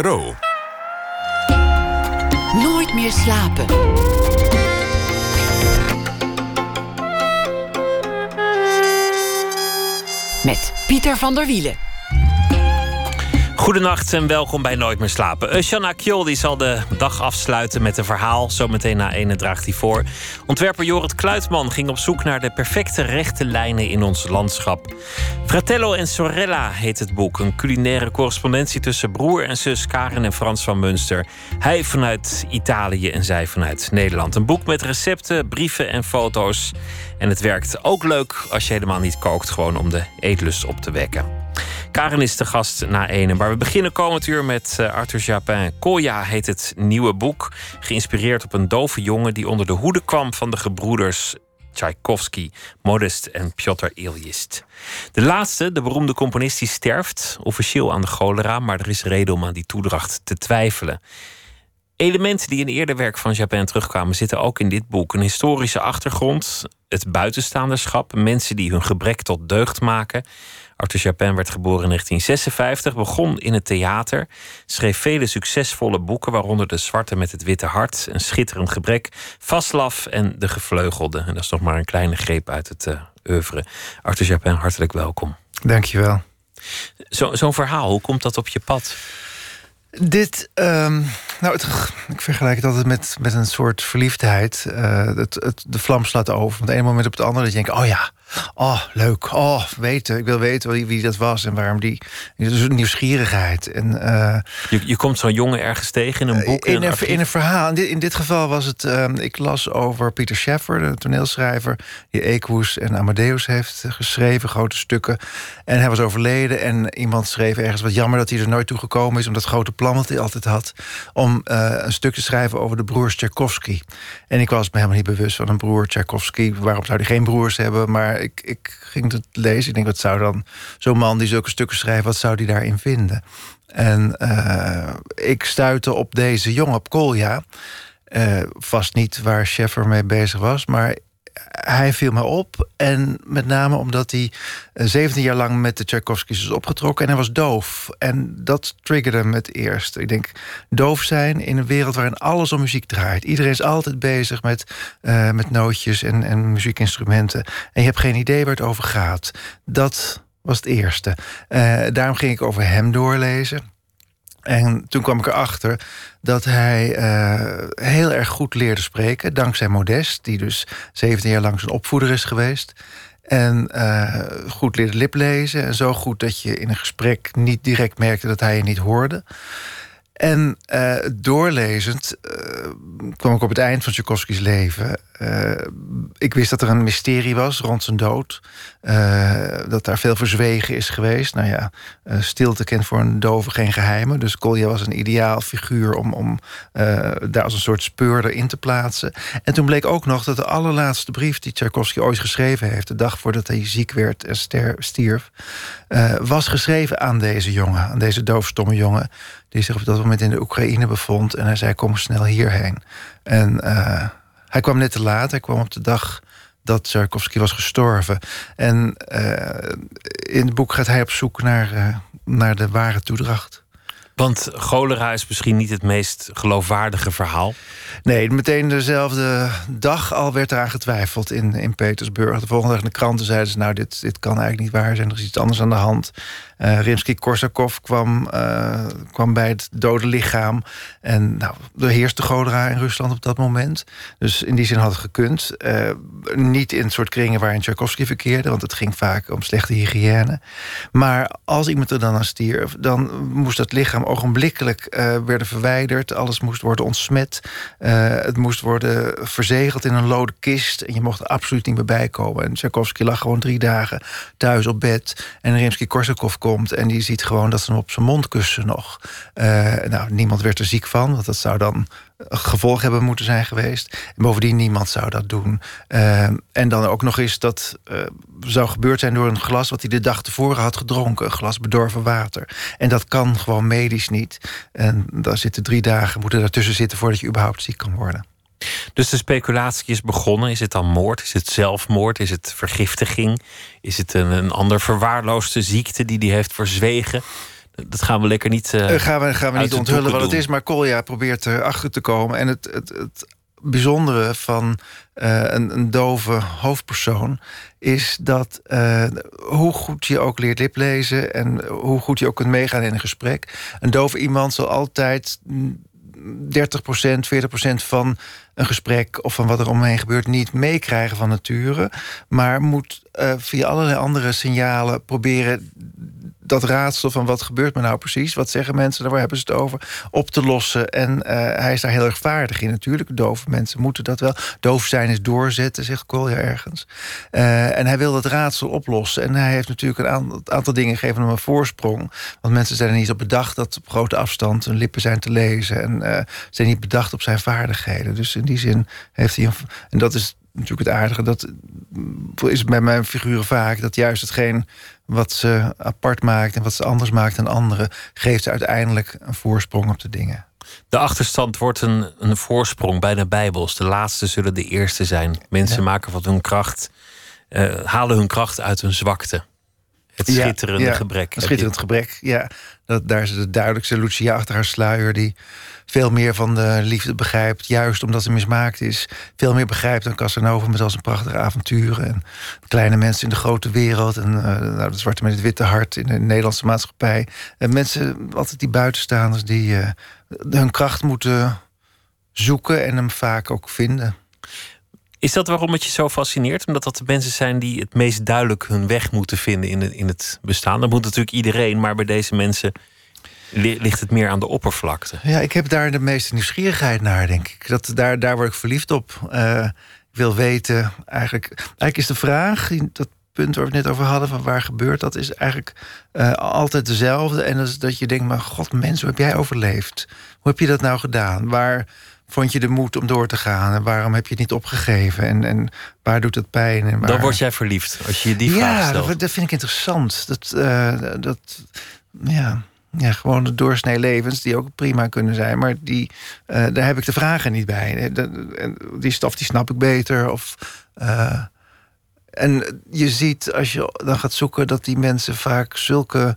Ro. Nooit meer slapen. Met Pieter van der Wielen. Goedenacht en welkom bij Nooit meer slapen. Uh, Shanna die zal de dag afsluiten met een verhaal. Zometeen na ene draagt hij voor. Ontwerper Jorrit Kluitman ging op zoek naar de perfecte rechte lijnen in ons landschap. Fratello en Sorella heet het boek. Een culinaire correspondentie tussen broer en zus Karen en Frans van Munster. Hij vanuit Italië en zij vanuit Nederland. Een boek met recepten, brieven en foto's. En het werkt ook leuk als je helemaal niet kookt, gewoon om de eetlust op te wekken. Karen is de gast na ene. Maar we beginnen komend uur met uh, Arthur Japin. Koya heet het nieuwe boek. Geïnspireerd op een dove jongen die onder de hoede kwam van de gebroeders Tchaikovsky, Modest en Piotr Ilyist. De laatste, de beroemde componist, die sterft, officieel aan de cholera, maar er is reden om aan die toedracht te twijfelen. Elementen die in eerder werk van Japin terugkwamen, zitten ook in dit boek. Een historische achtergrond, het buitenstaanderschap, mensen die hun gebrek tot deugd maken, Arthur Chapin werd geboren in 1956, begon in het theater, schreef vele succesvolle boeken, waaronder De Zwarte met het Witte Hart, Een Schitterend Gebrek, Vaslav en De Gevleugelde. En dat is nog maar een kleine greep uit het uh, oeuvre. Arthur Chapin, hartelijk welkom. Dankjewel. Zo'n zo verhaal, hoe komt dat op je pad? Dit, um, nou, het, ik vergelijk het altijd met, met een soort verliefdheid. Uh, het, het, de vlam slaat over. Van het ene moment op het andere dat je denkt, oh ja, Oh, leuk. Oh, weten. Ik wil weten wie, wie dat was en waarom die. Dus nieuwsgierigheid. En, uh, je, je komt zo'n jongen ergens tegen in een boek. In, een, in een verhaal. In dit, in dit geval was het. Uh, ik las over Pieter Scheffer, de toneelschrijver. die Equus en Amadeus heeft geschreven, grote stukken. En hij was overleden. En iemand schreef ergens wat jammer dat hij er nooit toe gekomen is. om dat grote plan wat hij altijd had. om uh, een stuk te schrijven over de broers Tchaikovsky. En ik was me helemaal niet bewust van een broer Tchaikovsky. Waarom zou hij geen broers hebben? Maar ik, ik ging het lezen. Ik denk, wat zou dan zo'n man die zulke stukken schrijft... wat zou die daarin vinden? En uh, ik stuitte op deze jongen, op Kolja. Uh, vast niet waar Scheffer mee bezig was... maar hij viel me op. En met name omdat hij 17 eh, jaar lang met de Tchaikovsky's is opgetrokken. En hij was doof. En dat triggerde hem het eerst. Ik denk, doof zijn in een wereld waarin alles om muziek draait. Iedereen is altijd bezig met, uh, met nootjes en, en muziekinstrumenten. En je hebt geen idee waar het over gaat. Dat was het eerste. Uh, daarom ging ik over hem doorlezen. En toen kwam ik erachter dat hij uh, heel erg goed leerde spreken. Dankzij Modest, die dus 17 jaar lang zijn opvoeder is geweest. En uh, goed leerde liplezen. En zo goed dat je in een gesprek niet direct merkte dat hij je niet hoorde. En uh, doorlezend uh, kwam ik op het eind van Tchaikovsky's leven. Uh, ik wist dat er een mysterie was rond zijn dood. dat daar veel verzwegen is geweest. Nou ja, stilte kent voor een dove geen geheimen. Dus Kolja was een ideaal figuur om, om daar als een soort speurder in te plaatsen. En toen bleek ook nog dat de allerlaatste brief die Tchaikovsky ooit geschreven heeft... de dag voordat hij ziek werd en ster, stierf... was geschreven aan deze jongen, aan deze doofstomme jongen die zich op dat moment in de Oekraïne bevond. En hij zei, kom snel hierheen. En uh, hij kwam net te laat. Hij kwam op de dag dat Tchaikovsky was gestorven. En uh, in het boek gaat hij op zoek naar, uh, naar de ware toedracht. Want cholera is misschien niet het meest geloofwaardige verhaal. Nee, meteen dezelfde dag al werd eraan getwijfeld in, in Petersburg. De volgende dag in de kranten zeiden ze... nou, dit, dit kan eigenlijk niet waar zijn, er is iets anders aan de hand. Uh, Rimsky-Korsakov kwam, uh, kwam bij het dode lichaam. En nou, er heerste cholera in Rusland op dat moment. Dus in die zin had het gekund. Uh, niet in het soort kringen waarin Tchaikovsky verkeerde... want het ging vaak om slechte hygiëne. Maar als iemand er dan aan stierf... dan moest dat lichaam ogenblikkelijk werden verwijderd. Alles moest worden ontsmet. Het moest worden verzegeld in een lode kist. En je mocht er absoluut niet meer bij komen. En Tchaikovsky lag gewoon drie dagen thuis op bed. En Rimsky-Korsakov en die ziet gewoon dat ze hem op zijn mond kussen nog. Uh, nou, niemand werd er ziek van, want dat zou dan gevolg hebben moeten zijn geweest. En bovendien, niemand zou dat doen. Uh, en dan ook nog eens dat uh, zou gebeurd zijn door een glas... wat hij de dag tevoren had gedronken. Een glas bedorven water. En dat kan gewoon medisch niet. En daar zitten drie dagen, moeten daartussen zitten... voordat je überhaupt ziek kan worden. Dus de speculatie is begonnen. Is het dan moord? Is het zelfmoord? Is het vergiftiging? Is het een, een ander verwaarloosde ziekte die hij heeft verzwegen? Dat gaan we lekker niet. Uh, gaan we, gaan we niet onthullen wat het is. Maar Kolja probeert erachter te komen. En het, het, het bijzondere van een, een dove hoofdpersoon is dat hoe goed je ook leert liplezen en hoe goed je ook kunt meegaan in een gesprek, een dove iemand zal altijd 30% 40% van een gesprek of van wat er omheen gebeurt niet meekrijgen van nature, maar moet uh, via allerlei andere signalen proberen dat raadsel van wat gebeurt me nou precies, wat zeggen mensen, daar hebben ze het over, op te lossen. En uh, hij is daar heel erg vaardig in natuurlijk. Dove mensen moeten dat wel. Doof zijn is doorzetten, zegt Kolja ergens. Uh, en hij wil dat raadsel oplossen. En hij heeft natuurlijk een aantal, aantal dingen gegeven hem een voorsprong. Want mensen zijn er niet op bedacht dat op grote afstand hun lippen zijn te lezen. En uh, zijn niet bedacht op zijn vaardigheden. Dus in die zin heeft hij een. En dat is natuurlijk het aardige. Dat is bij mijn figuren vaak dat juist hetgeen wat ze apart maakt en wat ze anders maakt dan anderen, geeft ze uiteindelijk een voorsprong op de dingen. De achterstand wordt een, een voorsprong, bijna bijbels. De laatste zullen de eerste zijn. Mensen maken van hun kracht, uh, halen hun kracht uit hun zwakte. Het schitterende ja, gebrek. Het schitterend gebrek, ja. Dat, daar is de duidelijkste Lucia achter haar sluier... die veel meer van de liefde begrijpt, juist omdat ze mismaakt is. Veel meer begrijpt dan Casanova met al zijn prachtige avonturen. En kleine mensen in de grote wereld. En uh, nou, de zwarte met het witte hart in de Nederlandse maatschappij. En mensen, altijd die buitenstaanders, die uh, hun kracht moeten zoeken en hem vaak ook vinden. Is dat waarom het je zo fascineert? Omdat dat de mensen zijn die het meest duidelijk hun weg moeten vinden in het, in het bestaan. Dat moet natuurlijk iedereen, maar bij deze mensen ligt het meer aan de oppervlakte. Ja, ik heb daar de meeste nieuwsgierigheid naar, denk ik. Dat, daar, daar word ik verliefd op. Uh, ik wil weten, eigenlijk, eigenlijk is de vraag, dat punt waar we het net over hadden, van waar gebeurt dat, is eigenlijk uh, altijd dezelfde. En dat is dat je denkt, maar god, mens, hoe heb jij overleefd? Hoe heb je dat nou gedaan? Waar vond je de moed om door te gaan? En waarom heb je het niet opgegeven? En, en waar doet het pijn? En waar... Dan word jij verliefd, als je je die vraag stelt. Ja, dat, dat, vind ik interessant. Dat, uh, dat ja ja, gewoon de doorsnee levens, die ook prima kunnen zijn. Maar die, uh, daar heb ik de vragen niet bij. die stof die snap ik beter. Of, uh, en je ziet als je dan gaat zoeken dat die mensen vaak zulke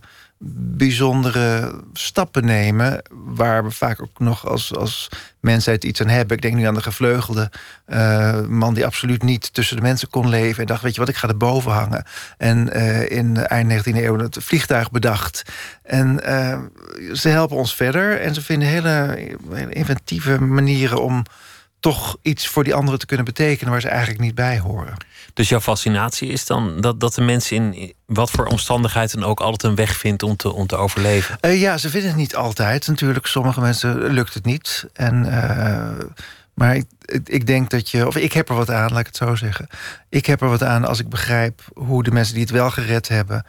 bijzondere stappen nemen. Waar we vaak ook nog als, als mensheid iets aan hebben. Ik denk nu aan de gevleugelde uh, man die absoluut niet tussen de mensen kon leven. En dacht, weet je wat, ik ga erboven hangen. En uh, in eind 19e eeuw het vliegtuig bedacht. En uh, ze helpen ons verder. En ze vinden hele inventieve manieren om toch iets voor die anderen te kunnen betekenen waar ze eigenlijk niet bij horen. Dus jouw fascinatie is dan dat, dat de mensen in wat voor omstandigheden ook altijd een weg vindt om te, om te overleven? Uh, ja, ze vinden het niet altijd. Natuurlijk, sommige mensen lukt het niet. En, uh, maar ik, ik denk dat je, of ik heb er wat aan, laat ik het zo zeggen. Ik heb er wat aan als ik begrijp hoe de mensen die het wel gered hebben,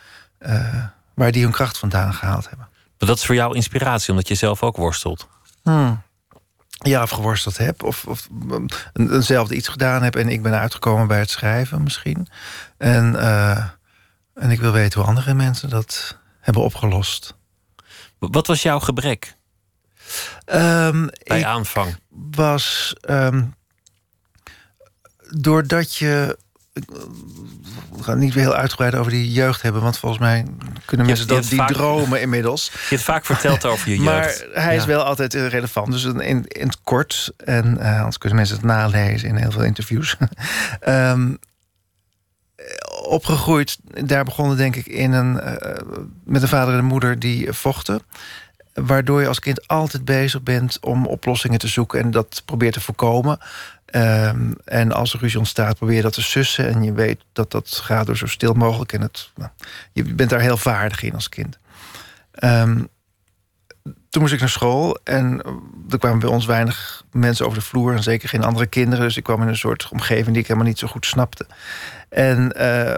uh, waar die hun kracht vandaan gehaald hebben. Maar dat is voor jou inspiratie, omdat je zelf ook worstelt. Hmm ja, of geworsteld heb. Of, of eenzelfde iets gedaan heb. En ik ben uitgekomen bij het schrijven misschien. En, uh, en ik wil weten hoe andere mensen dat hebben opgelost. Wat was jouw gebrek? Um, bij aanvang? Was um, doordat je we gaan niet weer heel uitgebreid over die jeugd hebben, want volgens mij kunnen mensen dat die dromen inmiddels. Je hebt vaak verteld over je jeugd. Maar hij is wel altijd relevant. Dus in, in het kort, en uh, anders kunnen mensen het nalezen in heel veel interviews. um, opgegroeid, daar begonnen denk ik in een, uh, met een vader en een moeder die vochten waardoor je als kind altijd bezig bent om oplossingen te zoeken en dat probeert te voorkomen. Um, en als er ruzie ontstaat, probeer dat te sussen. En je weet dat dat gaat door zo stil mogelijk. En het, nou, je bent daar heel vaardig in als kind. Um, toen moest ik naar school en er kwamen bij ons weinig mensen over de vloer. En zeker geen andere kinderen. Dus ik kwam in een soort omgeving die ik helemaal niet zo goed snapte. En uh,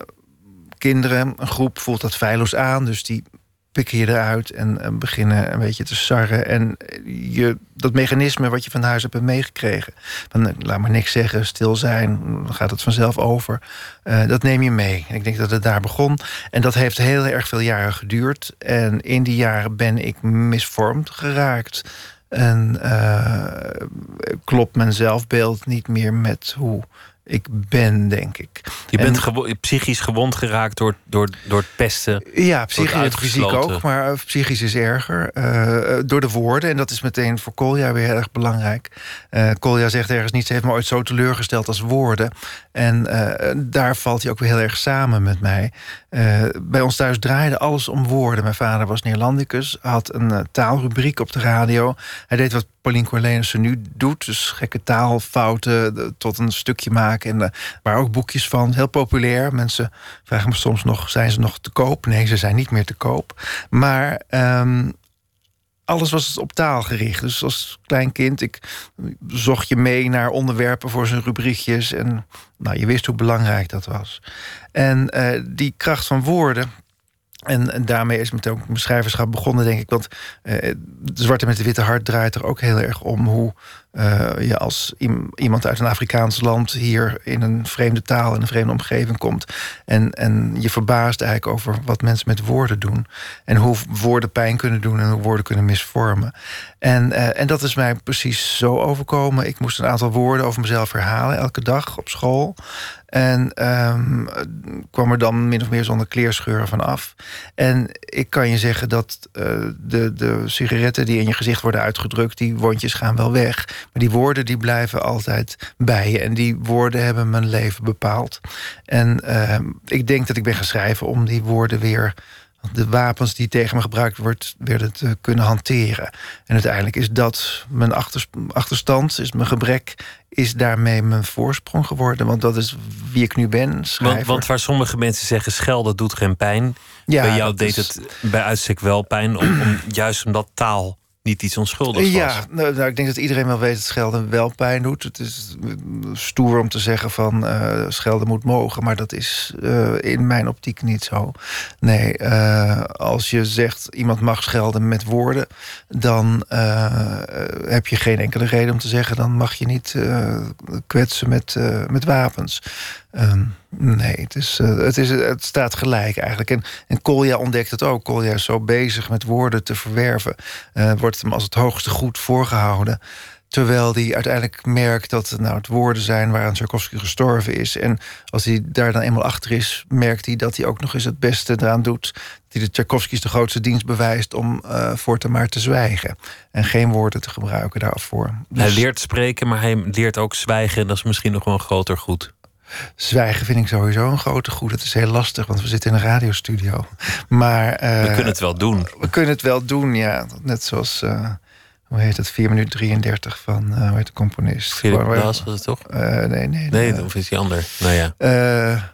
kinderen, een groep voelt dat feilloos aan. Dus die pikken je eruit en, beginnen een beetje te sarren. En je, dat mechanisme wat je van huis hebt meegekregen... eh, laat maar niks zeggen, stil zijn, dan gaat het vanzelf over. Uh, dat neem je mee. Ik denk dat het daar begon. En dat heeft heel erg veel jaren geduurd. En in die jaren ben ik misvormd geraakt. En uh, klopt mijn zelfbeeld niet meer met hoe ik ben, denk ik. Je bent psychisch gewond geraakt door, door, door het pesten. Ja, psychisch en fysiek ook, maar psychisch is erger. door de woorden, en dat is meteen voor Kolja weer heel erg belangrijk. Uh, Kolja zegt ergens niet, ze heeft me ooit zo teleurgesteld als woorden. En daar valt hij ook weer heel erg samen met mij. Bij ons thuis draaide alles om woorden. Mijn vader was Neerlandicus, had een taalrubriek op de radio. Hij deed wat Pauline Cornelissen nu doet. Dus gekke taalfouten tot een stukje maken. En uh, waar ook boekjes van. Heel populair. Mensen vragen me soms nog, zijn ze nog te koop? Nee, ze zijn niet meer te koop. Maar um, alles was op taal gericht. Dus als klein kind, ik zocht je mee naar onderwerpen voor zijn rubriekjes. En nou, je wist hoe belangrijk dat was. En uh, die kracht van woorden en, daarmee is met ook mijn schrijverschap begonnen, denk ik. Want uh, de Zwarte met de Witte Hart draait er ook heel erg om hoe uh, je als iemand uit een Afrikaans land hier in een vreemde taal, in een vreemde omgeving komt. En, en je verbaast eigenlijk over wat mensen met woorden doen. En hoe woorden pijn kunnen doen en hoe woorden kunnen misvormen. En, uh, en dat is mij precies zo overkomen. Ik moest een aantal woorden over mezelf herhalen elke dag op school. En um, kwam er dan min of meer zonder kleerscheuren van af. En ik kan je zeggen dat uh, de, de sigaretten die in je gezicht worden uitgedrukt, die wondjes gaan wel weg. Maar die woorden die blijven altijd bij je. En die woorden hebben mijn leven bepaald. En uh, ik denk dat ik ben gaan schrijven om die woorden weer de wapens die tegen me gebruikt wordt, werden te kunnen hanteren. En uiteindelijk is dat mijn achterstand, is mijn gebrek, is daarmee mijn voorsprong geworden. Want dat is wie ik nu ben. Want, want, waar sommige mensen zeggen schelden doet geen pijn. Ja, bij jou deed het bij uitstek wel pijn, om, om, juist omdat taal niet iets onschuldigs was. Ja, nou, nou, ik denk dat iedereen wel weet dat schelden wel pijn doet. Het is stoer om te zeggen van uh, schelden moet mogen... maar dat is uh, in mijn optiek niet zo. Nee, uh, als je zegt iemand mag schelden met woorden... dan heb je geen enkele reden om te zeggen... dan mag je niet kwetsen met, met wapens. Um, nee, het, is, uh, het, is, het staat gelijk eigenlijk. En, en Kolja ontdekt het ook. Kolja is zo bezig met woorden te verwerven. Uh, wordt hem als het hoogste goed voorgehouden. Terwijl hij uiteindelijk merkt dat nou, het woorden zijn waaraan Tchaikovsky gestorven is. En als hij daar dan eenmaal achter is, merkt hij dat hij ook nog eens het beste eraan doet. Dat hij de Tchaikovsky's de grootste dienst bewijst om uh, voortaan maar te zwijgen. En geen woorden te gebruiken daarvoor. Dus... Hij leert spreken, maar hij leert ook zwijgen. En dat is misschien nog wel een groter goed. Zwijgen vind ik sowieso een grote goed. Het is heel lastig, want we zitten in een radiostudio. Maar, uh, we kunnen het wel doen. We kunnen het wel doen, ja. Net zoals, uh, hoe heet het, 4 minuten 33 van, uh, hoe heet de componist? Philip Glass was het toch? nee, nee. Nee, nee of is die ander? Nou ja.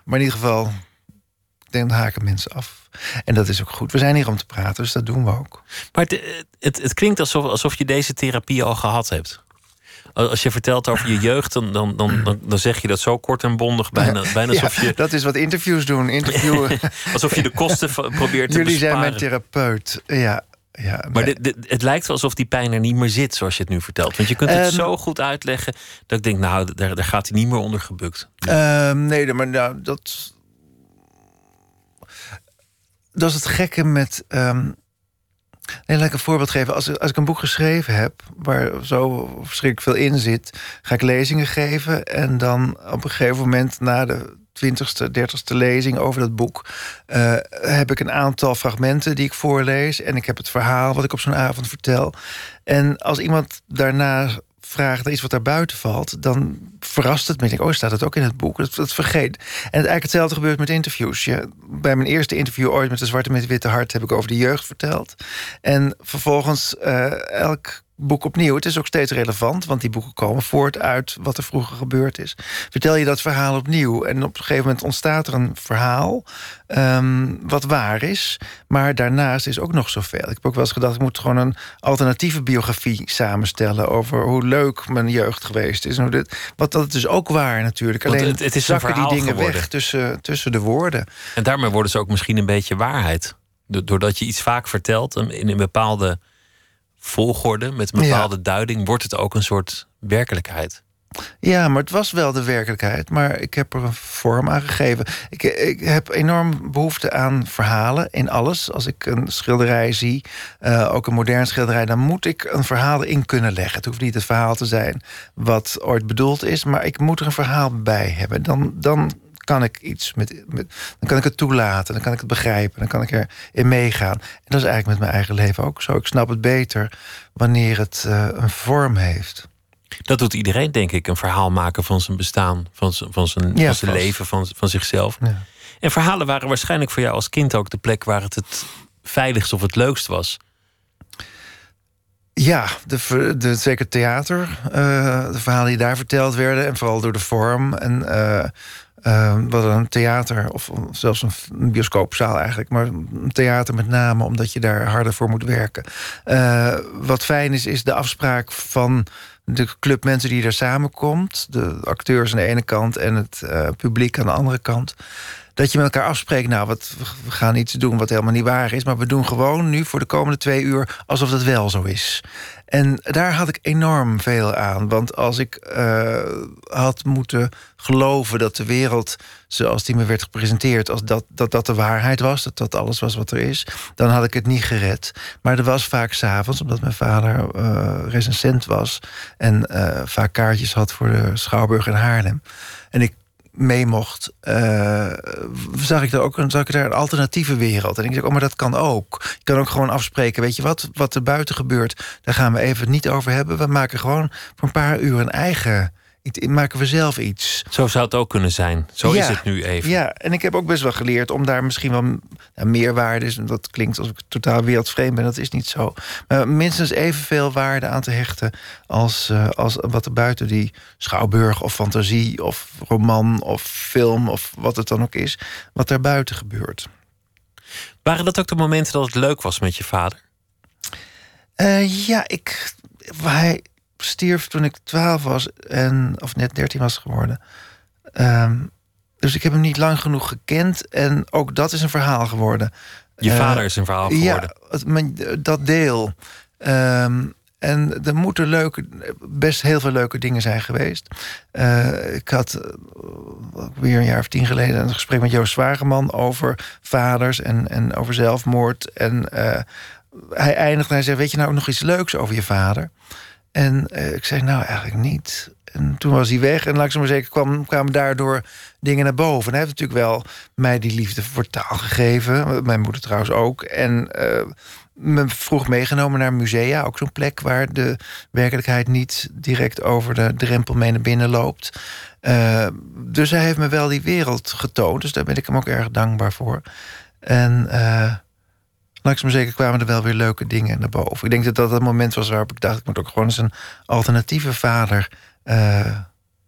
maar in ieder geval, ik denk dat haken mensen af. En dat is ook goed. We zijn hier om te praten, dus dat doen we ook. Maar het, het, het klinkt alsof, alsof je deze therapie al gehad hebt als je vertelt over je jeugd, dan, dan, dan, dan, zeg je dat zo kort en bondig. Bijna, bijna alsof je. Dat is wat interviews doen. Interviewen. alsof je de kosten probeert te Jullie zijn mijn therapeut. Ja, ja, maar het lijkt wel alsof die pijn er niet meer zit, zoals je het nu vertelt. Want je kunt het ehm, zo goed uitleggen dat ik denk, nou, daar, daar gaat hij niet meer onder gebukt. Um, nee, maar nou, dat. Dat is het gekke met. Um, Nee, laat ik een voorbeeld geven. Als, als ik een boek geschreven heb waar zo verschrikkelijk veel in zit, ga ik lezingen geven. En dan op een gegeven moment na de twintigste, dertigste lezing over dat boek, uh, heb ik een aantal fragmenten die ik voorlees. En ik heb het verhaal wat ik op zo'n avond vertel. En als iemand daarna vraag naar iets wat daar buiten valt, dan verrast het me. Ik denk, oh, staat het ook in het boek? Dat, dat vergeet. En het eigenlijk hetzelfde gebeurt met interviews. Ja, bij mijn eerste interview ooit met de Zwarte met Witte Hart heb ik over de jeugd verteld. En vervolgens uh, elk boek opnieuw. Het is ook steeds relevant, want die boeken komen voort uit wat er vroeger gebeurd is. Vertel je dat verhaal opnieuw en op een gegeven moment ontstaat er een verhaal um, wat waar is, maar daarnaast is ook nog zoveel. Ik heb ook wel eens gedacht, ik moet gewoon een alternatieve biografie samenstellen over hoe leuk mijn jeugd geweest is. En hoe dit, wat dat is ook waar natuurlijk. Alleen het, het is zakken die dingen geworden. weg tussen, tussen de woorden. En daarmee worden ze ook misschien een beetje waarheid. Doordat je iets vaak vertelt in een bepaalde volgorde, met een bepaalde duiding, wordt het ook een soort werkelijkheid. Ja, maar het was wel de werkelijkheid. Maar ik heb er een vorm aan gegeven. Ik, ik heb enorm behoefte aan verhalen in alles. Als ik een schilderij zie, uh, ook een modern schilderij... dan moet ik een verhaal in kunnen leggen. Het hoeft niet het verhaal te zijn wat ooit bedoeld is... maar ik moet er een verhaal bij hebben. Dan, dan kan ik iets met, met, dan kan ik het toelaten, dan kan ik het begrijpen, dan kan ik erin meegaan. En dat is eigenlijk met mijn eigen leven ook zo. Ik snap het beter wanneer het uh, een vorm heeft. Dat doet iedereen, denk ik. Een verhaal maken van zijn bestaan, van zijn, van zijn, van zijn leven, van, van zichzelf. Ja. En verhalen waren waarschijnlijk voor jou als kind ook de plek waar het het veiligst of het leukst was. Ja, de, de, zeker theater. Uh, de verhalen die daar verteld werden. En vooral door de vorm. En uh, uh, wat een theater, of zelfs een bioscoopzaal eigenlijk, maar een theater met name, omdat je daar harder voor moet werken. wat fijn is, is de afspraak van de club mensen die daar samenkomt. De acteurs aan de ene kant en het uh, publiek aan de andere kant. Dat je met elkaar afspreekt, nou, wat, we gaan iets doen wat helemaal niet waar is... maar we doen gewoon nu voor de komende twee uur alsof dat wel zo is. En daar had ik enorm veel aan. Want als ik uh, had moeten geloven dat de wereld zoals die me werd gepresenteerd, als dat, dat dat de waarheid was, dat dat alles was wat er is, dan had ik het niet gered. Maar er was vaak s'avonds, omdat mijn vader uh, recensent was en uh, vaak kaartjes had voor de Schouwburg in Haarlem. En ik mee mocht, uh, zag ik daar ook een, zag ik daar een alternatieve wereld. En ik dacht, oh, maar dat kan ook. Je kan ook gewoon afspreken, weet je wat, wat er buiten gebeurt, daar gaan we even niet over hebben. We maken gewoon voor een paar uur een eigen maken we zelf iets. Zo zou het ook kunnen zijn. Zo is het nu even. Ja, en ik heb ook best wel geleerd om daar misschien wel nou, meer waarde is. Dat klinkt alsof ik totaal wereldvreemd ben. Dat is niet zo. Maar minstens evenveel waarde aan te hechten als, uh, als wat er buiten die schouwburg of fantasie of roman of film of wat het dan ook is, wat daar buiten gebeurt. Waren dat ook de momenten dat het leuk was met je vader? Uh, ja, ik. Hij, stierf toen ik 12 was en of net 13 was geworden. Um, dus ik heb hem niet lang genoeg gekend en ook dat is een verhaal geworden. Je uh, vader is een verhaal geworden. Ja, het, dat deel. Um, en er moeten leuke, best heel veel leuke dingen zijn geweest. Uh, ik had uh, weer een jaar of tien geleden een gesprek met Joost Zwageman over vaders en, en over zelfmoord. En hij eindigde en hij zei: Weet je nou nog iets leuks over je vader? En uh, ik zei, nou eigenlijk niet. En toen was hij weg en langzaam maar zeker kwam, kwamen daardoor dingen naar boven. En hij heeft natuurlijk wel mij die liefde voor taal gegeven. Mijn moeder trouwens ook. En uh, me vroeg meegenomen naar musea. Ook zo'n plek waar de werkelijkheid niet direct over de drempel mee naar binnen loopt. Uh, dus hij heeft me wel die wereld getoond. Dus daar ben ik hem ook erg dankbaar voor. En langzaam zeker kwamen er wel weer leuke dingen naar boven. Ik denk dat dat het moment was waarop ik dacht... ik moet ook gewoon eens een alternatieve vader, uh,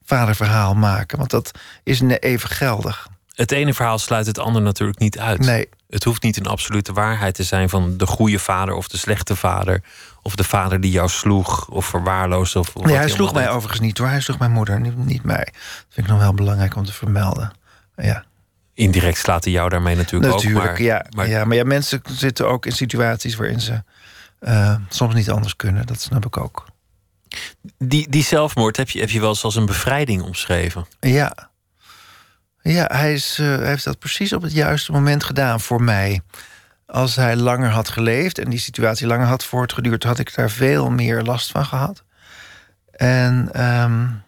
vaderverhaal maken. Want dat is even geldig. Het ene verhaal sluit het ander natuurlijk niet uit. Nee. Het hoeft niet een absolute waarheid te zijn van de goede vader of de slechte vader. Of de vader die jou sloeg of verwaarloosde. Of, nee, hij sloeg mij overigens niet hoor. Hij sloeg mijn moeder, niet, niet mij. Dat vind ik nog wel belangrijk om te vermelden. Ja. Indirect slaat hij jou daarmee natuurlijk, natuurlijk ook. Maar, ja, maar... Ja, maar ja, mensen zitten ook in situaties waarin ze uh, soms niet anders kunnen. Dat snap ik ook. Die, die zelfmoord heb je, heb je wel eens als een bevrijding omschreven. Ja. Ja, hij, is, uh, hij heeft dat precies op het juiste moment gedaan voor mij. Als hij langer had geleefd en die situatie langer had voortgeduurd, had ik daar veel meer last van gehad. En um,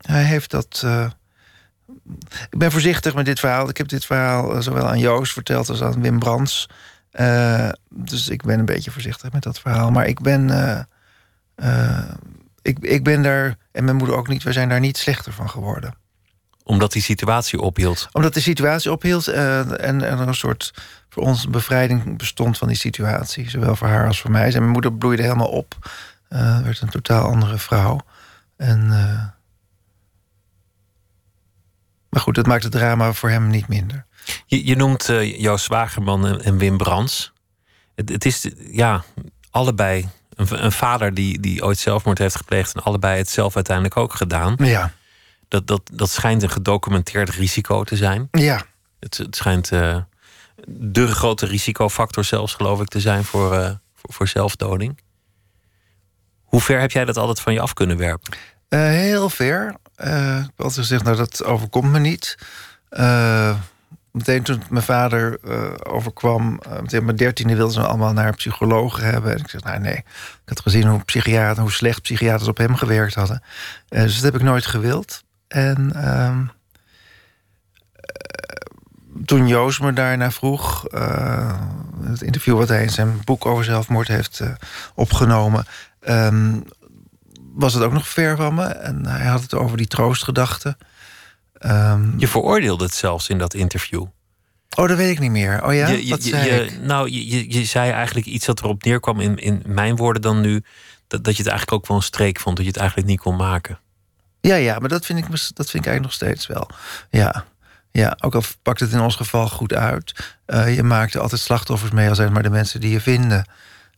hij heeft dat. Uh, ik ben voorzichtig met dit verhaal. Ik heb dit verhaal eh, zowel aan Joost verteld als aan Wim Brands. Uh, dus ik ben een beetje voorzichtig met dat verhaal. Maar ik ben. Uh, ik, ik ben daar, en mijn moeder ook niet, we zijn daar niet slechter van geworden. Omdat die situatie ophield? Omdat de situatie ophield en, en er een soort voor ons bevrijding bestond van die situatie. Zowel voor haar als voor mij. En mijn moeder bloeide helemaal op. werd een totaal andere vrouw. En maar goed, dat maakt het drama voor hem niet minder. Je, je noemt uh, jouw zwagerman en, en Wim Brands. Het, het, is ja, allebei een, een, vader die, die ooit zelfmoord heeft gepleegd... en allebei het zelf uiteindelijk ook gedaan. Ja. Dat, dat, dat schijnt een gedocumenteerd risico te zijn. Ja. Het, het schijnt uh, de grote risicofactor zelfs, geloof ik, te zijn voor, uh, voor, voor zelfdoding. Hoe ver heb jij dat altijd van je af kunnen werpen? Heel ver. Uh, ik had gezegd, nou dat overkomt me niet. Uh, meteen toen mijn vader overkwam, meteen mijn dertiende wilden ze allemaal naar psychologen hebben. En ik zeg, nou nee, ik had gezien hoe, psychiater, hoe slecht psychiaters op hem gewerkt hadden. dus dat heb ik nooit gewild. En ehm, toen Joost me daarna vroeg, het interview wat hij in zijn boek over zelfmoord heeft opgenomen, um, was het ook nog ver van me. En hij had het over die troostgedachte. Um, je veroordeelde het zelfs in dat interview. Oh, dat weet ik niet meer. Oh ja, je, wat zei je, ik? Nou, je, je zei eigenlijk iets dat erop neerkwam in, in mijn woorden dan nu... Dat, dat je het eigenlijk ook wel een streek vond, dat je het eigenlijk niet kon maken. Ja, ja, maar dat vind ik, dat vind ik eigenlijk nog steeds wel. Ja, ja ook al pakt het in ons geval goed uit. Uh, je maakt er altijd slachtoffers mee, al zijn het maar de mensen die je vinden.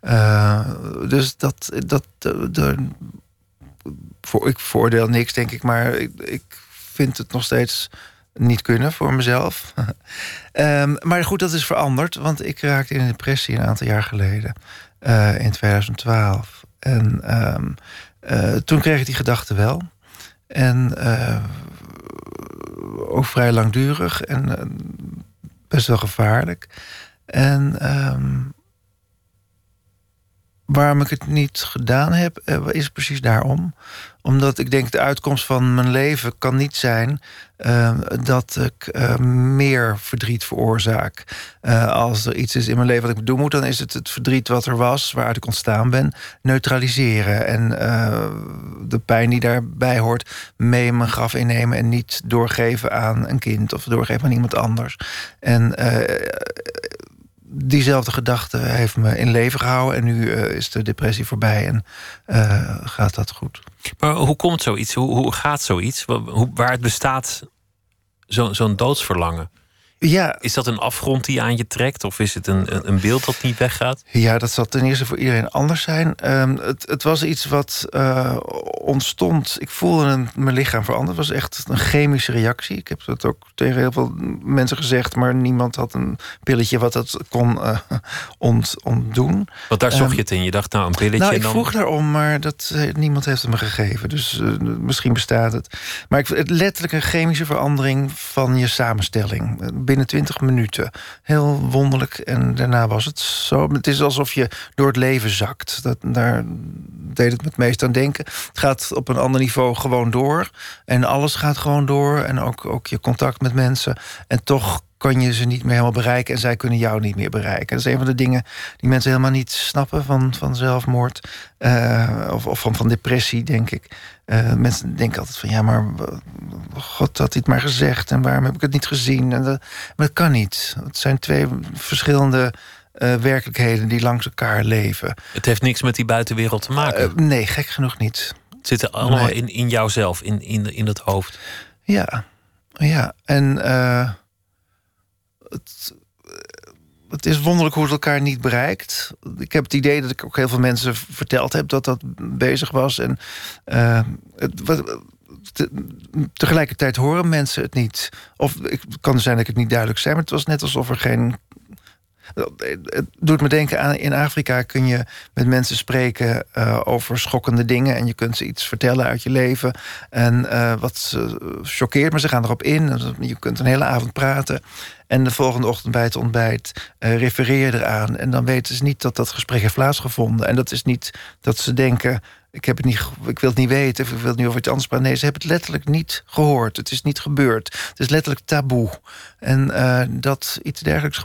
Uh, dus dat, dat, de, voor, ik voordeel niks, denk ik, maar ik, ik vind het nog steeds niet kunnen voor mezelf. um, maar goed, dat is veranderd, want ik raakte in een depressie een aantal jaar geleden, uh, in 2012. En um, uh, toen kreeg ik die gedachte wel. En uh, ook vrij langdurig en best wel gevaarlijk. En um, waarom ik het niet gedaan heb, eh, is precies daarom. Omdat ik denk, de uitkomst van mijn leven kan niet zijn uh, dat ik uh, meer verdriet veroorzaak. Uh, als er iets is in mijn leven wat ik doen moet, dan is het het verdriet wat er was, waaruit ik ontstaan ben, neutraliseren. En de pijn die daarbij hoort, mee in mijn graf innemen en niet doorgeven aan een kind of doorgeven aan iemand anders. En diezelfde gedachte heeft me in leven gehouden. En nu uh, is de depressie voorbij en uh, gaat dat goed. Maar hoe komt zoiets? Hoe, hoe gaat zoiets? Waar het bestaat, zo'n zo doodsverlangen? Ja. Is dat een afgrond die aan je trekt? Of is het een, een beeld dat niet weggaat? Ja, dat zal ten eerste voor iedereen anders zijn. Um, het, het, was iets wat uh, ontstond. Ik voelde een, mijn lichaam veranderen. Het was echt een chemische reactie. Ik heb dat ook tegen heel veel mensen gezegd... maar niemand had een pilletje wat dat kon uh, ont, ontdoen. Want daar zocht um, je het in? Je dacht, nou, een pilletje Nou, ik dan... vroeg daarom, maar dat, niemand heeft het me gegeven. Dus uh, misschien bestaat het. Maar ik, het letterlijk een chemische verandering van je samenstelling binnen 20 minuten. Heel wonderlijk. En daarna was het zo. Het is alsof je door het leven zakt. Dat, daar deed het me meest aan denken. Het gaat op een ander niveau gewoon door. En alles gaat gewoon door. En ook, ook je contact met mensen. En toch kan je ze niet meer helemaal bereiken en zij kunnen jou niet meer bereiken. Dat is een van de dingen die mensen helemaal niet snappen van, van zelfmoord uh, of, of van, van depressie, denk ik. Uh, mensen denken altijd van ja, maar God had dit maar gezegd en waarom heb ik het niet gezien? En dat, maar dat kan niet. Het zijn twee verschillende uh, werkelijkheden die langs elkaar leven. Het heeft niks met die buitenwereld te maken. nee, gek genoeg niet. Het zit allemaal nee. in, in jouzelf, in, in, in het hoofd. Ja, ja. En het, is wonderlijk hoe het elkaar niet bereikt. Ik heb het idee dat ik ook heel veel mensen verteld heb dat dat bezig was. En uh, het, tegelijkertijd horen mensen het niet. Of het kan zijn dat ik het niet duidelijk zei, maar het was net alsof er geen het doet me denken aan in Afrika kun je met mensen spreken uh, over schokkende dingen. En je kunt ze iets vertellen uit je leven. En uh, wat choqueert, maar ze gaan erop in. Je kunt een hele avond praten. En de volgende ochtend bij het ontbijt refereer je eraan. En dan weten ze niet dat dat gesprek heeft plaatsgevonden. En dat is niet dat ze denken ik, heb het niet, ik wil het niet weten, of ik wil het niet over iets anders praten. Nee, ze hebben het letterlijk niet gehoord. Het is niet gebeurd. Het is letterlijk taboe. En dat iets dergelijks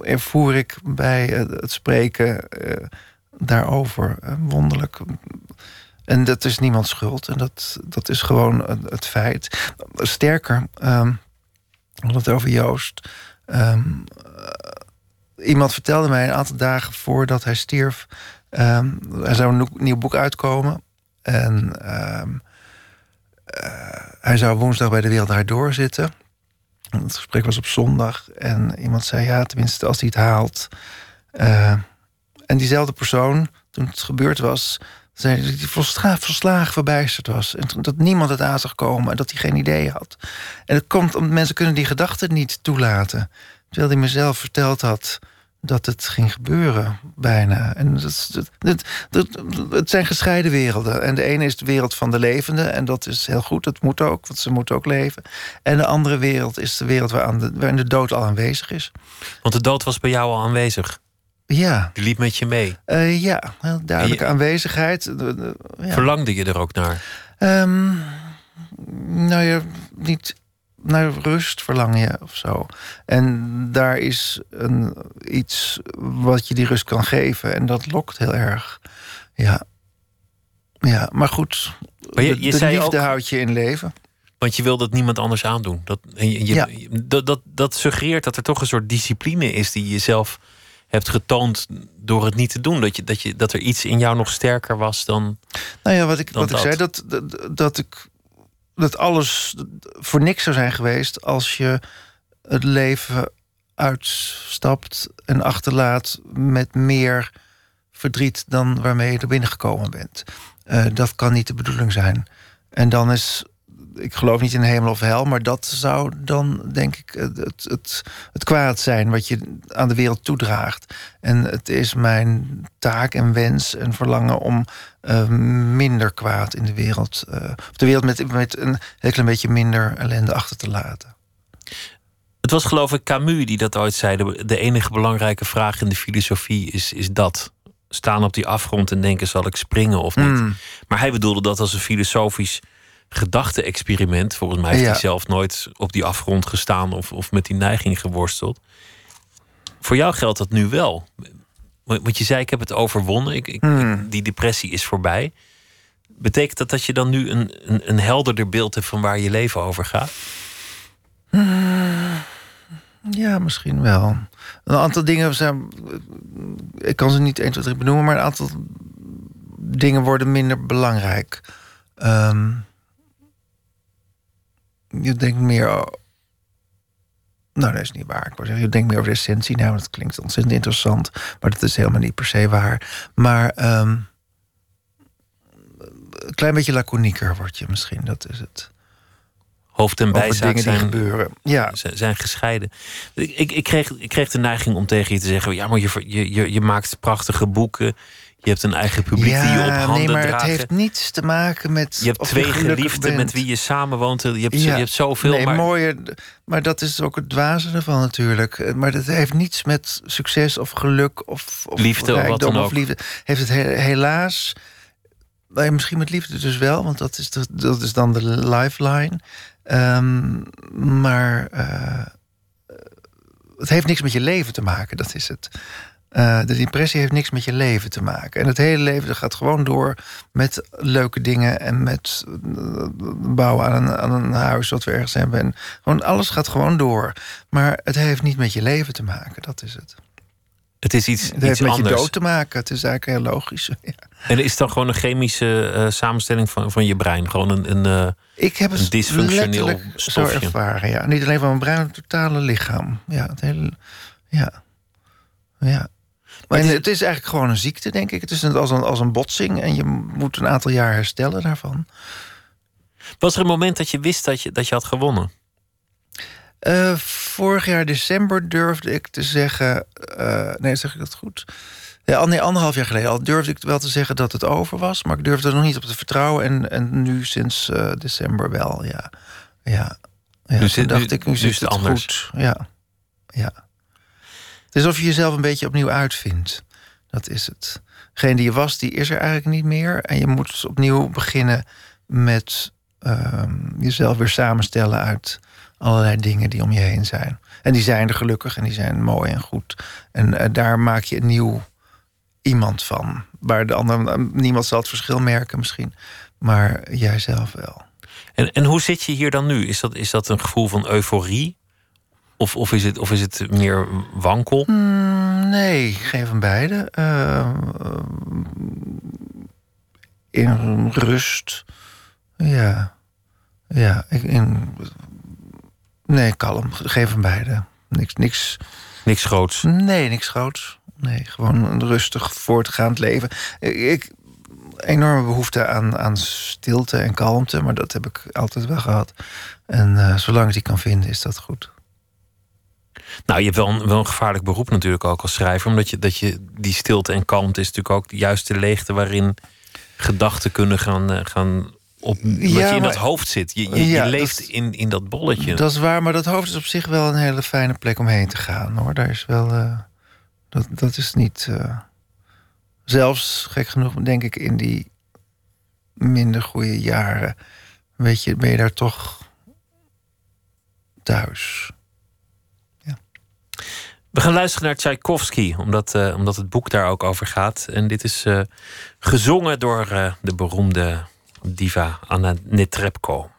ervoer ik bij het spreken uh, daarover. Uh, wonderlijk. En dat is niemands schuld. En dat, dat is gewoon het feit. Sterker, um, we het over Joost. Um, iemand vertelde mij een aantal dagen voordat hij stierf Um, er zou een nieuw boek uitkomen. En hij zou woensdag bij de Wereld Draait Door zitten. Het gesprek was op zondag. En iemand zei, ja, tenminste als hij het haalt. Uh, en diezelfde persoon, toen het gebeurd was... zei dat hij volslagen, volslagen verbijsterd was. En dat niemand het aan zag komen. En dat hij geen idee had. En het komt omdat mensen kunnen die gedachten niet toelaten. Terwijl hij mezelf verteld had dat het ging gebeuren, bijna. En dat, dat, dat, het zijn gescheiden werelden. En de ene is de wereld van de levenden, en dat is heel goed, dat moet ook, want ze moeten ook leven. En de andere wereld is de wereld waarin de, waarin de dood al aanwezig is. Want de dood was bij jou al aanwezig? Ja. Die liep met je mee? Uh, ja, heel duidelijke aanwezigheid. Ja. Verlangde je er ook naar? Um, nou ja, niet naar rust verlang je of zo. En daar is een, iets wat je die rust kan geven. En dat lokt heel erg. Ja, ja maar goed. Maar je, je de, liefde ook, houdt je in leven. Want je wil dat niemand anders aandoen. Dat, je, ja. dat, dat, dat suggereert dat er toch een soort discipline is die je zelf hebt getoond door het niet te doen. Dat, je, dat, je, dat er iets in jou nog sterker was dan. Nou ja, wat ik, wat ik zei, dat, dat, dat ik dat alles voor niks zou zijn geweest als je het leven uitstapt en achterlaat met meer verdriet dan waarmee je er binnengekomen bent. Uh, dat kan niet de bedoeling zijn. En dan is ik geloof niet in hemel of hel, maar dat zou dan denk ik het, het, het kwaad zijn wat je aan de wereld toedraagt. En het is mijn taak en wens en verlangen om uh, minder kwaad in de wereld, uh, de wereld met, met een heel klein beetje minder ellende achter te laten. Het was geloof ik Camus die dat ooit zei. De, de enige belangrijke vraag in de filosofie is, is dat. Staan op die afgrond en denken, zal ik springen of niet? Mm. Maar hij bedoelde dat als een filosofisch gedachte-experiment. Volgens mij heeft hij zelf nooit op die afgrond gestaan of, of met die neiging geworsteld. Voor jou geldt dat nu wel. Want je zei, ik heb het overwonnen. Ik, ik, hmm. die depressie is voorbij. Betekent dat dat je dan nu een, een, een helderder beeld hebt van waar je leven over gaat? Hmm. Ja, misschien wel. Een aantal dingen zijn. Ik kan ze niet 1, 2, 3 benoemen, maar een aantal dingen worden minder belangrijk. Um, je denkt meer. Nou, dat is niet waar. Ik wou zeggen, je denkt meer over de essentie. Nou, dat klinkt ontzettend interessant. Maar dat is helemaal niet per se waar. Maar um, een klein beetje laconieker word je misschien. Dat is het. Hoofd- en bijzaak zijn, gebeuren. Ja. zijn gescheiden. Ik, ik, kreeg, ik kreeg de neiging om tegen je te zeggen... ja, maar je, je, je maakt prachtige boeken... Je hebt een eigen publiek die je op handen nee, maar het heeft niets te maken met. Je hebt twee geliefden met wie je samenwoont. Je hebt, je hebt zoveel. Nee, maar... Mooie, maar dat is ook het dwaze ervan natuurlijk. Maar dat heeft niets met succes of geluk of, of liefde of wat dan ook. Of liefde. Heeft het helaas. misschien met liefde dus wel, want dat is, de, dat is dan de lifeline. Um, maar uh, het heeft niks met je leven te maken, dat is het. Uh, de depressie heeft niks met je leven te maken. En het hele leven gaat gewoon door met leuke dingen en met uh, bouwen aan een, aan een huis wat we ergens hebben. En gewoon alles gaat gewoon door. Maar het heeft niet met je leven te maken, dat is het. Het is iets, het heeft met je dood te maken. Het is eigenlijk heel logisch. Ja. En is dan gewoon een chemische uh, samenstelling van, van je brein? Gewoon een, een, Ik heb een dysfunctioneel stofje. zo ervaren, ja. Niet alleen van mijn brein, maar het totale lichaam. Ja, het hele... Ja. Ja. Maar het is, eigenlijk gewoon een ziekte, denk ik. Het is net als een, als een botsing en je moet een aantal jaar herstellen daarvan. Was er een moment dat je wist dat je, dat je had gewonnen? Uh, vorig jaar december durfde ik te zeggen. Uh, nee, zeg ik dat goed? Ja, nee, anderhalf jaar geleden al durfde ik wel te zeggen dat het over was. Maar ik durfde er nog niet op te vertrouwen. En, en nu sinds uh, december wel, ja. Ja, ja dus, dacht ik, nu zit het anders. goed. Ja, ja. Het is alsof je jezelf een beetje opnieuw uitvindt. Dat is het. Geen die je was, die is er eigenlijk niet meer. En je moet opnieuw beginnen met uh, jezelf weer samenstellen uit allerlei dingen die om je heen zijn. En die zijn er gelukkig en die zijn mooi en goed. En uh, daar maak je een nieuw iemand van. Waar de andere, niemand zal het verschil merken misschien, maar jijzelf wel. En, en hoe zit je hier dan nu? Is dat, is dat een gevoel van euforie? Of, of, is, het, of is het meer wankel? Mm, nee, geen van beide. Uh, in rust. Ja. Ja, in, nee, kalm. Geen van beide. Niks, niks. Niks groots? Nee, niks groots. Nee, gewoon een rustig voortgaand leven. Ik, enorme behoefte aan, aan stilte en kalmte, maar dat heb ik altijd wel gehad. En uh, zolang ik die kan vinden, is dat goed. Nou, je hebt wel een, wel een gevaarlijk beroep natuurlijk ook als schrijver. Omdat je, dat je die stilte en kalmte is natuurlijk ook juist de leegte waarin gedachten kunnen gaan, uh, gaan op. Omdat Ja, je in maar- dat hoofd zit. Je, je, Ja, je leeft dat- in, in dat bolletje. Dat is waar, maar dat hoofd is op zich wel een hele fijne plek om heen te gaan hoor. Daar is wel. eh, dat, dat is niet. eh, zelfs gek genoeg, denk ik, in die minder goede jaren. Weet je, ben je daar toch thuis. We gaan luisteren naar Tchaikovsky, omdat, eh, omdat het boek daar ook over gaat. En dit is eh, gezongen door eh, de beroemde diva Anna Netrebko.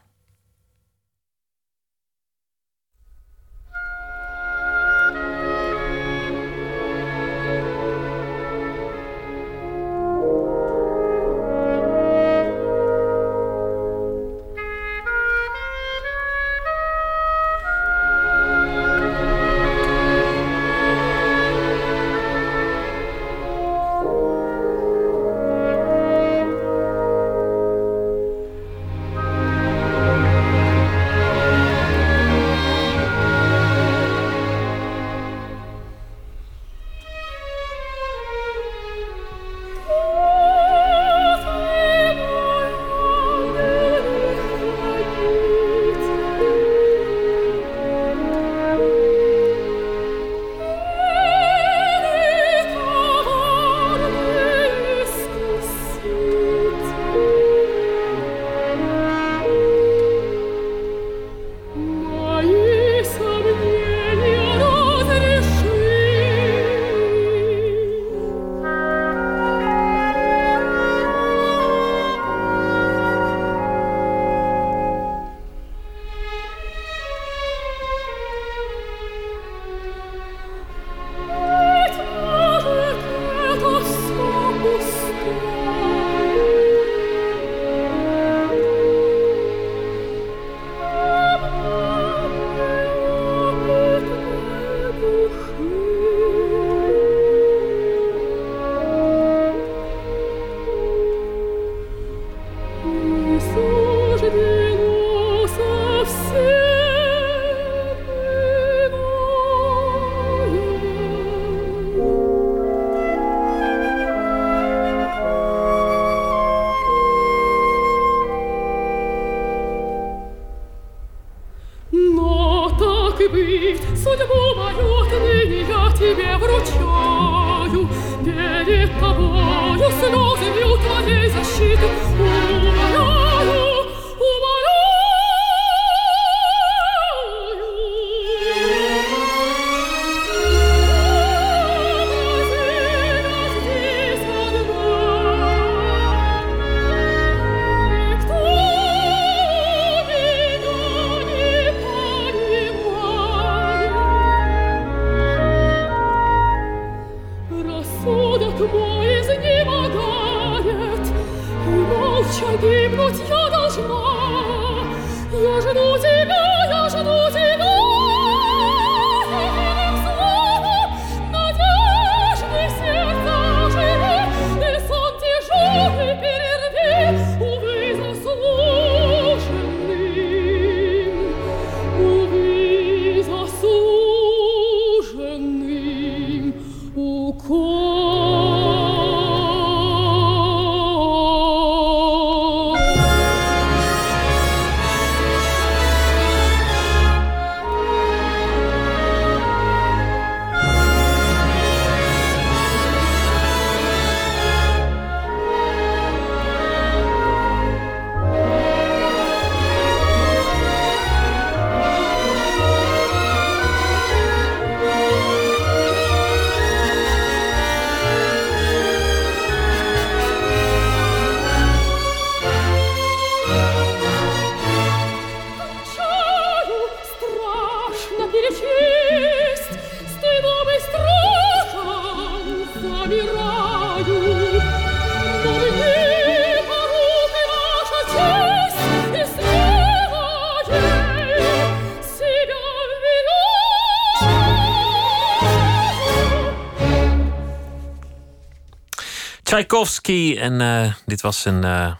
Tchaikovsky. En eh, dit was een eh,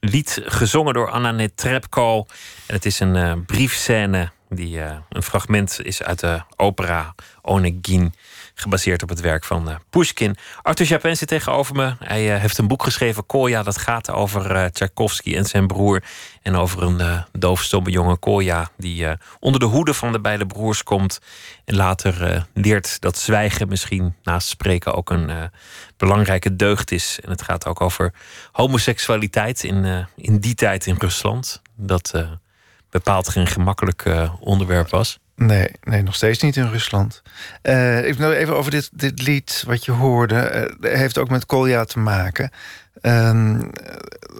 lied gezongen door Anna Netrebko. En het is een eh, briefscène Die een fragment is uit de opera Onegin gebaseerd op het werk van uh, Pushkin. Arthur Japin zit tegenover me. Hij heeft een boek geschreven, Koya, dat gaat over uh, Tchaikovsky en zijn broer. En over een uh, doofstomme jonge Koya die onder de hoede van de beide broers komt. En later leert dat zwijgen misschien naast spreken ook een belangrijke deugd is. En het gaat ook over homoseksualiteit in, in die tijd in Rusland. Dat bepaald geen gemakkelijk onderwerp was. Nee, nee, nog steeds niet in Rusland. Uh, ik even over dit, dit lied wat je hoorde. Uh, heeft ook met Kolja te maken. Uh,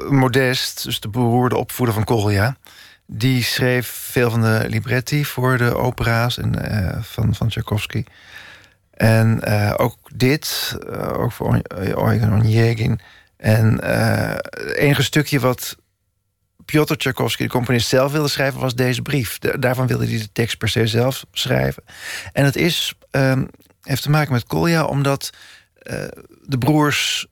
Modest, dus de beroerde opvoeder van Kolja... die schreef veel van de libretti voor de opera's uh, van, van Tchaikovsky. En ook dit, ook voor Eugen Onegin. En het enige stukje wat Piotr Tchaikovsky, de componist, zelf wilde schrijven, was deze brief. daarvan wilde hij de tekst per se zelf schrijven. En het is, um, heeft te maken met Kolja, omdat uh, de broers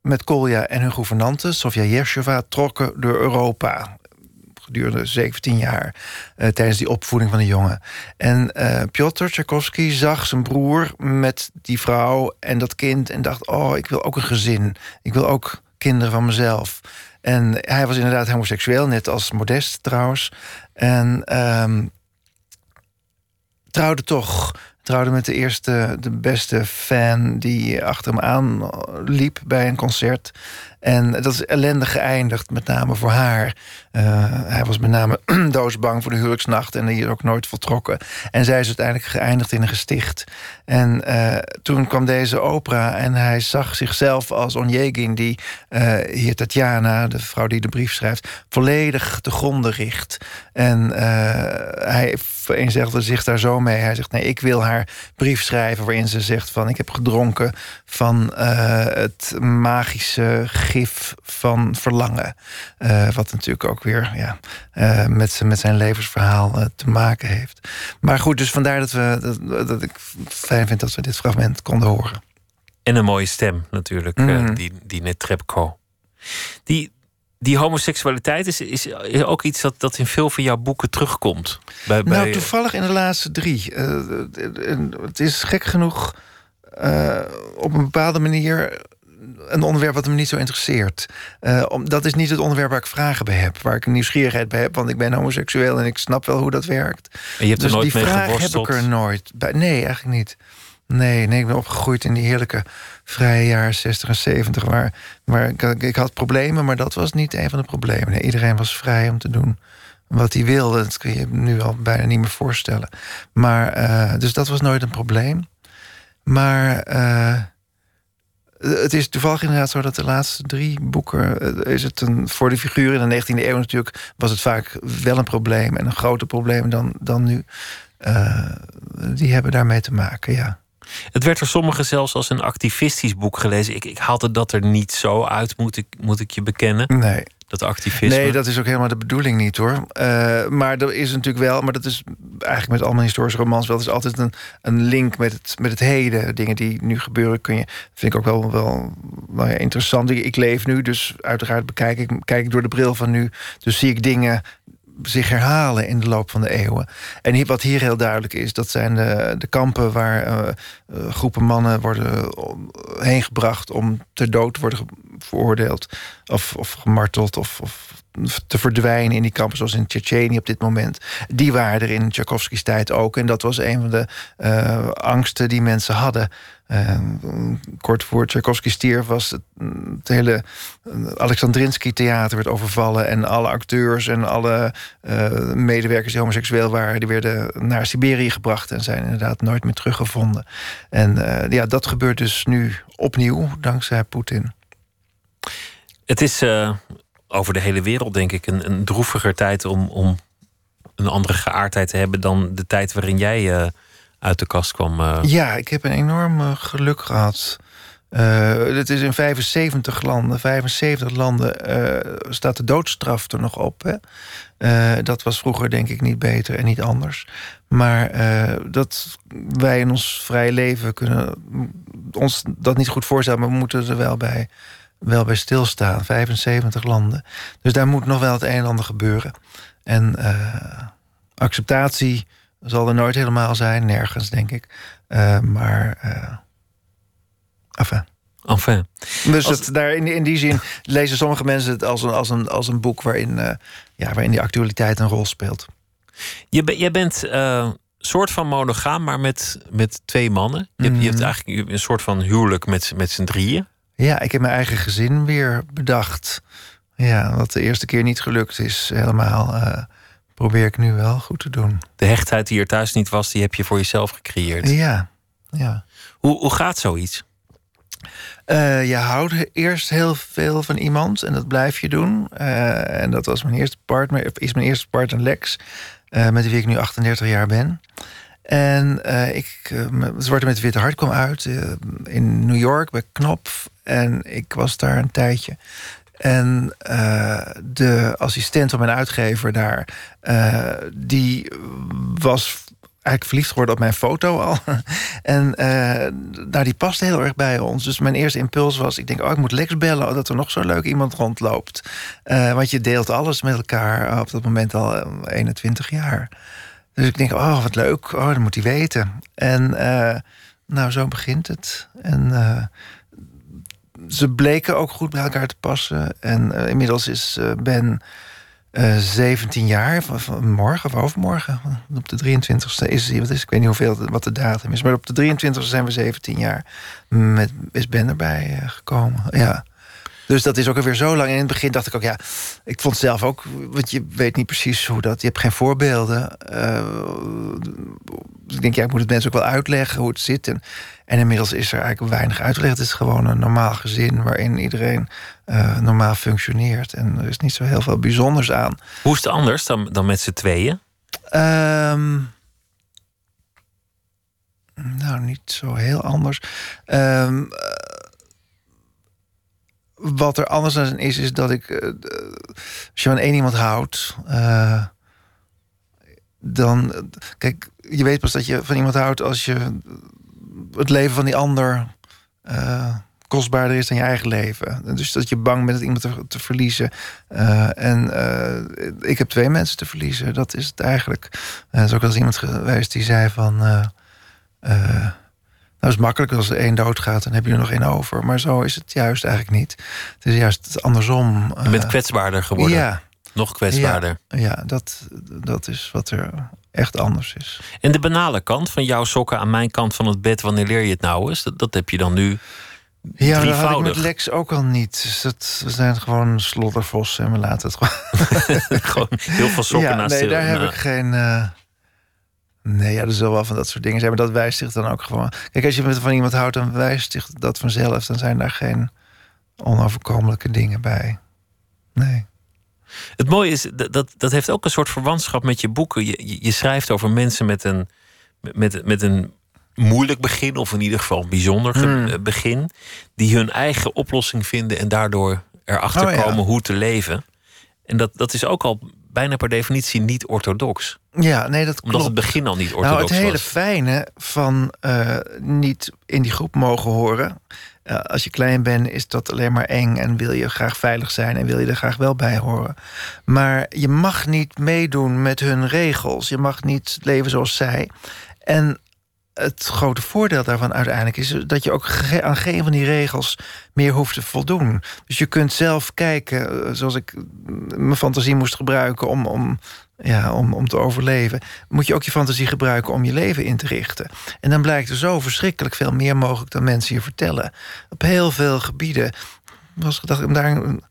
met Kolja en hun gouvernante, Sofia Yersheva, trokken door Europa. Gedurende 17 jaar uh, tijdens die opvoeding van de jongen. En uh, Piotr Tchaikovsky zag zijn broer met die vrouw en dat kind en dacht: Oh, ik wil ook een gezin. Ik wil ook kinderen van mezelf. En hij was inderdaad homoseksueel, net als Modest trouwens. En um, trouwde toch. Trouwde met de eerste, de beste fan die achter hem aan liep bij een concert. En dat is ellendig geëindigd, met name voor haar. Uh, hij was met name doosbang voor de huwelijksnacht en hier ook nooit voltrokken. En zij is uiteindelijk geëindigd in een gesticht. En uh, toen kwam deze opera en hij zag zichzelf als Onjegin... die uh, hier Tatjana, de vrouw die de brief schrijft... volledig te gronden richt. En hij vereenzelligde zich daar zo mee. Hij zegt, nee, ik wil haar brief schrijven... waarin ze zegt van, ik heb gedronken van het magische gif van verlangen. Uh, wat natuurlijk ook weer ja, uh, met, met zijn levensverhaal uh, te maken heeft. Maar goed, dus vandaar dat, we, dat, dat, ik fijn vind dat we dit fragment konden horen. En een mooie stem natuurlijk, mm. die, die net Trepko. Die, die homoseksualiteit is, is ook iets dat, dat in veel van jouw boeken terugkomt. Bij, bij... Nou, toevallig in de laatste drie. het is gek genoeg op een bepaalde manier een onderwerp wat me niet zo interesseert. Uh, om, dat is niet het onderwerp waar ik vragen bij heb. Waar ik nieuwsgierigheid bij heb. Want ik ben homoseksueel en ik snap wel hoe dat werkt. En je hebt dus er nooit die mee vraag heb ik er nooit bij. Nee, eigenlijk niet. Nee, nee, ik ben opgegroeid in die heerlijke vrije jaren 60 en 70. Waar, waar ik, ik, had problemen, maar dat was niet een van de problemen. Nee, iedereen was vrij om te doen wat hij wilde. Dat kun je nu al bijna niet meer voorstellen. Maar, uh, dus dat was nooit een probleem. Maar... Uh, het is toevallig inderdaad zo dat de laatste drie boeken... Eh, is het een, voor de figuren in de 19e eeuw natuurlijk... was het vaak wel een probleem en een groter probleem dan, dan nu. Uh, die hebben daarmee te maken, ja. Het werd door sommigen zelfs als een activistisch boek gelezen. Ik, ik haalde dat er niet zo uit, moet ik, moet ik je bekennen. Nee. Dat activisme. Nee, dat is ook helemaal de bedoeling niet hoor. Uh, maar er is natuurlijk wel, maar dat is eigenlijk met allemaal historische romans wel. Is altijd een, een link met het, met het heden. Dingen die nu gebeuren, kun je, vind ik ook wel, wel, interessant. Ik, ik leef nu, dus uiteraard bekijk ik, kijk ik door de bril van nu. Dus zie ik dingen zich herhalen in de loop van de eeuwen. En wat hier heel duidelijk is, dat zijn de, de kampen waar uh, groepen mannen worden heen gebracht om ter dood te worden veroordeeld of, of gemarteld of, of te verdwijnen in die kampen, zoals in Tsjetsjenië op dit moment. Die waren er in Tchaikovsky's tijd ook. En dat was een van de uh, angsten die mensen hadden. Uh, kort voor Tchaikovsky stierf was het, het hele Alexandrinsky theater werd overvallen. En alle acteurs en alle medewerkers die homoseksueel waren... die werden naar Siberië gebracht en zijn inderdaad nooit meer teruggevonden. En ja, dat gebeurt dus nu opnieuw, dankzij Poetin. Het is over de hele wereld, denk ik, een, een droeviger tijd om, om een andere geaardheid te hebben dan de tijd waarin jij uh, uit de kast kwam. Uh. Ja, ik heb een enorm geluk gehad. het is in 75 landen, 75 landen staat de doodstraf er nog op. Hè? dat was vroeger denk ik niet beter en niet anders. Maar dat wij in ons vrije leven kunnen ons dat niet goed voorstellen, maar we moeten er wel bij wel bij stilstaan. 75 landen. Dus daar moet nog wel het een en ander gebeuren. En uh, acceptatie zal er nooit helemaal zijn, nergens denk ik. Uh, maar, uh, enfin. Enfin. Dus als... daar, in, in die zin lezen sommige mensen het als een, als een, als een boek waarin, ja, waarin die actualiteit een rol speelt. Je ben, jij bent soort van monogaam, maar met, met twee mannen. Je, hebt, je hebt mhm. eigenlijk een soort van huwelijk met, met z'n drieën. Ja, ik heb mijn eigen gezin weer bedacht. Ja, wat de eerste keer niet gelukt is, helemaal. Uh, probeer ik nu wel goed te doen. De hechtheid die er thuis niet was, die heb je voor jezelf gecreëerd. Ja, ja. Hoe, hoe gaat zoiets? Uh, je houdt eerst heel veel van iemand en dat blijf je doen. Uh, en dat was mijn eerste partner, is mijn eerste partner Lex, met wie ik nu 38 jaar ben. En ik, Zwarte met Witte Hart kwam uit in New York bij Knop. En ik was daar een tijdje. En uh, de assistent van mijn uitgever daar, uh, die was eigenlijk verliefd geworden op mijn foto al. en uh, die paste heel erg bij ons. Dus mijn eerste impuls was, ik denk, oh, ik moet Lex bellen... dat er nog zo leuk iemand rondloopt. want je deelt alles met elkaar op dat moment al 21 jaar. Dus ik denk, oh, wat leuk. Oh, dat moet hij weten. En nou, zo begint het. En ze bleken ook goed bij elkaar te passen. En uh, inmiddels is uh, Ben uh, eh, 17 jaar, van, morgen of overmorgen. Op de 23ste is hij, wat is, ik weet niet hoeveel, wat de datum is. Maar op de 23ste zijn we 17 jaar. Met, is Ben erbij gekomen, ja. Dus dat is ook alweer zo lang. En in het begin dacht ik ook, ja, ik vond zelf ook, want je weet niet precies hoe dat, je hebt geen voorbeelden. ik denk, ja, ik moet het mensen ook wel uitleggen hoe het zit. En en inmiddels is er eigenlijk weinig uitgelegd. Het is gewoon een normaal gezin waarin iedereen uh, normaal functioneert. En er is niet zo heel veel bijzonders aan. Hoe is het anders dan, dan met z'n tweeën? Um, nou, niet zo heel anders. Um, wat er anders aan is, is dat ik. Uh, als je van één iemand houdt. Dan. Kijk, je weet pas dat je van iemand houdt als je het leven van die ander uh, kostbaarder is dan je eigen leven. Dus dat je bang bent iemand te, te verliezen. Uh, en uh, ik heb twee mensen te verliezen. Dat is het eigenlijk. er is ook wel eens iemand geweest die zei van. Nou, is makkelijk als er één doodgaat, dan heb je er nog één over. Maar zo is het juist eigenlijk niet. Het is juist andersom. Je bent kwetsbaarder geworden. Ja. Nog kwetsbaarder. Ja, ja dat, dat is wat er echt anders is. En de banale kant van jouw sokken aan mijn kant van het bed, wanneer leer je het nou eens? Dat, dat heb je dan nu. Ja, dat had ik met Lex ook al niet. Dus dat, we zijn gewoon sloddervossen en we laten het gewoon. gewoon heel veel sokken ja, naast Nee, daar heb ik geen. Uh... Nee, ja, er zullen wel van dat soort dingen zijn. Maar dat wijst zich dan ook gewoon. Kijk, als je van iemand houdt, dan wijst zich dat vanzelf. Dan zijn daar geen onoverkomelijke dingen bij. Nee. Het mooie is, dat, dat heeft ook een soort verwantschap met je boeken. Je, je schrijft over mensen met een, met, met een moeilijk begin, of in ieder geval een bijzonder hmm. Eh, begin, die hun eigen oplossing vinden en daardoor erachter oh, komen hoe te leven. En dat, dat is ook al bijna per definitie niet orthodox. Ja, nee, dat Omdat het begin al niet orthodox was. Nou, het hele was. fijne van uh, niet in die groep mogen horen als je klein bent, is dat alleen maar eng en wil je graag veilig zijn en wil je er graag wel bij horen. Maar je mag niet meedoen met hun regels. Je mag niet leven zoals zij. En het grote voordeel daarvan uiteindelijk is dat je ook aan geen van die regels meer hoeft te voldoen. Dus je kunt zelf kijken, eh, zoals ik mijn fantasie moest gebruiken om, om ja, om, om te overleven, moet je ook je fantasie gebruiken om je leven in te richten. En dan blijkt er zo verschrikkelijk veel meer mogelijk dan mensen je vertellen. Op heel veel gebieden was gedacht om daar een,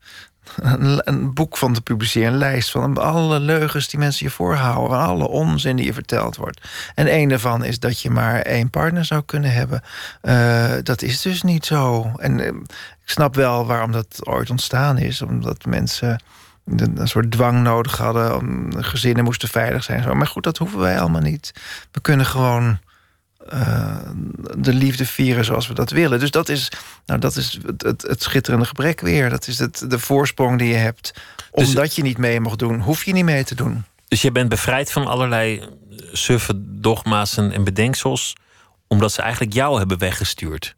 een, boek van te publiceren, een lijst van alle leugens die mensen je voorhouden, alle onzin die je verteld wordt. En een daarvan is dat je maar één partner zou kunnen hebben. Uh, dat is dus niet zo. En uh, ik snap wel waarom dat ooit ontstaan is, omdat mensen een soort dwang nodig hadden. Om, gezinnen moesten veilig zijn. Zo. Maar goed, dat hoeven wij allemaal niet. We kunnen gewoon uh, de liefde vieren zoals we dat willen. Dus dat is, nou, dat is het, het, het schitterende gebrek weer. Dat is het, de voorsprong die je hebt. Dus- Omdat je niet mee mag doen, hoef je niet mee te doen. Dus je bent bevrijd van allerlei suffe dogma's en bedenksels... omdat ze eigenlijk jou hebben weggestuurd.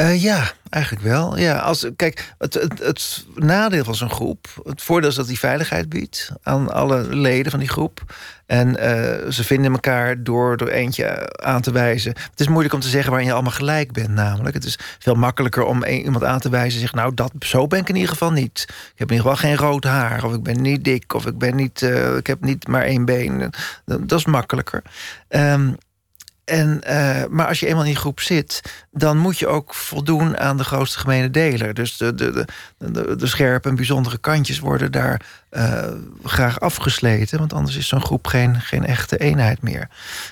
Uh, ja, eigenlijk wel. Ja, als, kijk, het, het, nadeel van zo'n groep... het voordeel is dat die veiligheid biedt aan alle leden van die groep. En uh, ze vinden elkaar door, door eentje aan te wijzen. Het is moeilijk om te zeggen waarin je allemaal gelijk bent namelijk. Het is veel makkelijker om iemand aan te wijzen... en nou, dat, zo ben ik in ieder geval niet. Ik heb in ieder geval geen rood haar, of ik ben niet dik... of ik, ben niet, uh, ik heb niet maar één been. Dat, dat is makkelijker. Um, en, uh, maar als je eenmaal in die groep zit, dan moet je ook voldoen aan de grootste gemene deler. Dus de, de, de, scherpe en bijzondere kantjes worden daar uh, graag afgesleten. Want anders is zo'n groep geen, geen echte eenheid meer.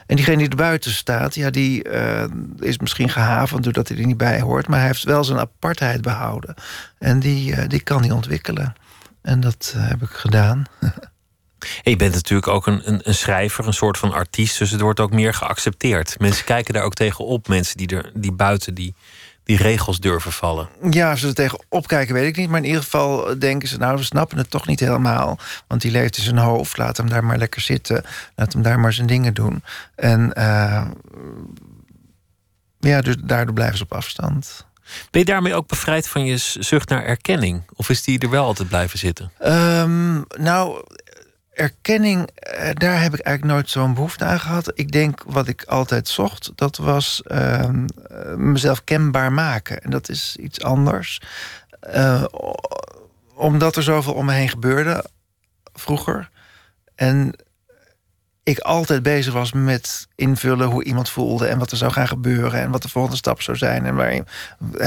En diegene die er buiten staat, ja, die uh, is misschien gehavend doordat hij er niet bij hoort. Maar hij heeft wel zijn apartheid behouden. En die, die kan hij ontwikkelen. En dat heb ik gedaan. En je bent natuurlijk ook een, een, een, schrijver, een soort van artiest. Dus het wordt ook meer geaccepteerd. Mensen kijken daar ook tegen op. Mensen die, er, die buiten die, die regels durven vallen. Ja, of ze er tegen opkijken, weet ik niet. Maar in ieder geval denken ze, nou, we snappen het toch niet helemaal. Want die leeft in zijn hoofd. Laat hem daar maar lekker zitten. Laat hem daar maar zijn dingen doen. En uh, ja, dus daardoor blijven ze op afstand. Ben je daarmee ook bevrijd van je zucht naar erkenning? Of is die er wel altijd blijven zitten? Um, nou, erkenning, eh, daar heb ik eigenlijk nooit zo'n behoefte aan gehad. Ik denk wat ik altijd zocht, dat was uh, mezelf kenbaar maken. En dat is iets anders. Uh, omdat er zoveel om me heen gebeurde vroeger. En ik altijd bezig was met invullen hoe iemand voelde en wat er zou gaan gebeuren en wat de volgende stap zou zijn. En waarin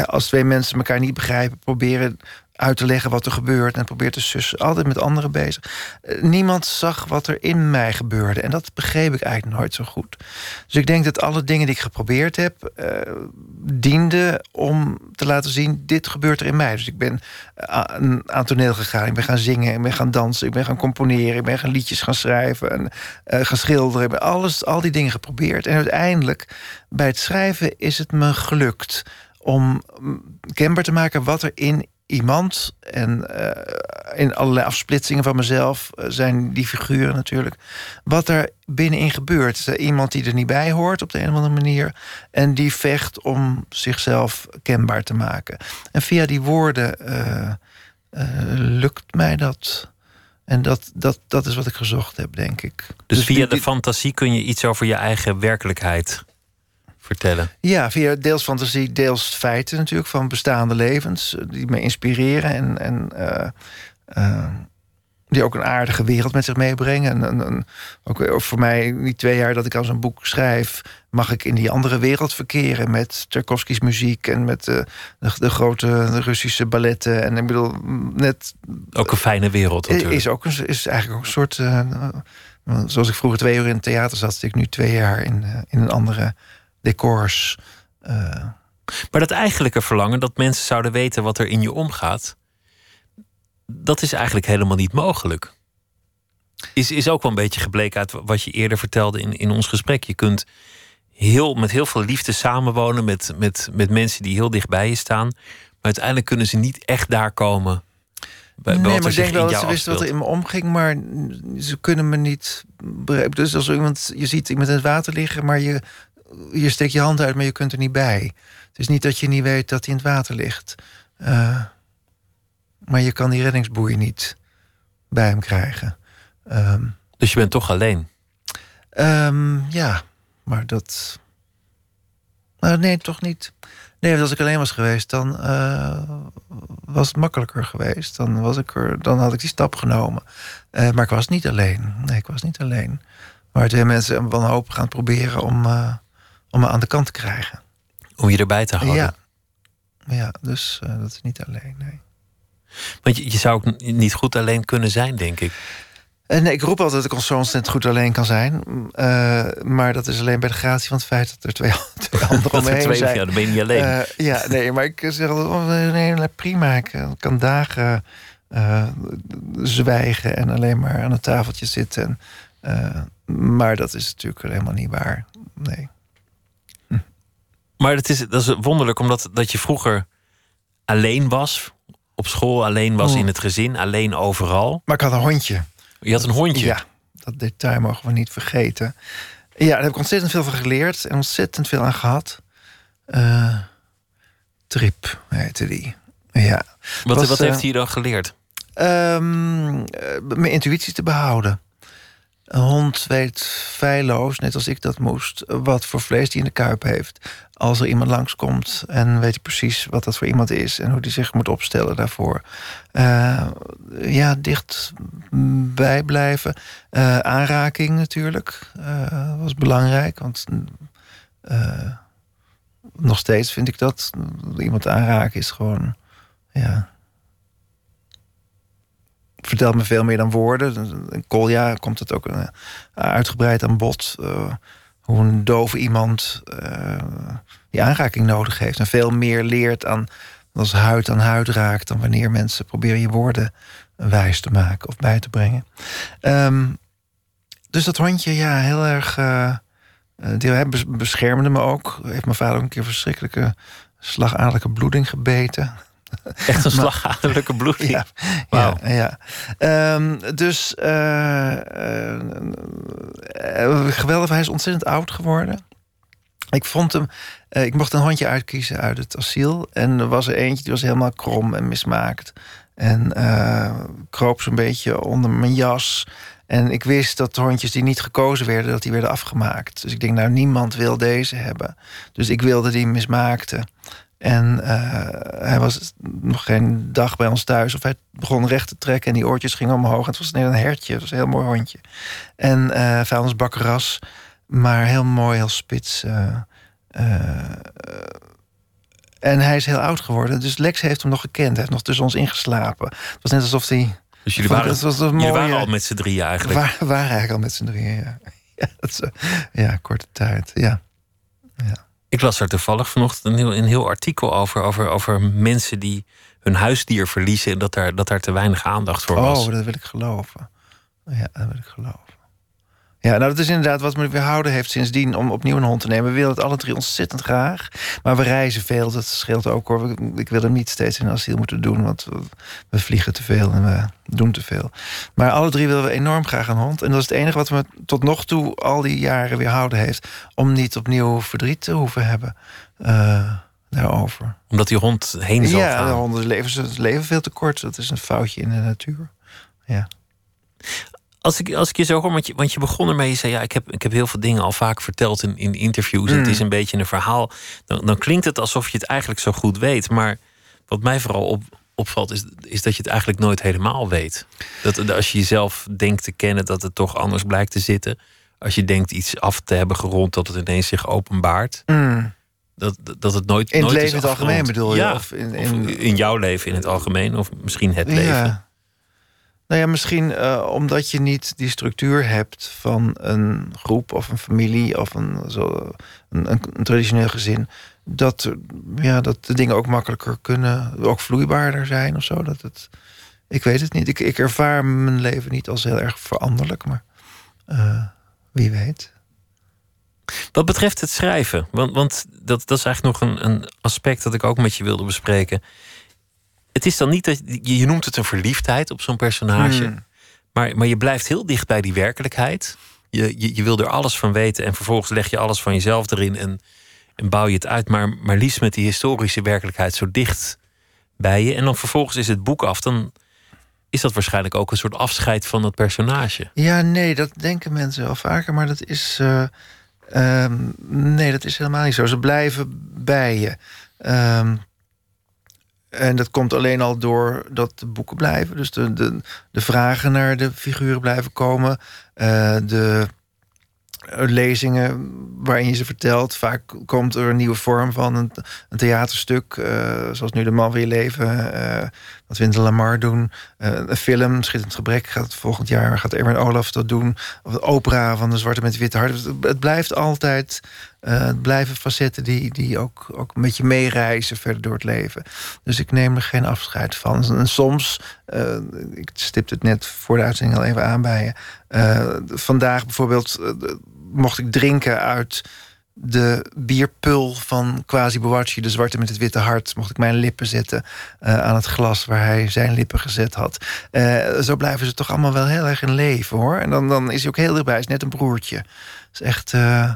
als twee mensen elkaar niet begrijpen, proberen uit te leggen wat er gebeurt en probeert te sussen. Altijd met anderen bezig. Eh, niemand zag wat er in mij gebeurde. En dat begreep ik eigenlijk nooit zo goed. Dus ik denk dat alle dingen die ik geprobeerd heb... Uh, dienden om te laten zien, dit gebeurt er in mij. Dus ik ben aan, aan toneel gegaan. Ik ben gaan zingen, ik ben gaan dansen, ik ben gaan componeren... ik ben gaan liedjes gaan schrijven en gaan schilderen. Ik ben alles, al die dingen geprobeerd. En uiteindelijk, bij het schrijven is het me gelukt om mm, kenbaar te maken wat er in iemand. En uh, in allerlei afsplitsingen van mezelf uh, zijn die figuren natuurlijk. Wat er binnenin gebeurt. Is er iemand die er niet bij hoort op de een of andere manier. En die vecht om zichzelf kenbaar te maken. En via die woorden uh, lukt mij dat. En dat, dat, dat is wat ik gezocht heb, denk ik. Dus, dus via de fantasie kun je iets over je eigen werkelijkheid vertellen? Ja, via deels fantasie, deels feiten natuurlijk van bestaande levens eh, die me inspireren en, en uh, uh, die ook een aardige wereld met zich meebrengen. En, en, ook voor mij, die twee jaar dat ik aan zo'n boek schrijf, mag ik in die andere wereld verkeren met Tchaikovsky's muziek en met de, de, de grote Russische balletten. En ik bedoel, net. Ook een fijne wereld. Natuurlijk. Is, ook een, is eigenlijk ook een soort. Uh, zoals ik vroeger twee uur in het theater zat, zit ik nu twee jaar in, in een andere decors. Uh... Maar dat eigenlijke verlangen dat mensen zouden weten wat er in je omgaat, dat is eigenlijk helemaal niet mogelijk. Is, is ook wel een beetje gebleken uit wat je eerder vertelde in, in ons gesprek. Je kunt heel, met heel veel liefde samenwonen met, met, met mensen die heel dicht bij je staan. Maar uiteindelijk kunnen ze niet echt daar komen. Bij, nee, maar ik denk wel dat ze wisten wat er in me omging, maar ze kunnen me niet begrijpen. Dus als iemand, je ziet iemand in het water liggen, maar je je steekt je hand uit, maar je kunt er niet bij. Het is niet dat je niet weet dat hij in het water ligt. Uh, maar je kan die reddingsboei niet bij hem krijgen. Um, dus je bent toch alleen? Um, ja, maar dat. Nou, nee, toch niet. Nee, als ik alleen was geweest, dan uh, was het makkelijker geweest. Dan, was ik er, dan had ik die stap genomen. Uh, maar ik was niet alleen. Nee, ik was niet alleen. Maar twee mensen wanhopig gaan proberen om, uh, om me aan de kant te krijgen. Om je erbij te houden? Ja, ja dus uh, dat is niet alleen, nee. Want je, je zou ook niet goed alleen kunnen zijn, denk ik. Uh, nee, ik roep altijd dat ik ontzettend goed alleen kan zijn. Uh, maar dat is alleen bij de gratie van het feit dat er twee, twee anderen omheen twee, zijn. Ja, dan ben je niet alleen. ja, nee, maar ik zeg altijd, oh, nee, prima. Ik kan dagen zwijgen en alleen maar aan het tafeltje zitten. maar dat is natuurlijk helemaal niet waar. Nee. Maar het is, dat is wonderlijk, omdat dat je vroeger alleen was. Op school alleen was, oh. in het gezin, alleen overal. Maar ik had een hondje. Je had een hondje? Ja, dat detail mogen we niet vergeten. Ja, daar heb ik ontzettend veel van geleerd en ontzettend veel aan gehad. Uh, Trip heette die. Ja. Wat, Was, wat eh, heeft hij dan geleerd? Ehm, eh, mijn intuïtie te behouden. Een hond weet feilloos, net als ik dat moest, wat voor vlees die in de kuip heeft. Als er iemand langskomt en weet hij precies wat dat voor iemand is en hoe hij zich moet opstellen daarvoor. Eh, ja, dicht bij blijven. Eh, aanraking natuurlijk eh, was belangrijk, want nog steeds vind ik dat iemand aanraken is gewoon, ja, vertelt me veel meer dan woorden. In Kolja komt het ook eh, uitgebreid aan bod. eh, hoe een dove iemand eh, die aanraking nodig heeft. En veel meer leert aan als huid aan huid raakt... dan wanneer mensen proberen je woorden wijs te maken of bij te brengen. Ehm, dus dat hondje, ja, heel erg... die beschermde me ook. Heeft mijn vader ook een keer verschrikkelijke slagadelijke bloeding gebeten. Echt een slagaderlijke bloeding. Ja, ja, ja. Ehm, dus eh, eh, eh, geweldig, hij is ontzettend oud geworden. Ik vond hem, ik mocht een hondje uitkiezen uit het asiel. En er was er eentje die was helemaal krom en mismaakt. En kroop zo'n beetje onder mijn jas. En ik wist dat hondjes die niet gekozen werden, dat die werden afgemaakt. Dus ik denk, nou, niemand wil deze hebben. Dus ik wilde die mismaakte. En eh, hij was nog geen dag bij ons thuis. Of hij begon recht te trekken en die oortjes gingen omhoog. En het was net een hertje, het was een heel mooi hondje. En eh vuilnisbakkeras, maar heel mooi, heel spits. eh, en hij is heel oud geworden. Dus Lex heeft hem nog gekend. Hij heeft nog tussen ons ingeslapen. Het was net alsof hij... Dus jullie waren, het was een jullie mooie- waren al met z'n drieën eigenlijk. Waar, waren eigenlijk al met z'n drieën, ja. Ja, is, ja, korte tijd, ja. Ik las er toevallig vanochtend een heel, een heel artikel over, over, over mensen die hun huisdier verliezen en dat daar, dat daar te weinig aandacht voor was. Oh, dat wil ik geloven. Ja, dat wil ik geloven. Ja, nou dat is inderdaad wat me weerhouden heeft sindsdien om opnieuw een hond te nemen. We willen het alle drie ontzettend graag. Maar we reizen veel, dat scheelt ook hoor. Ik wil hem niet steeds in asiel moeten doen, want we- vliegen te veel en we doen te veel. Maar alle drie willen we enorm graag een hond. En dat is het enige wat me tot nog toe al die jaren weerhouden heeft. Om niet opnieuw verdriet te hoeven hebben eh, daarover. Omdat die hond heen zal Ja, gaan. de honden leven, ze leven veel te kort. Dat is een foutje in de natuur. Ja. Als ik, als ik je zo hoor, want je, want je begon ermee, je zei ja, ik heb, ik heb heel veel dingen al vaak verteld in, in interviews. Het Mm. is een beetje een verhaal. Dan, dan klinkt het alsof je het eigenlijk zo goed weet. Maar wat mij vooral op, opvalt, is, is dat je het eigenlijk nooit helemaal weet. Dat, als je jezelf denkt te kennen, dat het toch anders blijkt te zitten. Als je denkt iets af te hebben gerond, dat het ineens zich openbaart. Mm. Dat, dat het nooit. In het nooit leven in het algemeen bedoel je? Ja, Of in- of in- in jouw leven in het algemeen, of misschien het leven. Nou ja, misschien eh, omdat je niet die structuur hebt van een groep of een familie of een, zo, een, traditioneel gezin. Dat, ja, dat de dingen ook makkelijker kunnen, ook vloeibaarder zijn of zo. Dat het, ik weet het niet. Ik, ik ervaar mijn leven niet als heel erg veranderlijk, maar eh, wie weet. Wat betreft het schrijven, want, want dat, dat is eigenlijk nog een, een aspect dat ik ook met je wilde bespreken. Het is dan niet dat je, je noemt het een verliefdheid op zo'n personage, Hmm. maar, maar je blijft heel dicht bij die werkelijkheid. Je, je, je wil er alles van weten en vervolgens leg je alles van jezelf erin en, en bouw je het uit, maar, maar liefst met die historische werkelijkheid zo dicht bij je. En dan vervolgens is het boek af, dan is dat waarschijnlijk ook een soort afscheid van dat personage. Ja, nee, dat denken mensen wel vaker, maar dat is. eh, ehm, nee, dat is helemaal niet zo. Ze blijven bij je. Ehm, en dat komt alleen al door dat de boeken blijven. Dus de, de, de vragen naar de figuren blijven komen. Eh, de lezingen waarin je ze vertelt. Vaak komt er een nieuwe vorm van een, theaterstuk. eh, zoals nu De Man je leven. eh, wat Lamar doen. Eh, een film, Schitterend Gebrek, gaat volgend jaar gaat Erwin Olaf dat doen. Of de opera van de Zwarte met Witte Hart. Het blijft altijd, eh, het blijven facetten die, die ook, ook met je meereizen verder door het leven. Dus ik neem er geen afscheid van. En soms, eh, ik stipte het net voor de uitzending al even aan bij je. Eh, vandaag bijvoorbeeld eh, mocht ik drinken uit de bierpul van Quasi Boachi, de zwarte met het witte hart, mocht ik mijn lippen zetten eh, aan het glas waar hij zijn lippen gezet had. Eh, zo blijven ze toch allemaal wel heel erg in leven hoor. En dan, dan is hij ook heel dichtbij, hij is net een broertje. is echt. eh,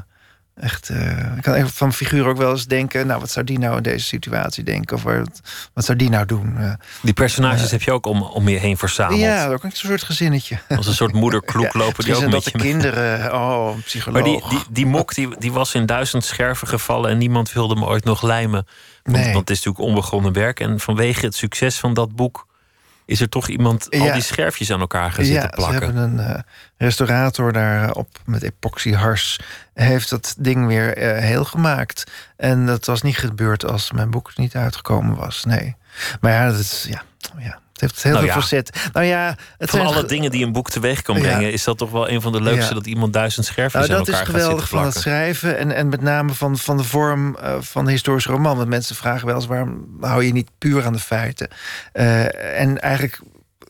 Echt, uh, ik kan even van figuur ook wel eens denken... nou, wat zou die nou in deze situatie denken? Of wat, wat zou die nou doen? Uh, die personages heb je ook om, om je heen verzameld. Ja, ook een soort gezinnetje. Als een soort moederkloek ja, lopen die ook met je de kinderen, oh, psycholoog. Maar die, die, die mok die, die was in duizend scherven gevallen... en niemand wilde me ooit nog lijmen. Want, nee. want het is natuurlijk onbegonnen werk. En vanwege het succes van dat boek is er toch iemand al die scherfjes aan elkaar gaan zitten plakken. Ze hebben een uh, restaurator daarop met epoxyhars heeft dat ding weer uh, heel gemaakt. En dat was niet gebeurd als mijn boek niet uitgekomen was. Nee. Maar ja, dat is ja, ja heeft heel nou veel ja. verzet. Nou ja, het van zijn alle ge- dingen die een boek teweeg kan brengen, Ja. is dat toch wel een van de leukste Ja. dat iemand duizend scherfjes Nou, aan dat is elkaar gaat geweldig zitten van het schrijven. En, en met name van, van de vorm eh, van de historische roman. Want mensen vragen wel eens waarom hou je niet puur aan de feiten. Eh, en eigenlijk,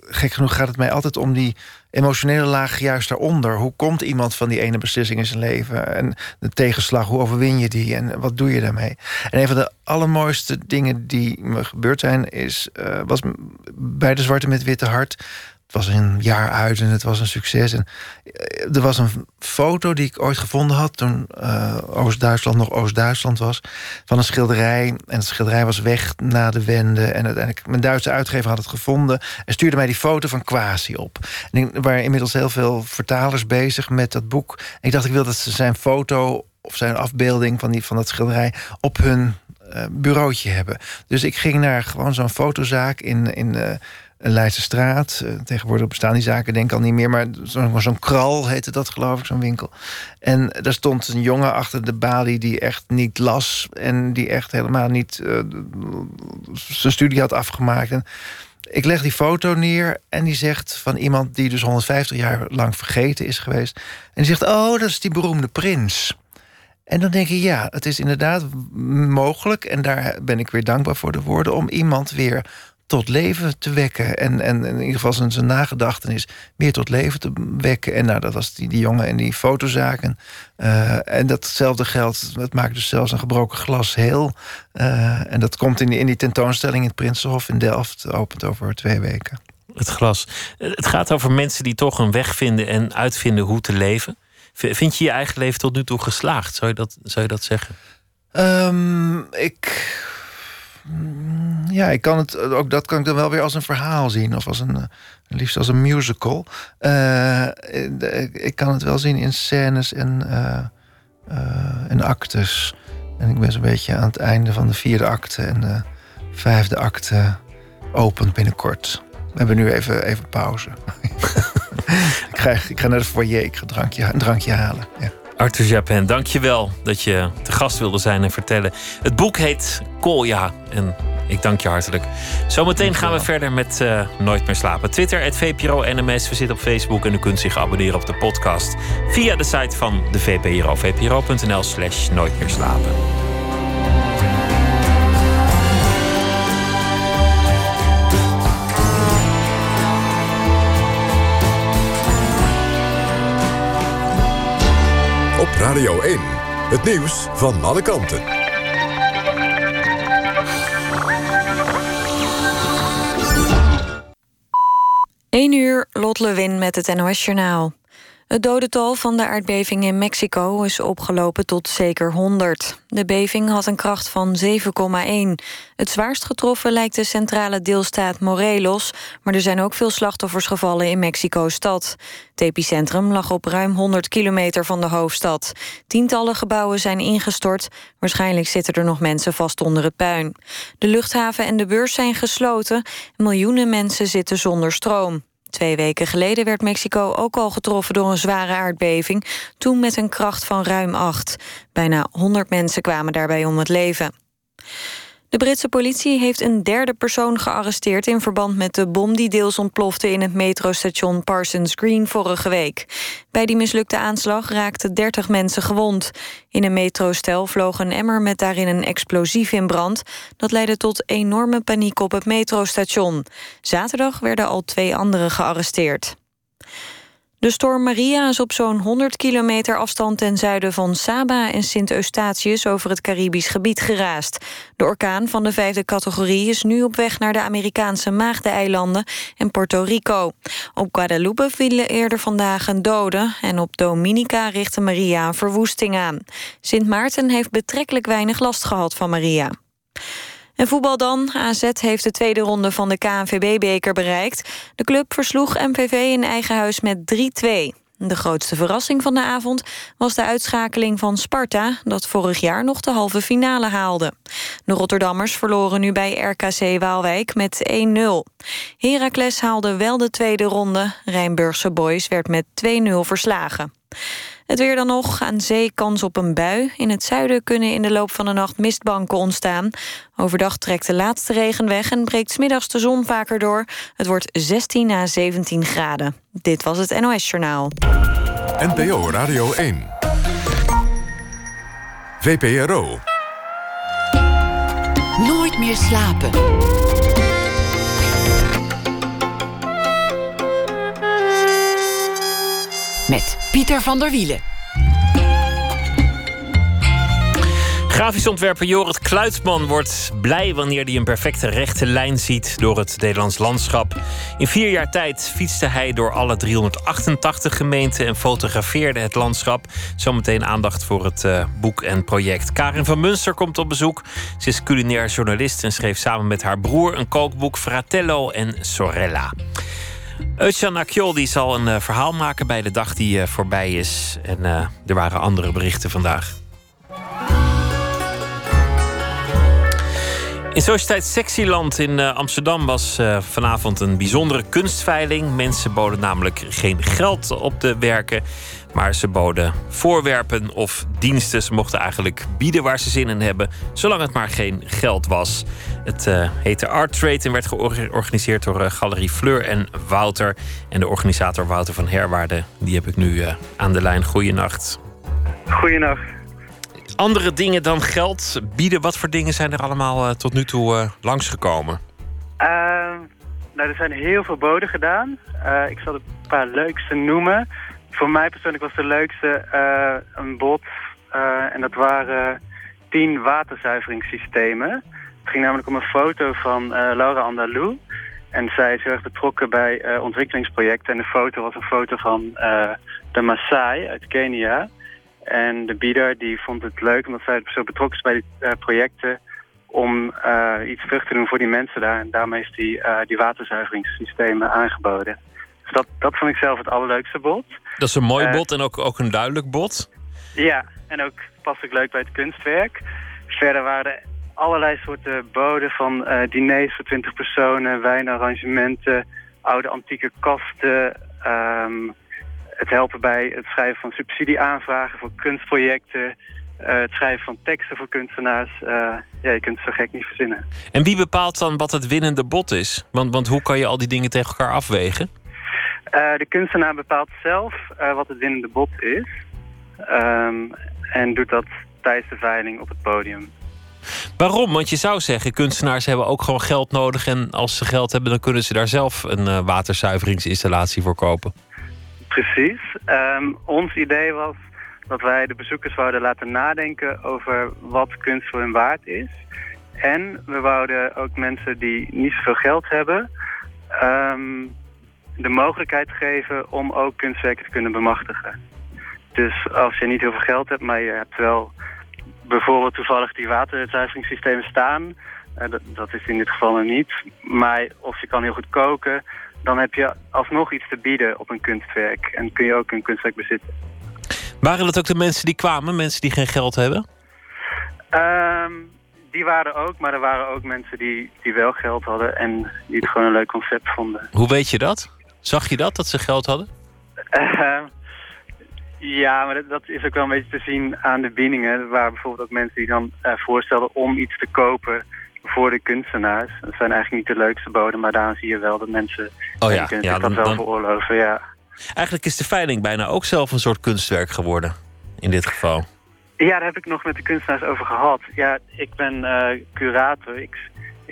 gek genoeg, gaat het mij altijd om die emotionele laag juist daaronder. Hoe komt iemand van die ene beslissing in zijn leven? En de tegenslag, hoe overwin je die? En wat doe je daarmee? En een van de allermooiste dingen die me gebeurd zijn... Is, eh, was bij de Zwarte met Witte Hart... Was een jaar uit en het was een succes. En eh, er was een foto die ik ooit gevonden had... toen eh, Oost-Duitsland nog Oost-Duitsland was... van een schilderij. En het schilderij was weg na de wende. En uiteindelijk, mijn Duitse uitgever had het gevonden... en stuurde mij die foto van Quasi op. En er waren inmiddels heel veel vertalers bezig met dat boek. En ik dacht, ik wil dat ze zijn foto of zijn afbeelding van, die, van dat schilderij... op hun eh, bureautje hebben. Dus ik ging naar gewoon zo'n fotozaak in... in een Leidse straat. Eh, tegenwoordig bestaan die zaken denk ik al niet meer. Maar zo'n zo'n kral heette dat geloof ik, zo'n winkel. En daar stond een jongen achter de balie die echt niet las. En die echt helemaal niet eh, zijn studie had afgemaakt. En ik leg die foto neer en die zegt van iemand die dus 150 jaar lang vergeten is geweest. En die zegt, oh, dat is die beroemde prins. En dan denk je, ja, het is inderdaad mogelijk... en daar ben ik weer dankbaar voor de woorden... om iemand weer tot leven te wekken. En, en in ieder geval zijn, zijn nagedachtenis weer tot leven te wekken. En nou, dat was die, die jongen en die fotozaken. Eh, en datzelfde geldt, het maakt dus zelfs een gebroken glas heel. Eh, en dat komt in die, in die tentoonstelling in het Prinsenhof in Delft. Opent over twee weken. Het glas. Het gaat over mensen die toch een weg vinden en uitvinden hoe te leven. Vind je je eigen leven tot nu toe geslaagd? Zou je dat, zou je dat zeggen? Ehm, ik. Ja, ik kan het, ook dat kan ik dan wel weer als een verhaal zien. Of als een, eh, liefst als een musical. Eh, ik kan het wel zien in scènes en, eh, eh, en actes. En ik ben zo'n beetje aan het einde van de vierde acte. En de vijfde acte opent binnenkort. We hebben nu even, even pauze. ik, ga, ik ga naar de foyer, ik ga een drankje, een drankje halen. Ja. Arthur Japin, dank je wel dat je te gast wilde zijn en vertellen. Het boek heet Kolja en ik dank je hartelijk. Zometeen gaan we verder met eh, Nooit meer slapen. Twitter, het VPRO NMS. We zitten op Facebook en u kunt zich abonneren op de podcast... via de site van de VPRO. vpro.nl slash Nooit meer slapen. Radio 1. Het nieuws van alle kanten. 1 uur, Lot Lewin met het NOS Journaal. Het dodental van de aardbeving in Mexico is opgelopen tot zeker 100. De beving had een kracht van 7,1. Het zwaarst getroffen lijkt de centrale deelstaat Morelos... maar er zijn ook veel slachtoffers gevallen in Mexico-stad. Het epicentrum lag op ruim 100 kilometer van de hoofdstad. Tientallen gebouwen zijn ingestort. Waarschijnlijk zitten er nog mensen vast onder het puin. De luchthaven en de beurs zijn gesloten. Miljoenen mensen zitten zonder stroom. Twee weken geleden werd Mexico ook al getroffen door een zware aardbeving, toen met een kracht van ruim 8. Bijna 100 mensen kwamen daarbij om het leven. De Britse politie heeft een derde persoon gearresteerd... in verband met de bom die deels ontplofte in het metrostation Parsons Green vorige week. Bij die mislukte aanslag raakten 30 mensen gewond. In een metrostel vloog een emmer met daarin een explosief in brand. Dat leidde tot enorme paniek op het metrostation. Zaterdag werden al twee anderen gearresteerd. De storm Maria is op zo'n 100 kilometer afstand ten zuiden van Saba en Sint Eustatius over het Caribisch gebied geraast. De orkaan van de vijfde categorie is nu op weg naar de Amerikaanse Maagdeneilanden en Puerto Rico. Op Guadalupe vielen eerder vandaag een dode en op Dominica richtte Maria een verwoesting aan. Sint Maarten heeft betrekkelijk weinig last gehad van Maria. En voetbal dan. AZ heeft de tweede ronde van de KNVB-beker bereikt. De club versloeg MVV in eigen huis met 3-2. De grootste verrassing van de avond was de uitschakeling van Sparta... dat vorig jaar nog de halve finale haalde. De Rotterdammers verloren nu bij RKC Waalwijk met 1-0. Heracles haalde wel de tweede ronde. Rijnburgse Boys werd met 2-0 verslagen. Het weer dan nog. Aan zee kans op een bui. In het zuiden kunnen in de loop van de nacht mistbanken ontstaan. Overdag trekt de laatste regen weg en breekt smiddags de zon vaker door. Het wordt 16 à 17 graden. Dit was het NOS Journaal. NPO Radio 1. VPRO. Nooit meer slapen. Met Pieter van der Wielen. Grafisch ontwerper Jorrit Kluitman wordt blij wanneer hij een perfecte rechte lijn ziet door het Nederlands landschap. In vier jaar tijd fietste hij door alle 388 gemeenten en fotografeerde het landschap. Zometeen aandacht voor het uh, boek en project. Karin van Munster komt op bezoek. Ze is culinair journalist en schreef samen met haar broer een kookboek Fratello en Sorella. Eutjan Akjoldi zal een uh, verhaal maken bij de dag die uh, voorbij is. En uh, er waren andere berichten vandaag. In Sociëteit Sexyland in Amsterdam was vanavond een bijzondere kunstveiling. Mensen boden namelijk geen geld op de werken. Maar ze boden voorwerpen of diensten. Ze mochten eigenlijk bieden waar ze zin in hebben, zolang het maar geen geld was. Het uh, heette Art Trade en werd georganiseerd door uh, Galerie Fleur en Wouter. En de organisator Wouter van Herwaarde, die heb ik nu uh, aan de lijn. Goeienacht. Goeienacht. Andere dingen dan geld bieden, wat voor dingen zijn er allemaal tot nu toe langsgekomen? nou, er zijn heel veel boden gedaan. ik zal een paar leukste noemen. Voor mij persoonlijk was de leukste een bod. en dat waren tien waterzuiveringssystemen. Het ging namelijk om een foto van uh, Laura Andalou. En zij is heel erg betrokken bij ontwikkelingsprojecten. En de foto was een foto van de Maasai uit Kenia. En de bieder die vond het leuk, omdat zij zo betrokken is bij die projecten... om iets terug te doen voor die mensen daar. En daarmee is die, die waterzuiveringssystemen aangeboden. Dus dat, dat vond ik zelf het allerleukste bod. Dat is een mooi bod en ook, ook een duidelijk bod. Ja, en ook past ook leuk bij het kunstwerk. Verder waren er allerlei soorten boden van uh, diners voor 20 personen, wijnarrangementen, oude antieke kasten. Um, het helpen bij het schrijven van subsidieaanvragen voor kunstprojecten. Uh, het schrijven van teksten voor kunstenaars. Uh, ja, je kunt het zo gek niet verzinnen. En wie bepaalt dan wat het winnende bod is? Want, want hoe kan je al die dingen tegen elkaar afwegen? De kunstenaar bepaalt zelf wat het winnende bod is. Um, en doet dat tijdens de veiling op het podium. Waarom? Want je zou zeggen, kunstenaars hebben ook gewoon geld nodig. En als ze geld hebben, dan kunnen ze daar zelf een uh, waterzuiveringsinstallatie voor kopen. Precies. Um, ons idee was dat wij de bezoekers wouden laten nadenken over wat kunst voor hun waard is. En we wouden ook mensen die niet zoveel geld hebben... Um, de mogelijkheid geven om ook kunstwerken te kunnen bemachtigen. Dus als je niet heel veel geld hebt, maar je hebt wel bijvoorbeeld toevallig die waterzuiveringssystemen staan. Uh, dat, dat, is in dit geval nog niet. Maar of je kan heel goed koken, dan heb je alsnog iets te bieden op een kunstwerk. En kun je ook een kunstwerk bezitten. Waren dat ook de mensen die kwamen, mensen die geen geld hebben? Um, die waren ook, maar er waren ook mensen die, die wel geld hadden en die het gewoon een leuk concept vonden. Hoe weet je dat? Zag je dat, dat ze geld hadden? Uh, ja, maar dat, dat, is ook wel een beetje te zien aan de biedingen. Waar bijvoorbeeld ook mensen die dan uh, voorstelden om iets te kopen voor de kunstenaars. Dat zijn eigenlijk niet de leukste boden, maar daar zie je wel dat mensen oh ja, ja, dat wel veroorloven. Ja. Eigenlijk is de veiling bijna ook zelf een soort kunstwerk geworden, in dit geval. Ja, daar heb ik nog met de kunstenaars over gehad. Ja, ik ben uh, curator. Ik,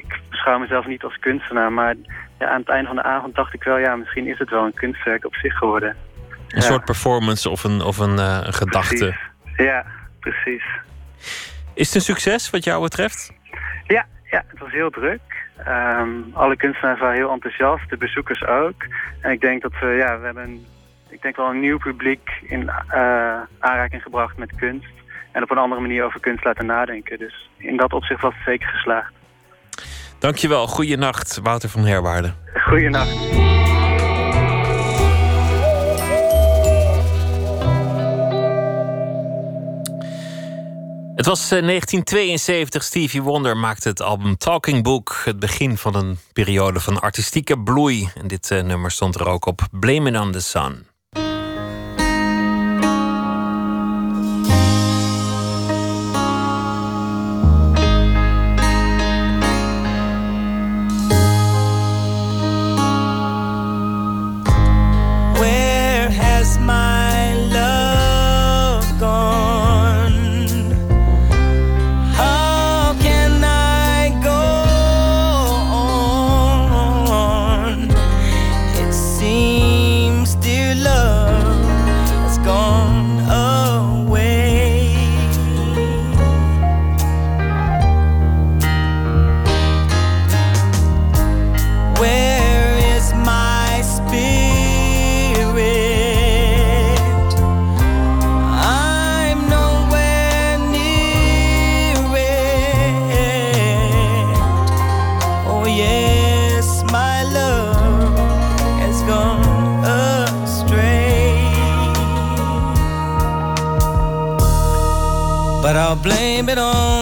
ik beschouw mezelf niet als kunstenaar, maar ja, aan het einde van de avond dacht ik wel... ja, misschien is het wel een kunstwerk op zich geworden. Een soort performance of een, of een, uh, een gedachte. Precies. Ja, precies. Is het een succes wat jou betreft? Ja, ja het was heel druk. Um, alle kunstenaars waren heel enthousiast, de bezoekers ook. En ik denk dat we, ja, we hebben een, ik denk wel een nieuw publiek in uh, aanraking gebracht met kunst. En op een andere manier over kunst laten nadenken. Dus in dat opzicht was het zeker geslaagd. Dankjewel. Goeienacht, Wouter van Herwaarden. Goeienacht. Het was 1972. Eh, Stevie Wonder maakte het album Talking Book. Het begin van een periode van artistieke bloei. En dit uh, nummer stond er ook op Blame It on the Sun.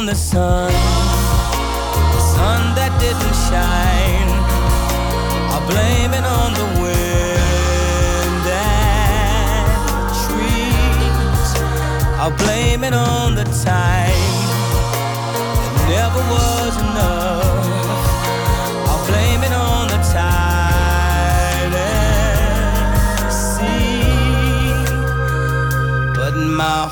the sun. The sun that didn't shine. I blame it on the wind and trees. I blame it on the time That never was enough. I blame it on the tide and sea. But my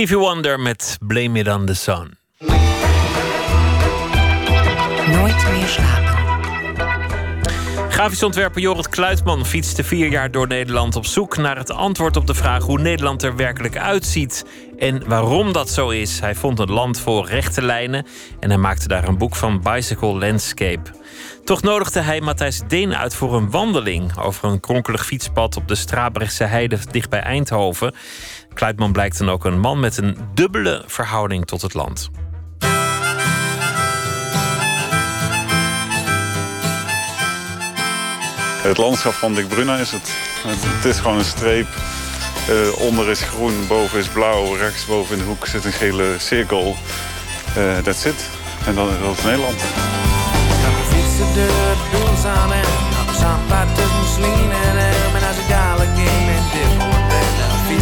Stevie Wonder met Blame It on the Sun. Nooit meer slapen. Grafisch ontwerper Jorrit Kluitman fietste vier jaar door Nederland op zoek naar het antwoord op de vraag hoe Nederland er werkelijk uitziet en waarom dat zo is. Hij vond een land vol rechte lijnen en hij maakte daar een boek van Bicycle Landscape. Toch nodigde hij Matthijs Deen uit voor een wandeling over een kronkelig fietspad op de Strabrechtse heide dicht bij Eindhoven. Kluitman blijkt dan ook een man met een dubbele verhouding tot het land. Het landschap van Dick Bruna is het. Het is gewoon een streep. Uh, onder is groen, boven is blauw. Rechts boven in de hoek zit een gele cirkel. Uh, that's it. En dat, dat is Nederland. fietsen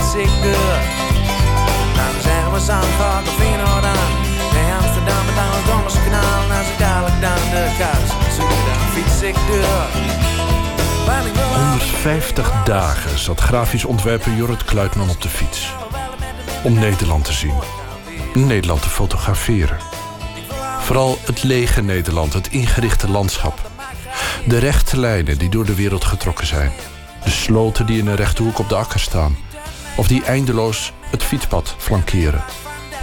fiets ik door. Dan zeggen we Zandvoort of Feyenoord aan. Nee, Amsterdam met aan het Dommerse kanaal. En als ik dadelijk dan de kous zoek, dan fiets ik door. Want ik wil 150 dagen zat grafisch ontwerper Jorrit Kluitman op de fiets. Om Nederland te zien. Nederland te fotograferen. Vooral het lege Nederland, het ingerichte landschap. De rechte lijnen die door de wereld getrokken zijn. De sloten die in een rechte hoek op de akker staan. Of die eindeloos het fietspad flankeren.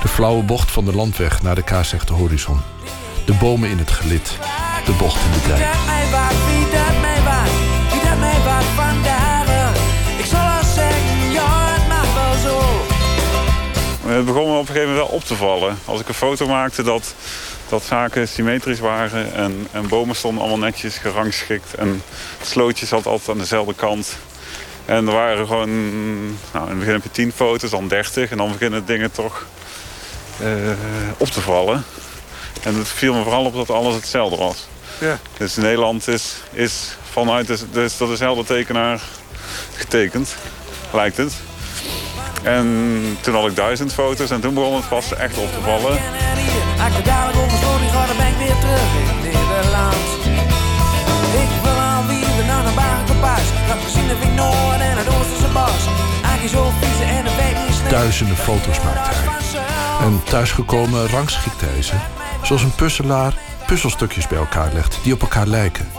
De flauwe bocht van de landweg naar de kaarsrechte horizon. De bomen in het gelid. De bocht in de dijk. dat mij wat, wie dat mij wat, wie dat mij wat van dagen. Ik zal wel zeggen, ja, het mag wel zo. Het begon me op een gegeven moment wel op te vallen. Als ik een foto maakte dat, dat zaken symmetrisch waren... En, en bomen stonden allemaal netjes gerangschikt... en het slootje zat altijd aan dezelfde kant. En er waren gewoon... Nou, in het begin heb je 10 foto's, dan 30... en dan beginnen dingen toch eh, op te vallen. En het viel me vooral op dat alles hetzelfde was. Ja. Dus Nederland is, is vanuit de, dus door dezelfde tekenaar getekend, lijkt het. En toen had ik duizend foto's en toen begon het pas echt op te vallen. Had gezien de Noord en het. Duizenden foto's maakte hij. En thuisgekomen rangschikte hij ze. Zoals een puzzelaar puzzelstukjes bij elkaar legt die op elkaar lijken.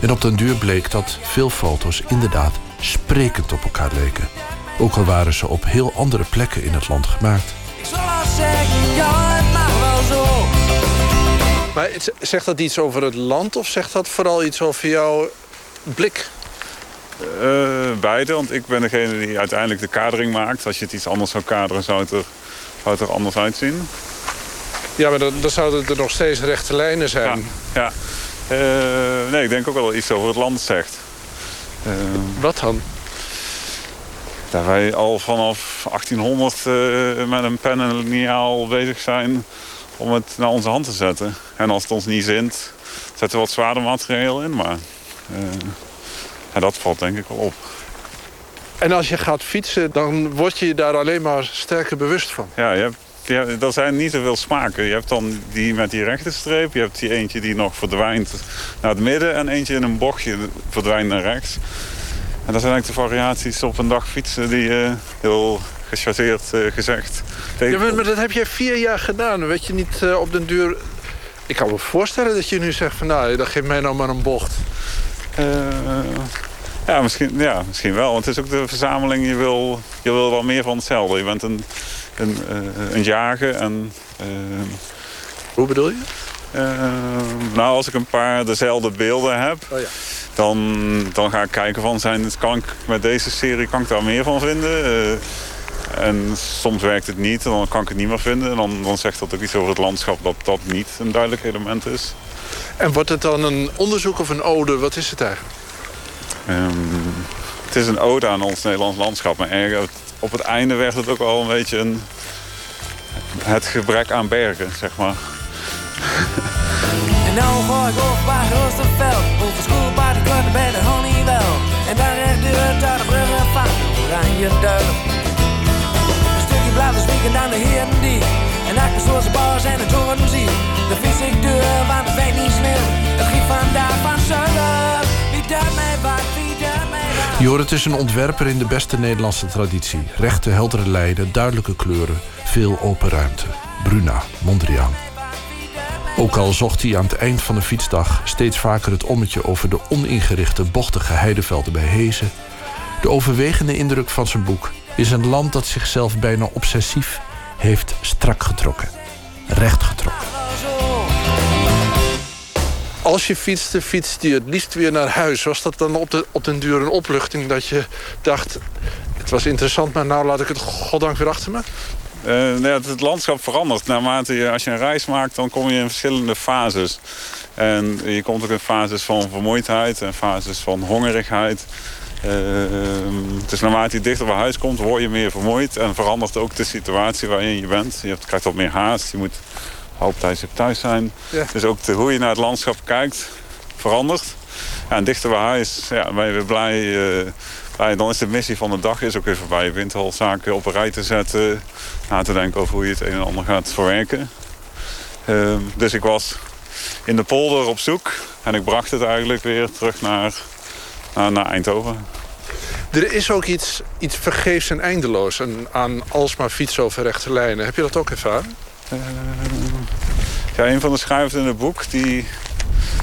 En op den duur bleek dat veel foto's inderdaad sprekend op elkaar leken. Ook al waren ze op heel andere plekken in het land gemaakt. Ik zal zeggen, ja, het mag wel zo. Maar zegt dat iets over het land of zegt dat vooral iets over jouw blik? Eh, beide, want ik ben degene die uiteindelijk de kadering maakt. Als je het iets anders zou kaderen, zou het er, zou het er anders uitzien. Ja, maar dan, dan zouden er nog steeds rechte lijnen zijn. Ja. Eh, nee, ik denk ook wel dat iets over het land zegt. Eh, Wat dan? dat wij al vanaf 1800 eh, met een pen en een liniaal bezig zijn om het naar onze hand te zetten. En als het ons niet zint, zetten we wat zwaarder materiaal in. Maar dat valt denk ik wel op. En als je gaat fietsen, dan word je je daar alleen maar sterker bewust van. Ja, je hebt, ja, er zijn niet zoveel smaken. Je hebt dan die met die rechte streep. Je hebt die eentje die nog verdwijnt naar het midden. En eentje in een bochtje verdwijnt naar rechts. En dat zijn eigenlijk de variaties op een dag fietsen die eh, heel gechargeerd eh, gezegd. Ja, maar, maar dat heb jij vier jaar gedaan. Weet je niet eh, op den duur... Ik kan me voorstellen dat je nu zegt van... nou, dat geeft mij nou maar een bocht. Ja, misschien, ja, misschien wel. Want het is ook de verzameling. Je wil, je wil wel meer van hetzelfde. Je bent een, een, eh, een jager. En, eh, Hoe bedoel je? eh, nou, als ik een paar dezelfde beelden heb... Oh ja. dan, dan ga ik kijken van... Zijn, kan ik met deze serie kan ik daar meer van vinden? En soms werkt het niet. En dan kan ik het niet meer vinden. En dan, dan zegt dat ook iets over het landschap... dat dat niet een duidelijk element is. En wordt het dan een onderzoek of een ode? Wat is het eigenlijk? Ehm, het is een ode aan ons Nederlands landschap. Maar erg- op het einde werd het ook wel een beetje een, het gebrek aan bergen, zeg maar. En nou ga ik over bij Oosterveld. Over school bij de korte bij de Honeywell. En daar recht deur naar de bruggen van Oranje Duil. Een stukje blauwe spieken aan de Herendiek. En achter zoals de bars en de toren zie. De vis ik deur, want het weet niet slim. Het giet vandaag van zuiden. Wie dat mij wat, Jorrit is een ontwerper in de beste Nederlandse traditie. Rechte, heldere lijnen, duidelijke kleuren, veel open ruimte. Bruna, Mondriaan. Ook al zocht hij aan het eind van de fietsdag steeds vaker het ommetje over de oningerichte, bochtige heidevelden bij Hezen. De overwegende indruk van zijn boek is een land dat zichzelf bijna obsessief heeft strak getrokken. Recht getrokken. Als je fietste, fietste je het liefst weer naar huis. Was dat dan op, de, op den duur een opluchting dat je dacht... het was interessant, maar nou laat ik het goddank weer achter me? Ja, het, het landschap verandert. Naarmate als je een reis maakt, dan kom je in verschillende fases. En je komt ook in fases van vermoeidheid en fases van hongerigheid. Eh, dus naarmate je dichter bij huis komt, word je meer vermoeid. En verandert ook de situatie waarin je bent. Je krijgt wat meer haast. Je moet hoop tijdens het thuis zijn. Ja. Dus ook de, hoe je naar het landschap kijkt verandert. Ja, en dichter bij huis ja, ben je weer blij. blij. Dan is de missie van de dag is ook even bij je windhal zaken op een rij te zetten. Na te denken over hoe je het een en ander gaat verwerken. Ehm, dus ik was in de polder op zoek. En ik bracht het eigenlijk weer terug naar, naar, naar Eindhoven. Er is ook iets, iets vergeefs en eindeloos aan, aan alsmaar fietsen over rechte lijnen. Heb je dat ook ervaren? Ja, een van de schrijvers in het boek die,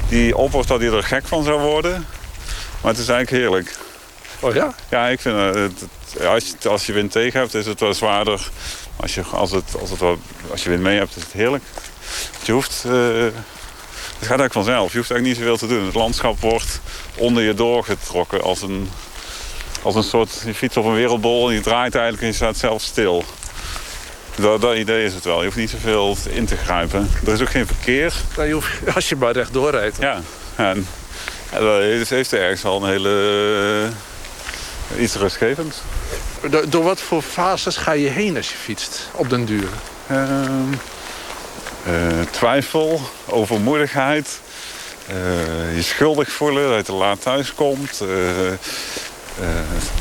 die oppert dat hij er gek van zou worden. Maar het is eigenlijk heerlijk. Oh ja? Ja, ik vind het, het- als, je, als je wind tegen hebt, is het wel zwaarder. Als je, als het, als het wel, als je wind mee hebt, is het heerlijk. Je hoeft, eh, het gaat eigenlijk vanzelf. Je hoeft eigenlijk niet zoveel te doen. Het landschap wordt onder je doorgetrokken als een, als een soort... Je fietst op een wereldbol en je draait eigenlijk en je staat zelf stil. Dat, dat idee is het wel. Je hoeft niet zoveel in te grijpen. Er is ook geen verkeer. Nou, je hoeft, als je maar rechtdoor rijdt. Ja, en, en dat heeft heeft ergens al een hele... eh, iets rustgevends. Door, door wat voor fases ga je heen als je fietst op den duur? Ehm, eh, twijfel, overmoedigheid, eh, je schuldig voelen dat je te laat thuis komt. eh, eh,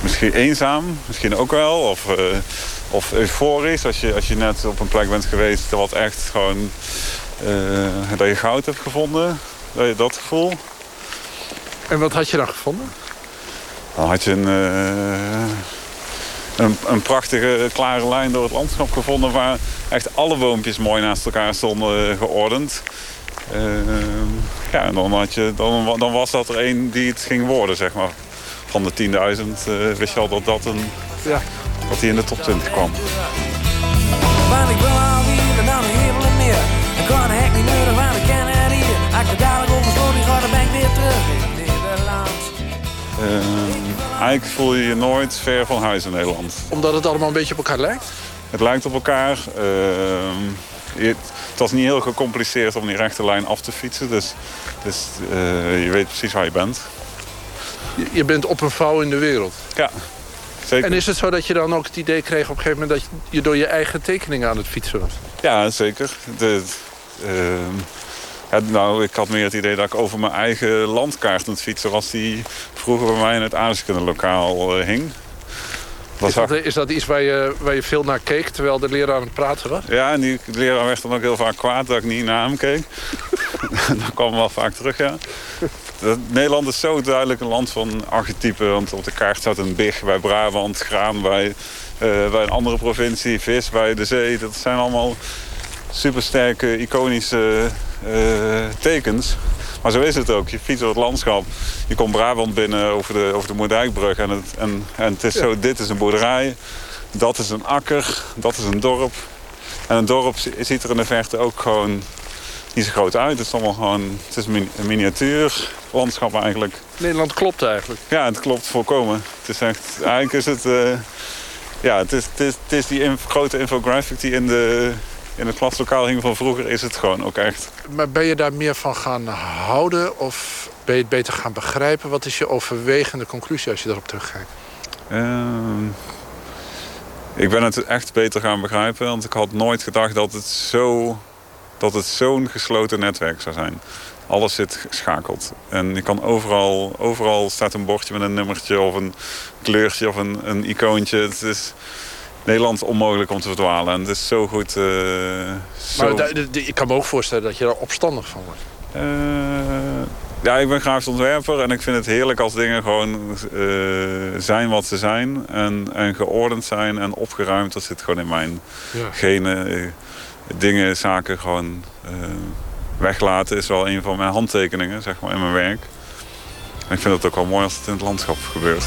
misschien eenzaam, misschien ook wel. Of, eh, of euforisch, als je, als je net op een plek bent geweest... wat echt gewoon... eh, dat je goud hebt gevonden. Dat je dat gevoel. En wat had je dan gevonden? Dan had je een, eh, een, een prachtige klare lijn door het landschap gevonden... waar echt alle boompjes mooi naast elkaar stonden geordend. Eh, ja, en dan, had je, dan, dan was dat er één die het ging worden, zeg maar. Van de 10.000 eh, wist je al dat, dat, een, Ja. Dat die in de top 20 kwam. Want ik wil alweer naar de hemel en meer. Ik kan de hek niet neuren, want ik ken het hier. Als ik dadelijk over sloot, ga dan ben ik weer terug in Nederland. Eh, eigenlijk voel je je nooit ver van huis in Nederland. Omdat het allemaal een beetje op elkaar lijkt? Het lijkt op elkaar. Ehm, je- het was niet heel gecompliceerd om die rechte lijn af te fietsen. Dus, dus eh, je weet precies waar je bent. Je, je bent op een vouw in de wereld. Ja, zeker. En is het zo dat je dan ook het idee kreeg op een gegeven moment... dat je door je eigen tekeningen aan het fietsen was? Ja, zeker. De, ehm, ja, nou, ik had meer het idee dat ik over mijn eigen landkaart aan het fietsen was... die vroeger bij mij in het aardrijkskundelokaal eh hing. Is dat, is dat iets waar je, waar je veel naar keek terwijl de leraar aan het praten was? Ja, en die leraar werd dan ook heel vaak kwaad dat ik niet naar hem keek. dat kwam wel vaak terug, ja. Nederland is zo duidelijk een land van archetypen. Want op de kaart staat een big bij Brabant, graan bij, eh, bij een andere provincie, vis bij de zee. Dat zijn allemaal supersterke, iconische eh, tekens. Maar zo is het ook. Je fietst door het landschap. Je komt Brabant binnen over de, over de Moerdijkbrug. En het, en, en het is zo, dit is een boerderij. Dat is een akker. Dat is een dorp. En een dorp zi- ziet er in de verte ook gewoon niet zo groot uit. Het is allemaal gewoon, het is een mini- een miniatuur landschap eigenlijk. Nederland klopt eigenlijk. Ja, het klopt volkomen. Het is echt, eigenlijk is het, eh, ja, het is, het is, het is die inf- grote infographic die in, de, in het klaslokaal hing van vroeger, is het gewoon ook echt. Maar ben je daar meer van gaan houden of ben je het beter gaan begrijpen? Wat is je overwegende conclusie als je daarop terugkijkt? Ehm, ik ben het echt beter gaan begrijpen, want ik had nooit gedacht dat het zo dat het zo'n gesloten netwerk zou zijn. Alles zit geschakeld. En je kan overal, overal staat een bordje met een nummertje of een kleurtje of een, een icoontje. Het is Nederland onmogelijk om te verdwalen. En het is zo goed. eh, zo... Maar ik kan me ook voorstellen dat je daar opstandig van wordt. Eh, ja, ik ben grafisch ontwerper en ik vind het heerlijk als dingen gewoon eh, zijn wat ze zijn. En, en geordend zijn en opgeruimd. Dat zit gewoon in mijn Ja. genen. Dingen, zaken gewoon weglaten is wel een van mijn handtekeningen zeg maar, in mijn werk. En ik vind het ook wel mooi als het in het landschap gebeurt.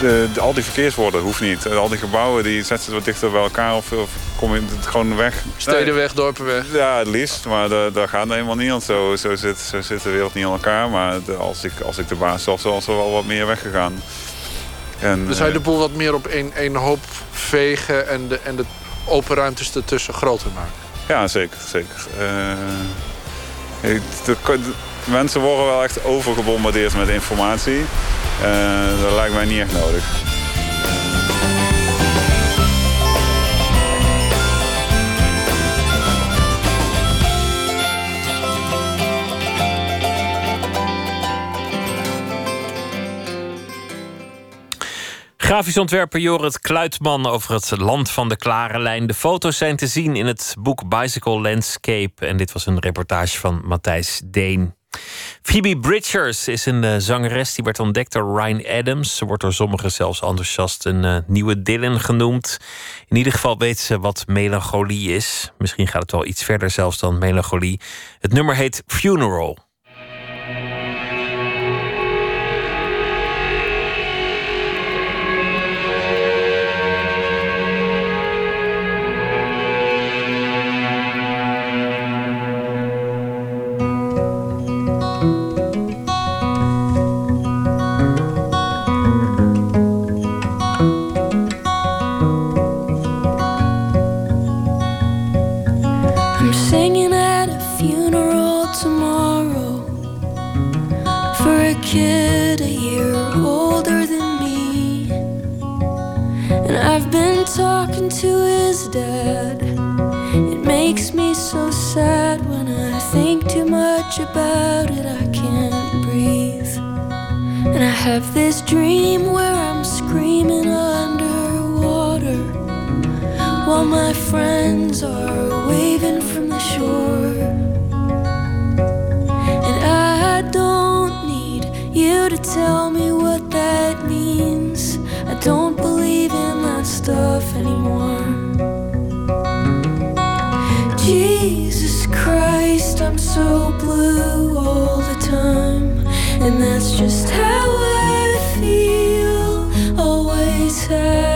De, de- al die verkeerswoorden hoeft niet. Al die gebouwen die zetten ze wat dichter bij elkaar of, of kom je het gewoon weg. Stedenweg, dorpenweg. Ja, het liefst. Maar da- daar gaat helemaal niet. Want zo, zo, zit, zo zit de wereld niet aan elkaar. Maar de- als, ik, als ik de baas was, was er wel wat meer weggegaan. En, Dus je eh, de boel wat meer op één, één hoop vegen en de, en de open ruimtes ertussen groter maken? Ja, zeker. zeker. Eh, mensen worden wel echt overgebombardeerd met informatie. Eh, dat lijkt mij niet echt nodig. Grafisch ontwerper Jorrit Kluitman over het land van de klare lijn. De foto's zijn te zien in het boek Bicycle Landscape. En dit was een reportage van Matthijs Deen. Phoebe Bridgers is een uh, zangeres die werd ontdekt door Ryan Adams. Ze wordt door sommigen zelfs enthousiast een uh, nieuwe Dylan genoemd. In ieder geval weet ze wat melancholie is. Misschien gaat het wel iets verder zelfs dan melancholie. Het nummer heet Funeral. Have this dream where I'm screaming underwater while my friends are waving from the shore. And I don't need you to tell me what that means. I don't believe in that stuff anymore. Jesus Christ, I'm so blue all the time, and that's just how said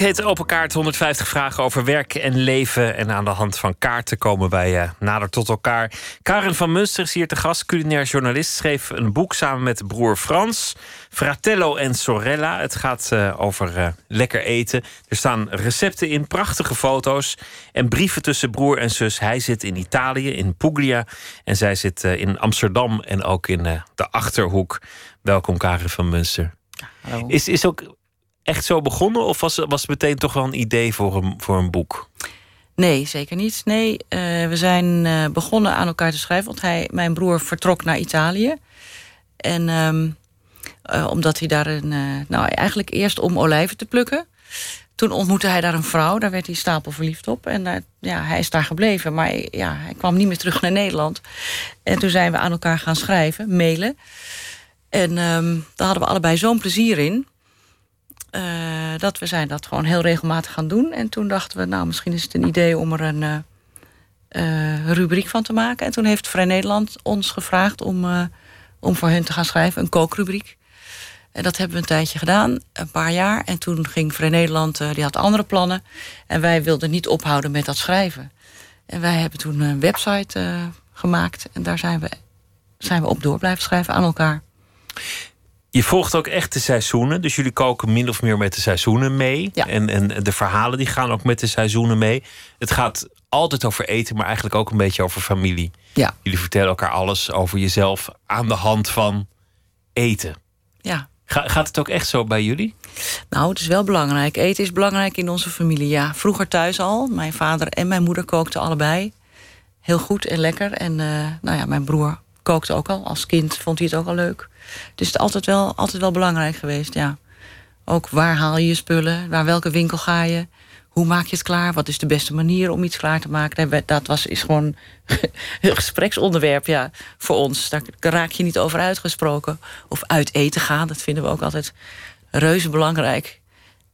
heet Open Kaart 150 vragen over werk en leven. En aan de hand van kaarten komen wij eh, nader tot elkaar. Karen van Munster is hier te gast, culinair journalist. Schreef een boek samen met broer Frans. Fratello en Sorella. Het gaat eh, over eh, lekker eten. Er staan recepten in, prachtige foto's. En brieven tussen broer en zus. Hij zit in Italië, in Puglia. En zij zit in Amsterdam en ook in de Achterhoek. Welkom Karen van Munster. Hallo. Is, is ook echt zo begonnen? Of was, was het meteen toch wel een idee voor een, voor een boek? Nee, zeker niet. Nee, eh, we zijn eh, begonnen aan elkaar te schrijven. Want hij, mijn broer vertrok naar Italië. En ehm, eh, omdat hij daar een... nou, eigenlijk eerst om olijven te plukken. Toen ontmoette hij daar een vrouw, daar werd hij stapel verliefd op. En ja, hij is daar gebleven, maar ja, hij kwam niet meer terug naar Nederland. En toen zijn we aan elkaar gaan schrijven, mailen. En ehm, daar hadden we allebei zo'n plezier in. Eh, dat we zijn dat gewoon heel regelmatig gaan doen. En toen dachten we, nou, misschien is het een idee om er een eh, eh, rubriek van te maken. En toen heeft Vrij Nederland ons gevraagd om, om voor hen te gaan schrijven, een kookrubriek. En dat hebben we een tijdje gedaan, een paar jaar. En toen ging Vrij Nederland, die had andere plannen. En wij wilden niet ophouden met dat schrijven. En wij hebben toen een website gemaakt. En daar zijn we, zijn we op door blijven schrijven aan elkaar. Je volgt ook echt de seizoenen. Dus jullie koken min of meer met de seizoenen mee. En, en de verhalen die gaan ook met de seizoenen mee. Het gaat altijd over eten, maar eigenlijk ook een beetje over familie. Ja. Jullie vertellen elkaar alles over jezelf aan de hand van eten. Ja. Ga- gaat het ook echt zo bij jullie? Nou, het is wel belangrijk. Eten is belangrijk in onze familie. Ja, vroeger thuis al. Mijn vader en mijn moeder kookten allebei. Heel goed en lekker. En eh, nou ja, mijn broer kookte ook al. Als kind vond hij het ook al leuk. Dus het is altijd wel, altijd wel belangrijk geweest, ja. Ook waar haal je je spullen? Naar welke winkel ga je? Hoe maak je het klaar? Wat is de beste manier om iets klaar te maken? Dat was, is gewoon een gespreksonderwerp ja, voor ons. Daar raak je niet over uitgesproken. Of uit eten gaan, dat vinden we ook altijd reuze belangrijk.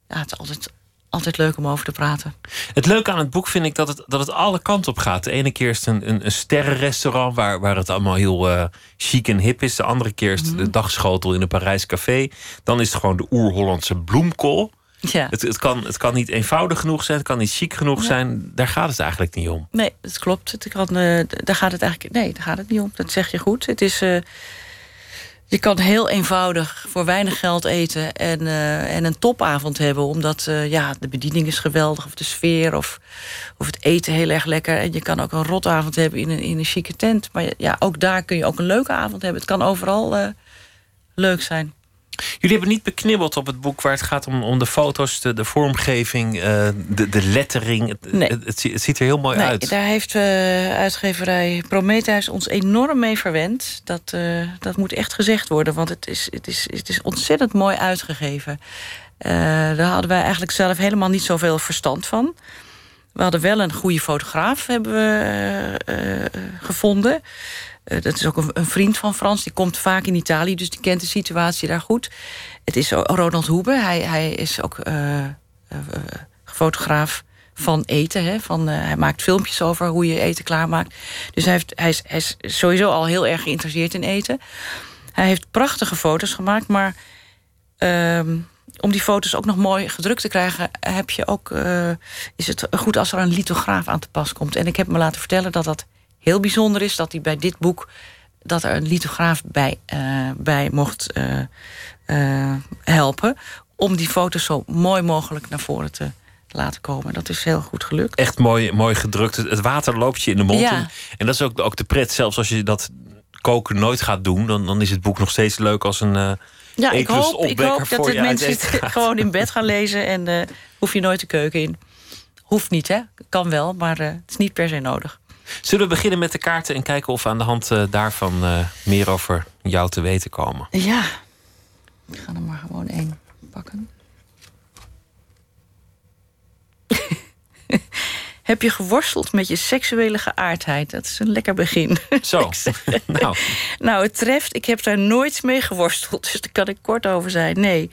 Ja, het is altijd, altijd leuk om over te praten. Het leuke aan het boek vind ik dat het, dat het alle kanten op gaat. De ene keer is het een, een, een sterrenrestaurant waar, waar het allemaal heel eh, chic en hip is. De andere keer is het de dagschotel in een Parijs café. Dan is het gewoon de oer-Hollandse bloemkool. Ja. Het, het, kan, het kan niet eenvoudig genoeg zijn, het kan niet chic genoeg Ja. zijn. Daar gaat het eigenlijk niet om. Nee, dat klopt. Het kan, eh, daar gaat het eigenlijk. Nee, daar gaat het niet om. Dat zeg je goed. Het is. eh, je kan heel eenvoudig voor weinig geld eten en, eh, en een topavond hebben. Omdat eh, ja, de bediening is geweldig, of de sfeer, of, of het eten heel erg lekker. En je kan ook een rotavond hebben in een, in een chique tent. Maar ja, ook daar kun je ook een leuke avond hebben. Het kan overal eh, leuk zijn. Jullie hebben niet beknibbeld op het boek waar het gaat om, om de foto's, de, de vormgeving, eh, de, de lettering. Het, Nee. het, het zie- het ziet er heel mooi Nee, uit. daar heeft eh, uitgeverij Prometheus ons enorm mee verwend. Dat, eh, dat moet echt gezegd worden, want het is, het is, het is ontzettend mooi uitgegeven. Daar hadden wij eigenlijk zelf helemaal niet zoveel verstand van. We hadden wel een goede fotograaf hebben we, gevonden. Eh, dat is ook een, vriend van Frans, die komt vaak in Italië... dus die kent de situatie daar goed. Het is Ronald Hoebe, hij, hij is ook eh, eh, fotograaf van eten. Hè? Van, hij maakt filmpjes over hoe je eten klaarmaakt. Dus hij, heeft, hij, is, sowieso al heel erg geïnteresseerd in eten. Hij heeft prachtige foto's gemaakt, maar... ehm, om die foto's ook nog mooi gedrukt te krijgen, heb je ook, is het goed als er een lithograaf aan te pas komt. En ik heb me laten vertellen dat dat heel bijzonder is, dat hij bij dit boek dat er een lithograaf bij, eh, bij mocht eh, eh, helpen. Om die foto's zo mooi mogelijk naar voren te laten komen. Dat is heel goed gelukt. Echt mooi, mooi gedrukt. Het water loopt je in de mond. Ja. En, en dat is ook, ook de pret. Zelfs als je dat koken nooit gaat doen, dan, dan is het boek nog steeds leuk als een. Ja, ik hoop, ik hoop dat het mensen het gewoon in bed gaan lezen. En hoef je nooit de keuken in. Hoeft niet, hè? Kan wel, maar het is niet per se nodig. Zullen we beginnen met de kaarten en kijken of we aan de hand eh, daarvan eh, meer over jou te weten komen? Ja, ik ga er maar gewoon één pakken. Heb je geworsteld met je seksuele geaardheid? Dat is een lekker begin. Zo, nou. Nou, het treft, ik heb daar nooit mee geworsteld. Dus daar kan ik kort over zijn. Nee.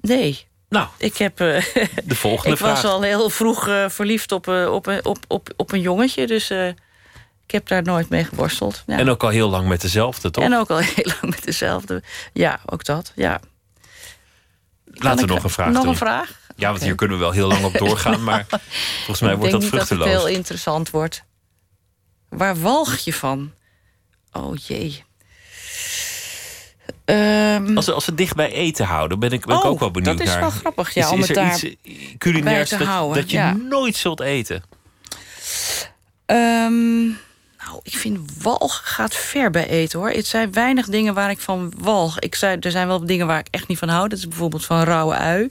Nee. Nou, ik heb. eh, De volgende ik was al heel vroeg eh, verliefd op, eh, op, een- op, op, op een jongetje. Dus ik heb daar nooit mee geworsteld. Ja. En ook al heel lang met dezelfde, toch? En ook al heel lang met dezelfde. Ja, ook dat. Ja. Laten we ik- nog een vraag nog doen. een vraag? Ja, want hier kunnen we wel heel lang op doorgaan, maar volgens mij ik wordt denk dat niet dat het vruchteloos. heel interessant wordt. Waar walg je van? Oh jee. Ehm, Als we, als we dicht bij eten houden, ben ik, ben ik Oh, ook wel benieuwd dat is naar. wel grappig, ja, is, om is het daar iets eh, culinairs te dat, houden, dat je ja. nooit zult eten? Ehm, nou, ik vind walg gaat ver bij eten hoor. Het zijn weinig dingen waar ik van walg. Ik zei, er zijn wel dingen waar ik echt niet van hou. Dat is bijvoorbeeld van rauwe ui.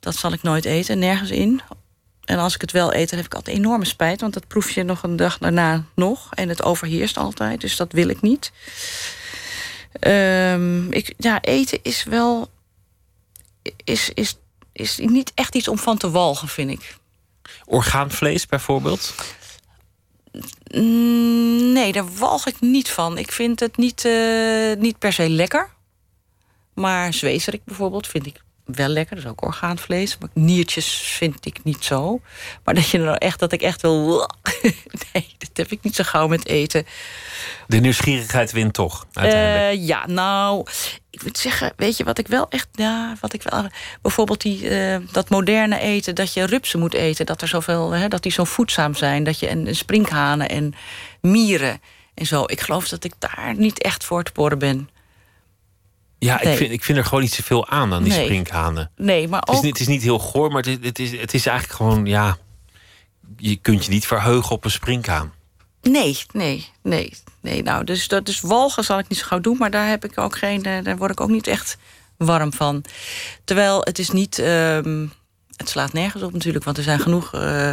Dat zal ik nooit eten, nergens in. En als ik het wel eet, dan heb ik altijd enorme spijt. Want dat proef je nog een dag daarna nog. En het overheerst altijd, dus dat wil ik niet. Ehm, ik, ja, eten is wel... Is, is, is niet echt iets om van te walgen, vind ik. Orgaanvlees bijvoorbeeld? Mm, Nee, daar walg ik niet van. Ik vind het niet, eh, niet per se lekker. Maar zwezerik bijvoorbeeld vind ik wel lekker. Dat is ook orgaanvlees. Maar niertjes vind ik niet zo. Maar dat je nou echt, dat ik echt wil... Nee, dat heb ik niet zo gauw met eten. De nieuwsgierigheid wint toch, uiteindelijk. Eh, ja, nou, ik moet zeggen, weet je wat ik wel echt, ja, wat ik wel, bijvoorbeeld die, eh, dat moderne eten, dat je rupsen moet eten, dat er zoveel, hè, dat die zo voedzaam zijn, dat je en, en sprinkhanen en mieren en zo. Ik geloof dat ik daar niet echt voor te poren ben. Ja, nee. ik, vind, ik vind er gewoon niet zoveel aan, aan die Nee. sprinkhanen. Nee, maar Het is, ook, niet, het is niet heel goor, maar het is, het, is, het is eigenlijk gewoon, ja... Je kunt je niet verheugen op een sprinkhaan. nee, nee, nee, nee. Nou, dus dat dus walgen zal ik niet zo gauw doen, maar daar heb ik ook geen, eh, daar word ik ook niet echt warm van. Terwijl het is niet, ehm, het slaat nergens op natuurlijk, want er zijn genoeg eh,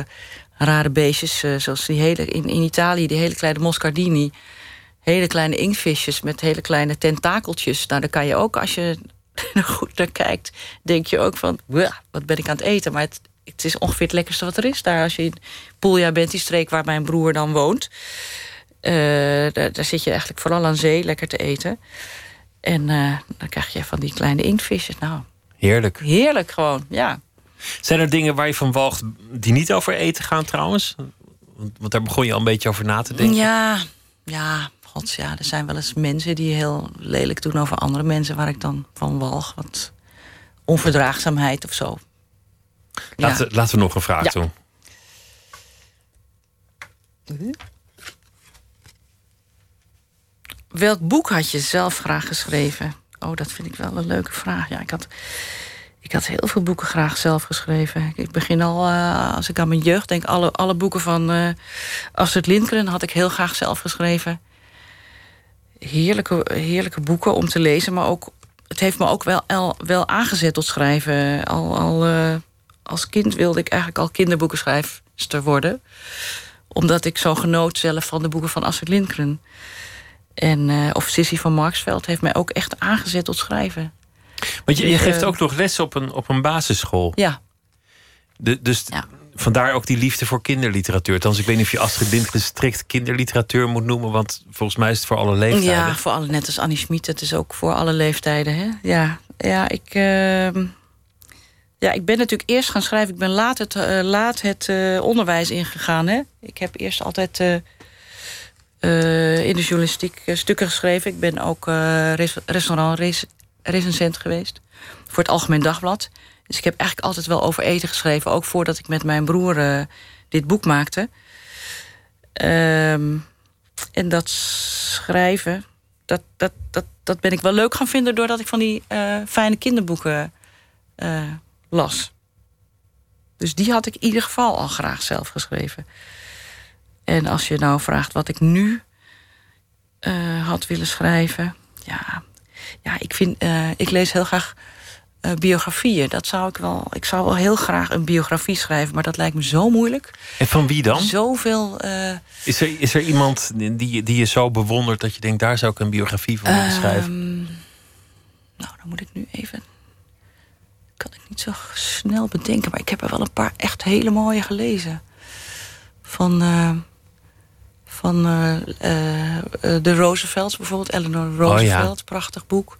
rare beestjes, eh, zoals die hele in, in Italië die hele kleine moscardini, hele kleine inktvisjes met hele kleine tentakeltjes. Nou, dan kan je ook als je er goed naar kijkt, denk je ook van, "Wah, wat ben ik aan het eten? Maar het, het is ongeveer het lekkerste wat er is daar. Als je in Puglia bent, die streek waar mijn broer dan woont. Eh, daar, daar zit je eigenlijk vooral aan zee lekker te eten. En eh, dan krijg je van die kleine inktvisjes. Nou, Heerlijk. heerlijk gewoon, ja. Zijn er dingen waar je van walgt die niet over eten gaan trouwens? Want, want daar begon je al een beetje over na te denken. Ja, ja, gods, ja. Er zijn wel eens mensen die heel lelijk doen over andere mensen... waar ik dan van walg. Wat onverdraagzaamheid of zo. Laten, laten we nog een vraag Ja. doen. Welk boek had je zelf graag geschreven? Oh, dat vind ik wel een leuke vraag. Ja, ik had, ik had heel veel boeken graag zelf geschreven. Ik begin al, eh, als ik aan mijn jeugd denk... alle, alle boeken van eh Astrid Lindgren had ik heel graag zelf geschreven. Heerlijke, heerlijke boeken om te lezen, maar ook... het heeft me ook wel, el- wel aangezet tot schrijven. Al, al, eh, als kind wilde ik eigenlijk al kinderboekenschrijfster worden. Omdat ik zo genoot zelf van de boeken van Astrid Lindgren. En, eh, of Sissy van Marksveld heeft mij ook echt aangezet tot schrijven. Want je, je Dus, geeft eh, ook nog les op een, op een basisschool. Ja, De, dus vandaar ook die liefde voor kinderliteratuur. Althans, ik weet niet of je Astrid Lindgren strikt kinderliteratuur moet noemen... want volgens mij is het voor alle leeftijden. ja voor alle, net als Annie Schmid. Het is ook voor alle leeftijden. Hè? Ja, ja, ik, ehm, ja, ik ben natuurlijk eerst gaan schrijven. Ik ben laat het, eh, laat het eh, onderwijs ingegaan. Hè? Ik heb eerst altijd eh, in de journalistiek stukken geschreven. Ik ben ook res- restaurantrecensent geweest. Voor het Algemeen Dagblad. Dus ik heb eigenlijk altijd wel over eten geschreven. Ook voordat ik met mijn broer eh, dit boek maakte. Ehm, en dat schrijven, dat, dat, dat, dat ben ik wel leuk gaan vinden... doordat ik van die eh, fijne kinderboeken eh, las. Dus die had ik in ieder geval al graag zelf geschreven. En als je nou vraagt wat ik nu had willen schrijven... Ja, ja ik, vind, ik lees heel graag eh, biografieën. Dat zou ik wel... Ik zou wel heel graag een biografie schrijven... maar dat lijkt me zo moeilijk. En van wie dan? Zoveel... eh, Is er, is er iemand die, die je zo bewondert dat je denkt... daar zou ik een biografie van willen schrijven? Ehm, nou, dan moet ik nu even. Kan ik niet zo snel bedenken, maar ik heb er wel een paar echt hele mooie gelezen. Van. eh, van de Roosevelts bijvoorbeeld, Eleanor Roosevelt, prachtig boek.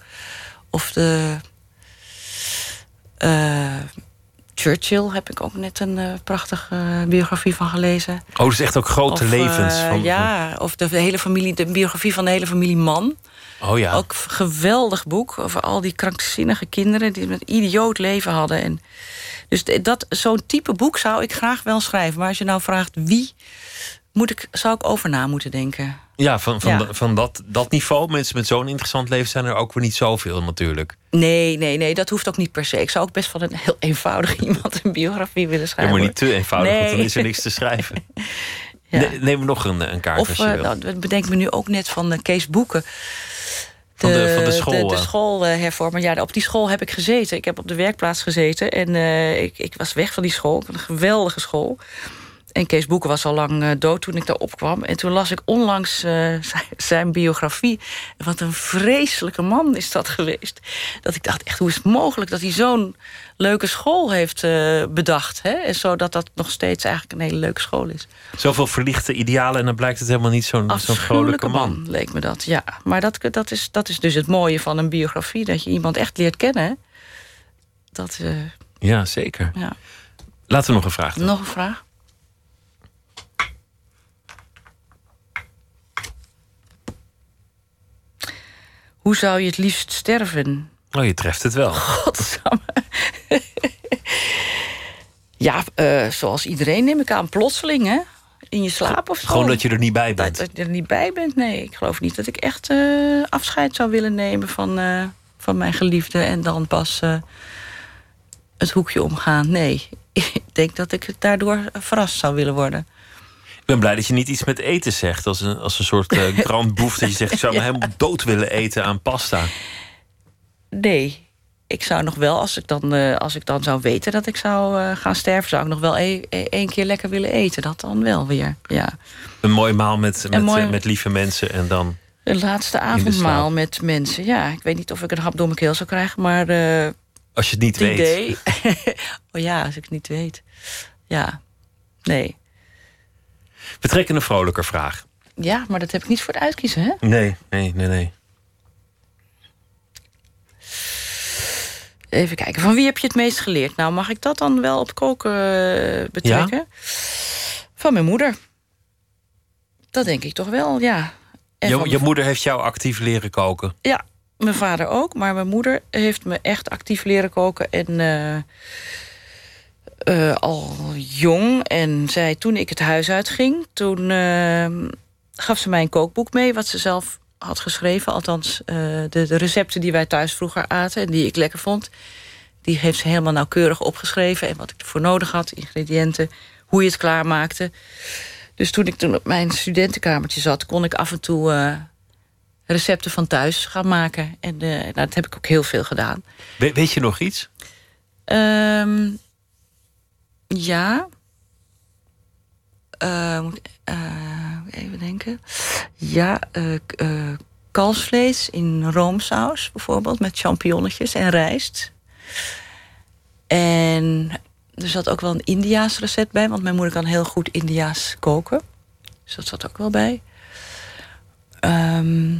Of de. Eh, Churchill heb ik ook net een eh, prachtige biografie van gelezen. Oh, dus echt ook grote Of, levens. eh, Van, ja, of de hele familie, de biografie van de hele familie Man. oh ja. Ook een geweldig boek over al die krankzinnige kinderen die een idioot leven hadden. En dus dat, zo'n type boek zou ik graag wel schrijven. Maar als je nou vraagt wie, moet ik, zou ik over na moeten denken. Ja, van, van, Ja. van dat, dat niveau. Mensen met zo'n interessant leven zijn er ook weer niet zoveel natuurlijk. Nee, nee, nee, dat hoeft ook niet per se. Ik zou ook best van een heel eenvoudig iemand een biografie willen Ja, schrijven. maar niet te eenvoudig, want dan is er niks te schrijven. Ja. Ne- Neem nog een, een kaart Of, als je eh, wil. nou, bedenk me nu ook net van uh, Kees Boeken. Van de- van de school, De, de eh. schoolhervormer. Ja, op die school heb ik gezeten. Ik heb op de werkplaats gezeten. En eh, ik, ik was weg van die school. Een geweldige school. En Kees Boeken was al lang eh, dood toen ik daar opkwam. En toen las ik onlangs eh, zijn, biografie. Wat een vreselijke man is dat geweest. Dat ik dacht, echt, hoe is het mogelijk dat hij zo'n leuke school heeft eh, bedacht? Hè? En zodat dat nog steeds eigenlijk een hele leuke school is. Zoveel verlichte idealen en dan blijkt het helemaal niet zo'n zo'n vrolijke man. man, leek me dat, ja. Maar dat, dat, is, dat is dus het mooie van een biografie. Dat je iemand echt leert kennen. Dat, Ja, zeker. ja. Laten we nog een vraag doen. Nog een vraag? Hoe zou je het liefst sterven? Oh, je treft het wel. Godsamme. ja, eh, zoals iedereen neem ik aan, plotseling, hè? In je slaap of zo. Gewoon dat je er niet bij bent. Dat, dat je er niet bij bent, nee. Ik geloof niet dat ik echt eh, afscheid zou willen nemen van, eh, van mijn geliefde... en dan pas het hoekje omgaan. Nee, ik denk dat ik daardoor verrast zou willen worden. Ik ben blij dat je niet iets met eten zegt. Als een, als een soort uh, grand boef. Dat je zegt, ik zou me helemaal dood willen eten aan pasta. Nee, ik zou nog wel, als ik dan, eh, als ik dan zou weten dat ik zou eh, gaan sterven... zou ik nog wel e- e- één keer lekker willen eten. Dat dan wel weer, ja. Een mooi maal met, met, mooi- met lieve mensen en dan... Een laatste avondmaal met mensen. Ja, ik weet niet of ik een hap door mijn keel zou krijgen, maar... Als je het niet het weet. idee. oh ja, als ik het niet weet. Ja, nee. We trekken een vrolijker vraag. Ja, maar dat heb ik niet voor het uitkiezen, hè? Nee, nee, nee, nee. Even kijken, van wie heb je het meest geleerd? Nou, mag ik dat dan wel op koken eh, betrekken? Van mijn moeder. Dat denk ik toch wel, ja. En je moeder heeft jou actief leren koken. Ja, mijn vader ook. Maar mijn moeder heeft me echt actief leren koken. En eh, eh, al jong. En zij, toen ik het huis uitging... toen eh, gaf ze mij een kookboek mee... wat ze zelf had geschreven. Althans, eh, de, de recepten die wij thuis vroeger aten... en die ik lekker vond... die heeft ze helemaal nauwkeurig opgeschreven. En wat ik ervoor nodig had, ingrediënten... hoe je het klaarmaakte. Dus toen ik toen op mijn studentenkamertje zat... kon ik af en toe... recepten van thuis gaan maken. En nou, dat heb ik ook heel veel gedaan. We- weet je nog iets? Ehm, ja. Eh, moet- eh, even denken. Ja, eh, kalfsvlees in roomsaus bijvoorbeeld... met champignonnetjes en rijst. En er zat ook wel een Indiaas recept bij... want mijn moeder kan heel goed Indiaas koken. Dus dat zat ook wel bij. Ehm,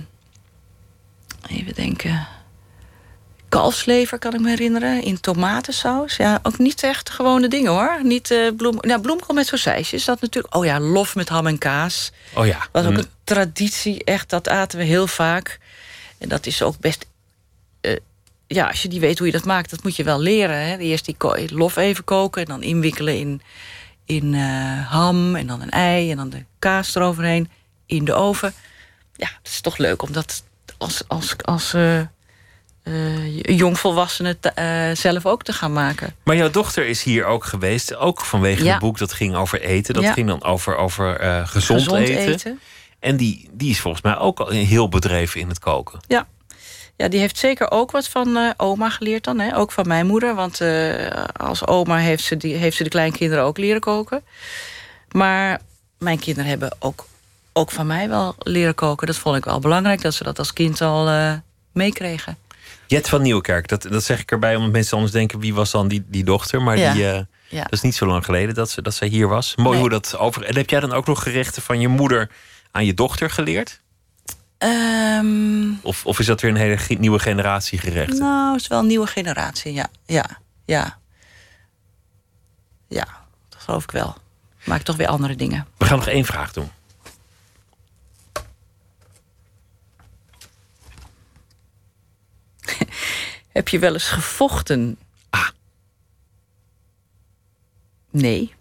even denken. Kalfslever kan ik me herinneren. In tomatensaus. Ja, ook niet echt gewone dingen hoor. Niet eh bloem, nou, bloemkool met sausijsjes. Dat natuurlijk. Oh ja, lof met ham en kaas. Oh ja. Was ook Mm. een traditie. Echt, dat aten we heel vaak. En dat is ook best. eh, ja, als je die weet hoe je dat maakt, dat moet je wel leren. Hè? Eerst die lof even koken en dan inwikkelen in, in eh, ham en dan een ei en dan de kaas eroverheen in de oven. Ja, het is toch leuk om dat als, als, als eh, jongvolwassene te- eh, zelf ook te gaan maken. Maar jouw dochter is hier ook geweest. Ook vanwege Ja. het boek dat ging over eten. Dat Ja. ging dan over, over eh, gezond, eten. En die, die is volgens mij ook al heel bedreven in het koken. Ja. ja, die heeft zeker ook wat van oma geleerd dan. Hè? Ook van mijn moeder. Want als oma heeft ze, die, heeft ze de kleinkinderen ook leren koken. Maar mijn kinderen hebben ook, ook van mij wel leren koken. Dat vond ik wel belangrijk, dat ze dat als kind al meekregen. Jet van Nieuwkerk, dat, dat zeg ik erbij omdat mensen anders denken... wie was dan die, die dochter? Maar Ja. die, Ja. dat is niet zo lang geleden dat ze, dat zij hier was. Mooi Nee. hoe dat over... En heb jij dan ook nog gerechten van je moeder aan je dochter geleerd? Ehm, Of, of is dat weer een hele nieuwe generatie gerechten? nou, het is wel een nieuwe generatie, ja. Ja, ja. Ja, dat geloof ik wel. Maak toch weer andere dingen. We gaan nog één vraag doen. Heb je wel eens gevochten? Ah. Nee.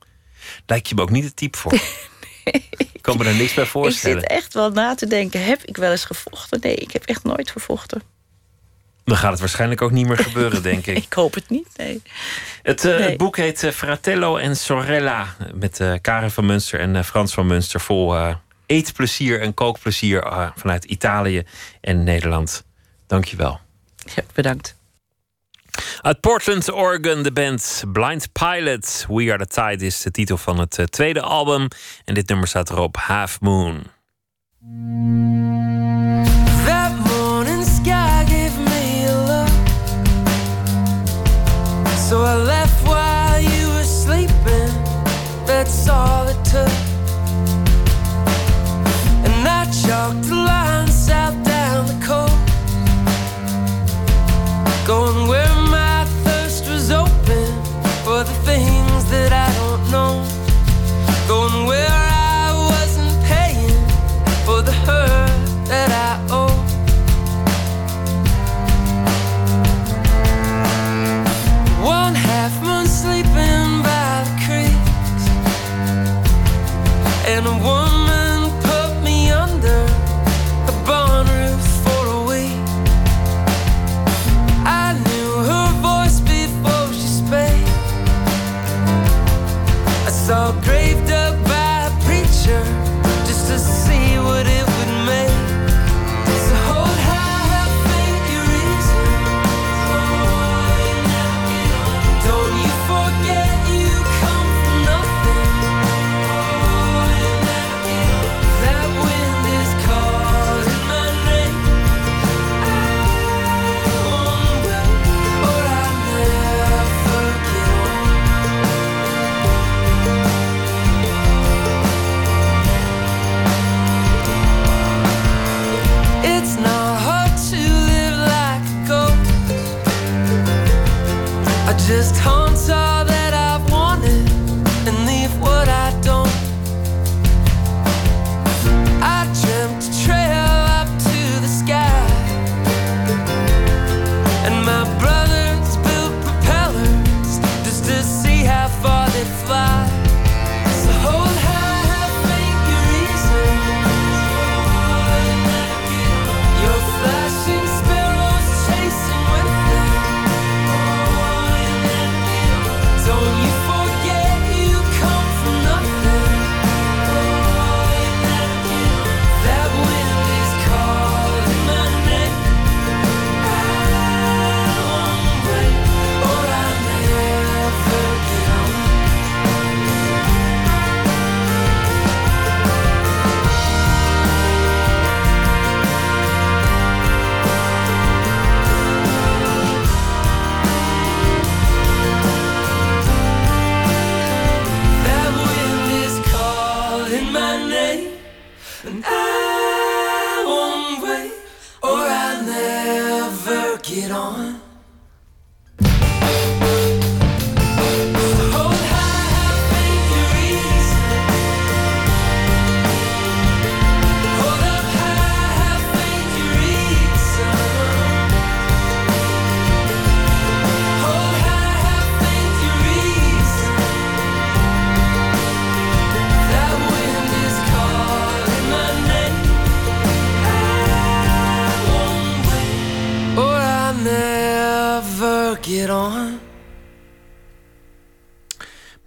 Lijkt je me ook niet het type voor. Ik kan me er niks bij Ik voorstellen. zit echt wel na te denken. Heb ik wel eens gevochten? Nee, ik heb echt nooit gevochten. Dan gaat het waarschijnlijk ook niet meer gebeuren, denk ik. Ik hoop het niet, nee. Het, eh, Nee. het boek heet eh, Fratello en Sorella. Met eh, Karen van Munster en Frans van Munster. Vol eetplezier en kookplezier vanuit Italië en Nederland. Dank je wel. Ja, bedankt. Uit Portland, Oregon, de band Blind Pilot. We Are The Tide is de titel van het eh, tweede album. En dit nummer staat erop Half Moon. That morning sky gave me a look. So I left while you were sleeping. That's all it took. And I chalked the line don't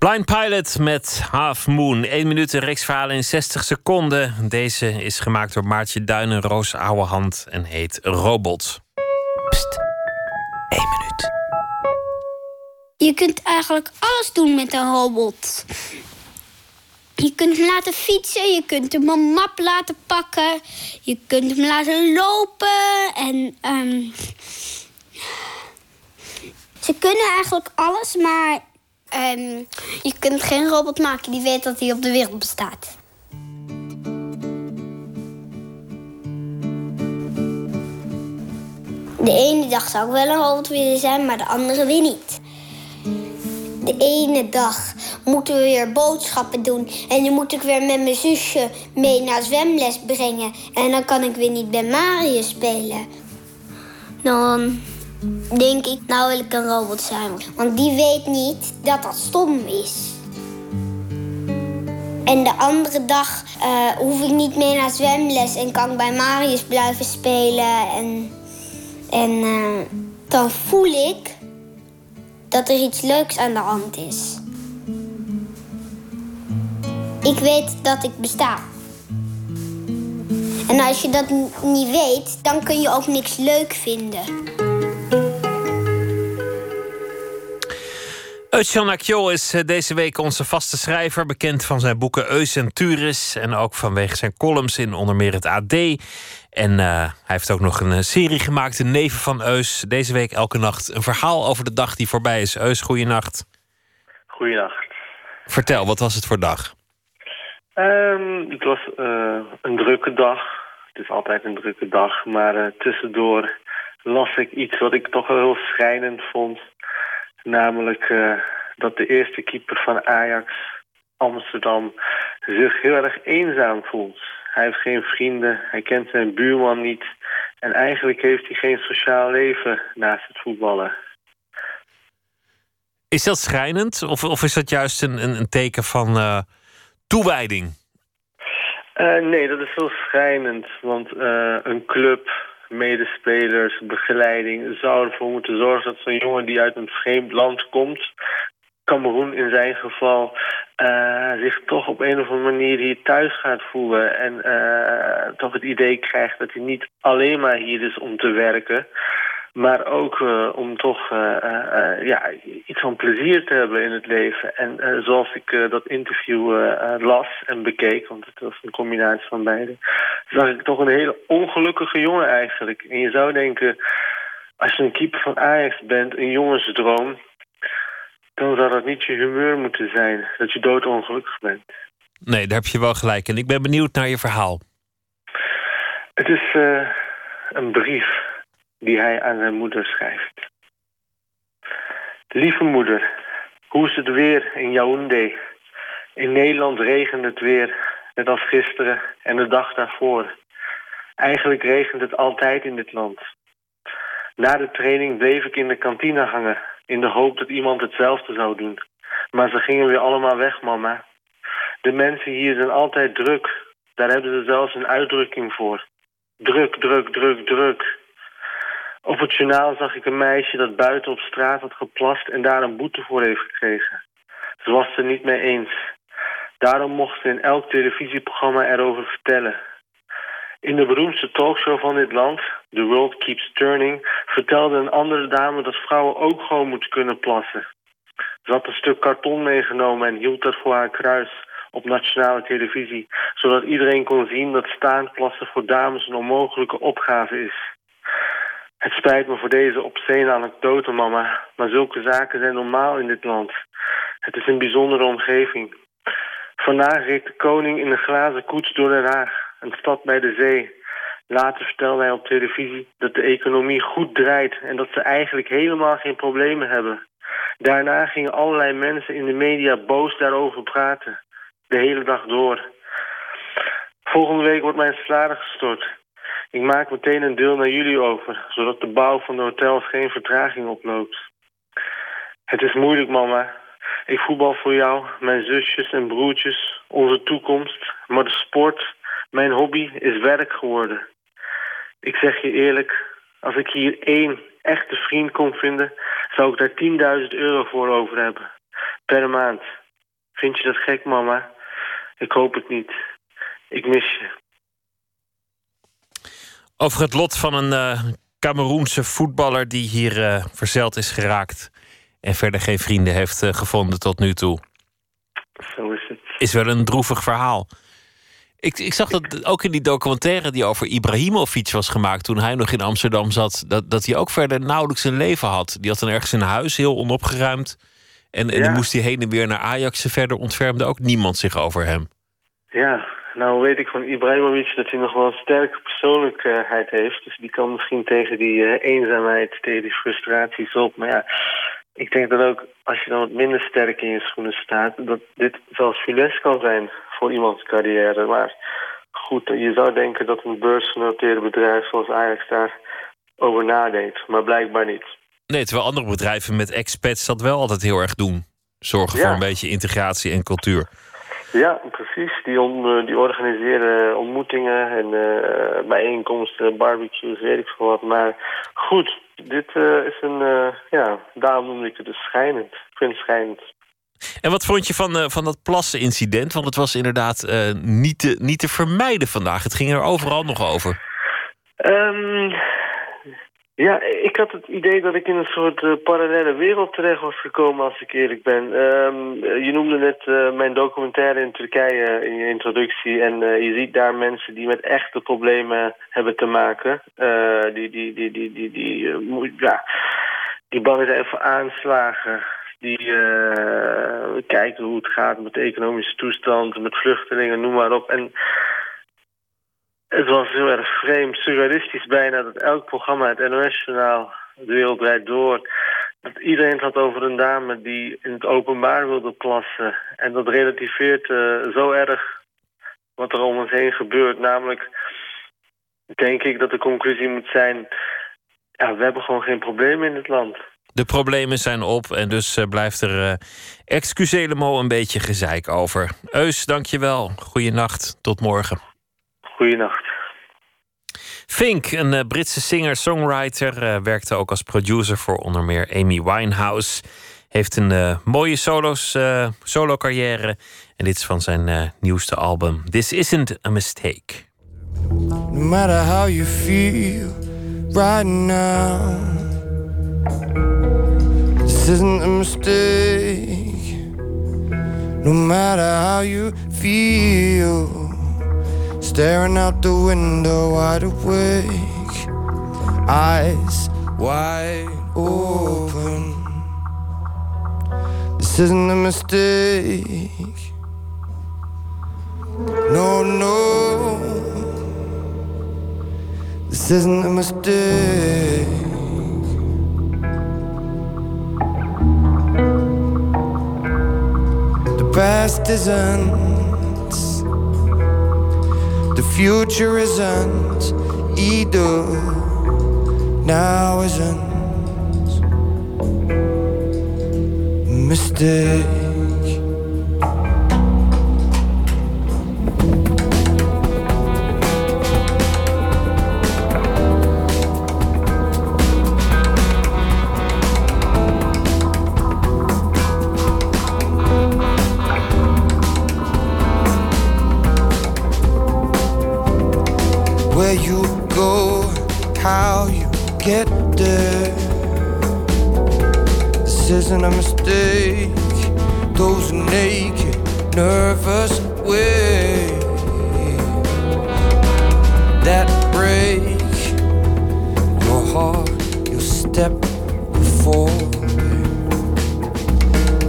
Blind Pilot met Half Moon. 1 minuut een reeksverhaal in 60 seconden. Deze is gemaakt door Maartje Duinen, Roos Ouwehand en heet Robot. Je kunt eigenlijk alles doen met een robot. Je kunt hem laten fietsen, je kunt hem een map laten pakken, je kunt hem laten lopen en. ehm, ze kunnen eigenlijk alles, maar je kunt geen robot maken die weet dat hij op de wereld bestaat. De ene dag zou ik wel een robot willen zijn, maar de andere weer niet. De ene dag moeten we weer boodschappen doen. En dan moet ik weer met mijn zusje mee naar zwemles brengen. En dan kan ik weer niet bij Mario spelen. Dan denk ik, nou wil ik een robot zijn. Want die weet niet dat dat stom is. En de andere dag eh, hoef ik niet mee naar zwemles en kan ik bij Marius blijven spelen. En, en eh, dan voel ik dat er iets leuks aan de hand is. Ik weet dat ik besta. En als je dat niet weet, dan kun je ook niks leuk vinden. Eutjan Akjol is eh, deze week onze vaste schrijver, bekend van zijn boeken Eus en Turis en ook vanwege zijn columns in onder meer het AD. En eh, hij heeft ook nog een eh, serie gemaakt, De Neven van Eus. Deze week elke nacht een verhaal over de dag die voorbij is. Eus, goeienacht. Goeienacht. Vertel, wat was het voor dag? Ehm, het was een drukke dag. Het is altijd een drukke dag. Maar tussendoor las ik iets wat ik toch wel heel schrijnend vond. Namelijk eh, dat de eerste keeper van Ajax, Amsterdam, zich heel erg eenzaam voelt. Hij heeft geen vrienden, hij kent zijn buurman niet. En eigenlijk heeft hij geen sociaal leven naast het voetballen. Is dat schrijnend of, of is dat juist een, een, een teken van eh, toewijding? Eh, nee, dat is heel schrijnend. Want een club, medespelers, begeleiding... zou ervoor moeten zorgen dat zo'n jongen die uit een vreemd land komt... Cameroen in zijn geval... eh, zich toch op een of andere manier hier thuis gaat voelen. En eh, toch het idee krijgt dat hij niet alleen maar hier is om te werken... Maar ook eh, om toch eh, eh, ja, iets van plezier te hebben in het leven. En zoals ik dat interview las en bekeek, want het was een combinatie van beide... zag ik toch een hele ongelukkige jongen eigenlijk. En je zou denken, als je een keeper van Ajax bent, een jongensdroom... dan zou dat niet je humeur moeten zijn, dat je doodongelukkig bent. Nee, daar heb je wel gelijk. En ik ben benieuwd naar je verhaal. Het is een brief die hij aan zijn moeder schrijft. Lieve moeder, hoe is het weer in Yaoundé? In Nederland regent het weer, net als gisteren en de dag daarvoor. Eigenlijk regent het altijd in dit land. Na de training bleef ik in de kantine hangen, in de hoop dat iemand hetzelfde zou doen. Maar ze gingen weer allemaal weg, mama. De mensen hier zijn altijd druk. Daar hebben ze zelfs een uitdrukking voor. Druk, druk, druk, druk. Op het journaal zag ik een meisje dat buiten op straat had geplast en daar een boete voor heeft gekregen. Ze was er niet mee eens. Daarom mocht ze in elk televisieprogramma erover vertellen. In de beroemdste talkshow van dit land, The World Keeps Turning, vertelde een andere dame dat vrouwen ook gewoon moeten kunnen plassen. Ze had een stuk karton meegenomen en hield dat voor haar kruis op nationale televisie, zodat iedereen kon zien dat staand plassen voor dames een onmogelijke opgave is. Het spijt me voor deze obscene anekdote, mama, maar zulke zaken zijn normaal in dit land. Het is een bijzondere omgeving. Vandaag reed de koning in een glazen koets door Den Haag, een stad bij de zee. Later vertelde hij op televisie dat de economie goed draait en dat ze eigenlijk helemaal geen problemen hebben. Daarna gingen allerlei mensen in de media boos daarover praten. De hele dag door. Volgende week wordt mijn salaris gestort. Ik maak meteen een deel naar jullie over, zodat de bouw van de hotels geen vertraging oploopt. Het is moeilijk, mama. Ik voetbal voor jou, mijn zusjes en broertjes, onze toekomst. Maar de sport, mijn hobby, is werk geworden. Ik zeg je eerlijk, als ik hier één echte vriend kon vinden... zou ik daar 10.000 euro voor over hebben. Per maand. Vind je dat gek, mama? Ik hoop het niet. Ik mis je. Over het lot van een eh Cameroense voetballer die hier eh, verzeild is geraakt. En verder geen vrienden heeft eh, gevonden tot nu toe. Zo is het. Is wel een droevig verhaal. Ik, ik zag dat ook in die documentaire die over Ibrahimovic was gemaakt toen hij nog in Amsterdam zat, dat, dat hij ook verder nauwelijks een leven had. Die had dan ergens een huis heel onopgeruimd. En, en Ja. dan moest hij heen en weer naar Ajax. En verder ontfermde ook niemand zich over hem. Ja, nou weet ik van Ibrahimovic dat hij nog wel een sterke persoonlijkheid heeft. Dus die kan misschien tegen die eh, eenzaamheid, tegen die frustraties op. Maar ja, ik denk dat ook als je dan wat minder sterk in je schoenen staat... dat dit zelfs funest kan zijn voor iemands carrière. Maar goed, je zou denken dat een beursgenoteerde bedrijf zoals Ajax daar over nadenkt. Maar blijkbaar niet. Nee, terwijl andere bedrijven met expats dat wel altijd heel erg doen. Zorgen Ja. voor een beetje integratie en cultuur. Ja, precies. Die, on- die organiseren ontmoetingen en eh, bijeenkomsten, barbecues, weet ik veel wat. Maar goed, dit eh, is een... eh, ja, daarom noemde ik het dus schijnend. Ik vind het schijnend. En wat vond je van, eh, van dat plassen-incident? Want het was inderdaad eh, niet, te, niet te vermijden vandaag. Het ging er overal nog over. Ehm, Ja, ik had het idee dat ik in een soort uh, parallele wereld terecht was gekomen, als ik eerlijk ben. Um, je noemde net uh, mijn documentaire in Turkije in je introductie. En je ziet daar mensen die met echte problemen hebben te maken. die, die, die, die, die, die, ja, die bang zijn voor aanslagen. Die kijken hoe het gaat met de economische toestand, met vluchtelingen, noem maar op. En het was heel erg vreemd, surrealistisch bijna... dat elk programma, het NOS-journaal, de wereld door... dat iedereen het had over een dame die in het openbaar wilde plassen. En dat relativeert uh, zo erg wat er om ons heen gebeurt. Namelijk, denk ik dat de conclusie moet zijn... ja, we hebben gewoon geen problemen in het land. De problemen zijn op en dus uh, blijft er uh, excusez-le-mo een beetje gezeik over. Eus, dankjewel. Goeienacht, tot morgen. Goeienacht. Fink, een uh, Britse singer-songwriter, uh, werkte ook als producer voor onder meer Amy Winehouse. Heeft een uh, mooie solos, solo-carrière. En dit is van zijn nieuwste album, This Isn't a Mistake. No matter how you feel right now, this isn't a mistake. No matter how you feel. Staring out the window, wide awake, eyes wide open. This isn't a mistake. No, no, this isn't a mistake. The past isn't the future isn't either. Now isn't mistake. Where you go, how you get there. This isn't a mistake. Those naked, nervous ways that break your heart, your step before.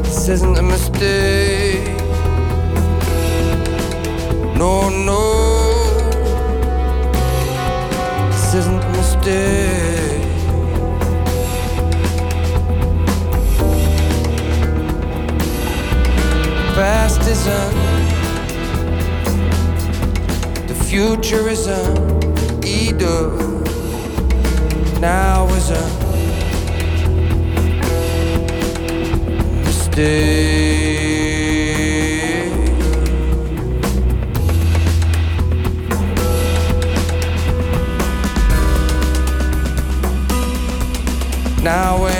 This isn't a mistake. No, no. Isn't a mistake. Past isn't, the future isn't either. Now isn't mistake. Now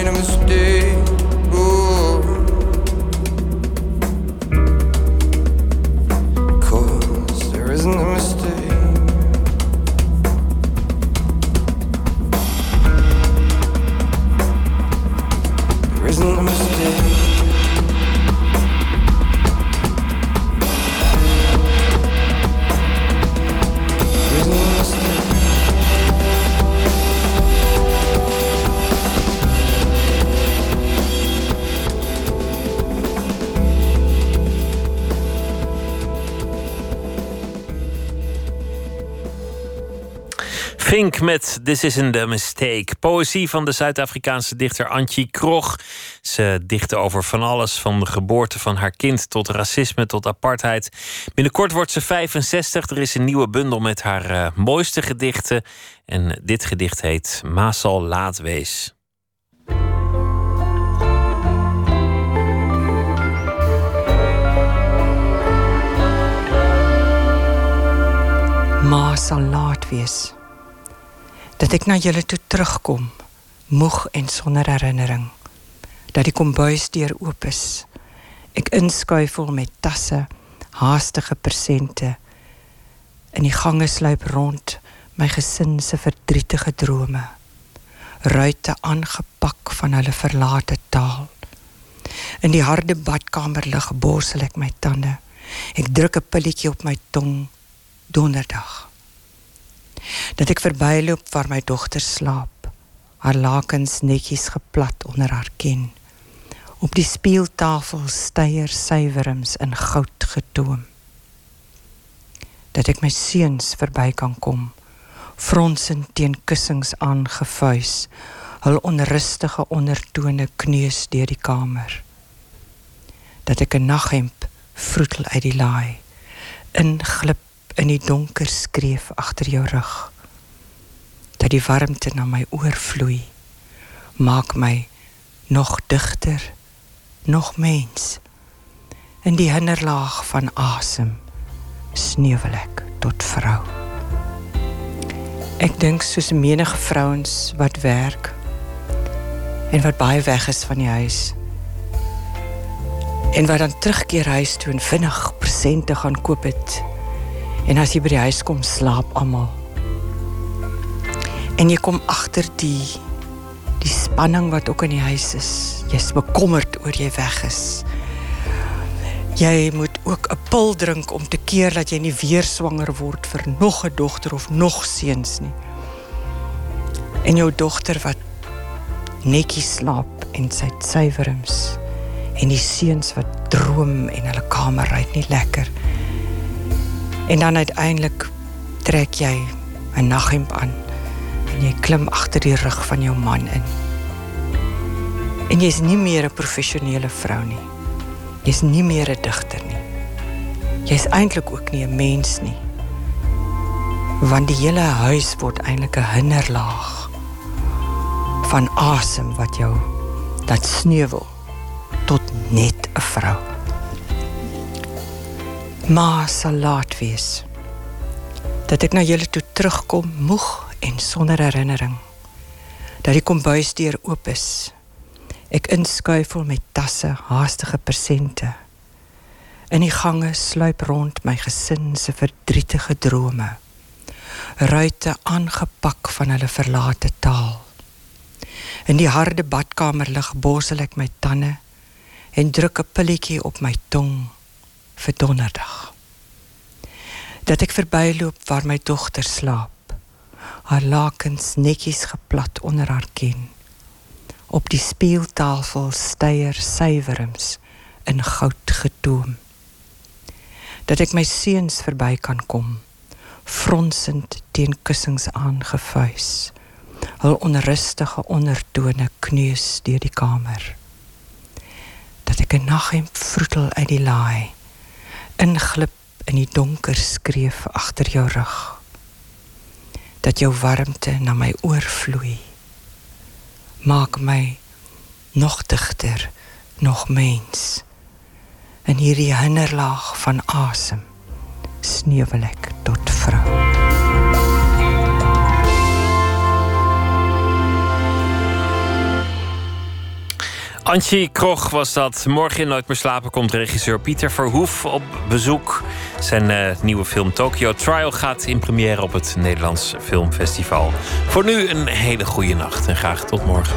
Fink met This Isn't a Mistake. Poëzie van de Zuid-Afrikaanse dichter Antje Krog. Ze dichtte over van alles, van de geboorte van haar kind tot racisme tot apartheid. Binnenkort wordt ze 65. Er is een nieuwe bundel met haar uh, mooiste gedichten. En dit gedicht heet Maasal Laat Wees. Ma sal laat wees. Dat ek na julle toe terugkom, moeg en sonder herinnering. Dat die kombuis deur oop is. Ek inskuifel met tasse, haastige persente. In die gange sluip rond my gesin se verdrietige drome. ruite aangepak van hulle verlate taal. In die harde badkamerlig borsel ek my tande. Ek druk 'n pilletjie op my tong donderdag. Dat ek verbyloop waar my dogter slaap, haar lakens netjies geplat onder haar kin. Op die speeltafel steier sywerms in goud getoom. Dat ek my seuns verby kan kom, fronsend teen kussings aangevuis, hul onrustige ondertone kneus deur die kamer. Dat ek 'n naghemp vroetel uit die laai, inglip in die donker skreef agter jou rug. Dat die warmte na my oor vloei, maak my nog digter, nog mens. In die hinderlaag van asem sneuwel ek tot vrou. Ek dink soos menige vrouens wat werk en wat baie weg is van die huis. En wat dan terugkeer huis toe en vinnig presente gaan koop het. En jy by die huis kom, slaap almal. En jy kom agter die die spanning wat ook in die huis is. Jy's bekommerd oor jy weg is. Jy moet ook 'n pil drink om te keer dat jy nie weer swanger word vir nog 'n dogter of nog seuns nie. En jou dogter wat netjies slaap en sy suiwerings en die seuns wat droom en hulle kamer ry nie lekker. En dan uiteindelik trek jy 'n naghemp aan en jy klim agter die rug van jou man in. En jy's nie meer 'n professionele vrou nie. Jy's nie meer 'n digter nie. Jy's eintlik ook nie 'n mens nie. Want die hele huis word eintlik 'n hinderlaag van asem wat jou dat sneuwel tot net 'n vrou. Maar sal laat wees dat ek na julle toe terugkom moeg en sonder herinnering. Dat die kombuisdeur oop is. Ek inskuifel met tasse, haastige persente. In die gange sluip rond my gesin se verdrietige drome. Ruite aangepak van hulle verlate taal. In die harde badkamerlig borsel ek my tande en druk 'n op my tong vir donderdag. Dat ek verbyloop waar my dogter slaap. Haar lakens netjies geplat onder haar kin. Op die speeltafel steier sywerms in goud getoom. Dat ek my seuns verby kan kom, fronsend teen kussings aangevuis. Hul onrustige ondertone kneus deur die kamer. Dat ek 'n naghemp vroetel uit die laai, inglip in die donker skreef agter jou rug dat jou warmte na my oorvloei maak my nog digter nog mens. In hierdie hinderlaag van asem sneuwel tot vrou Antje Krog was dat. Morgen in Nooit meer slapen komt regisseur Pieter Verhoef op bezoek. Zijn uh, nieuwe film Tokyo Trial gaat in première op het Nederlands Filmfestival. Voor nu een hele goede nacht en graag tot morgen.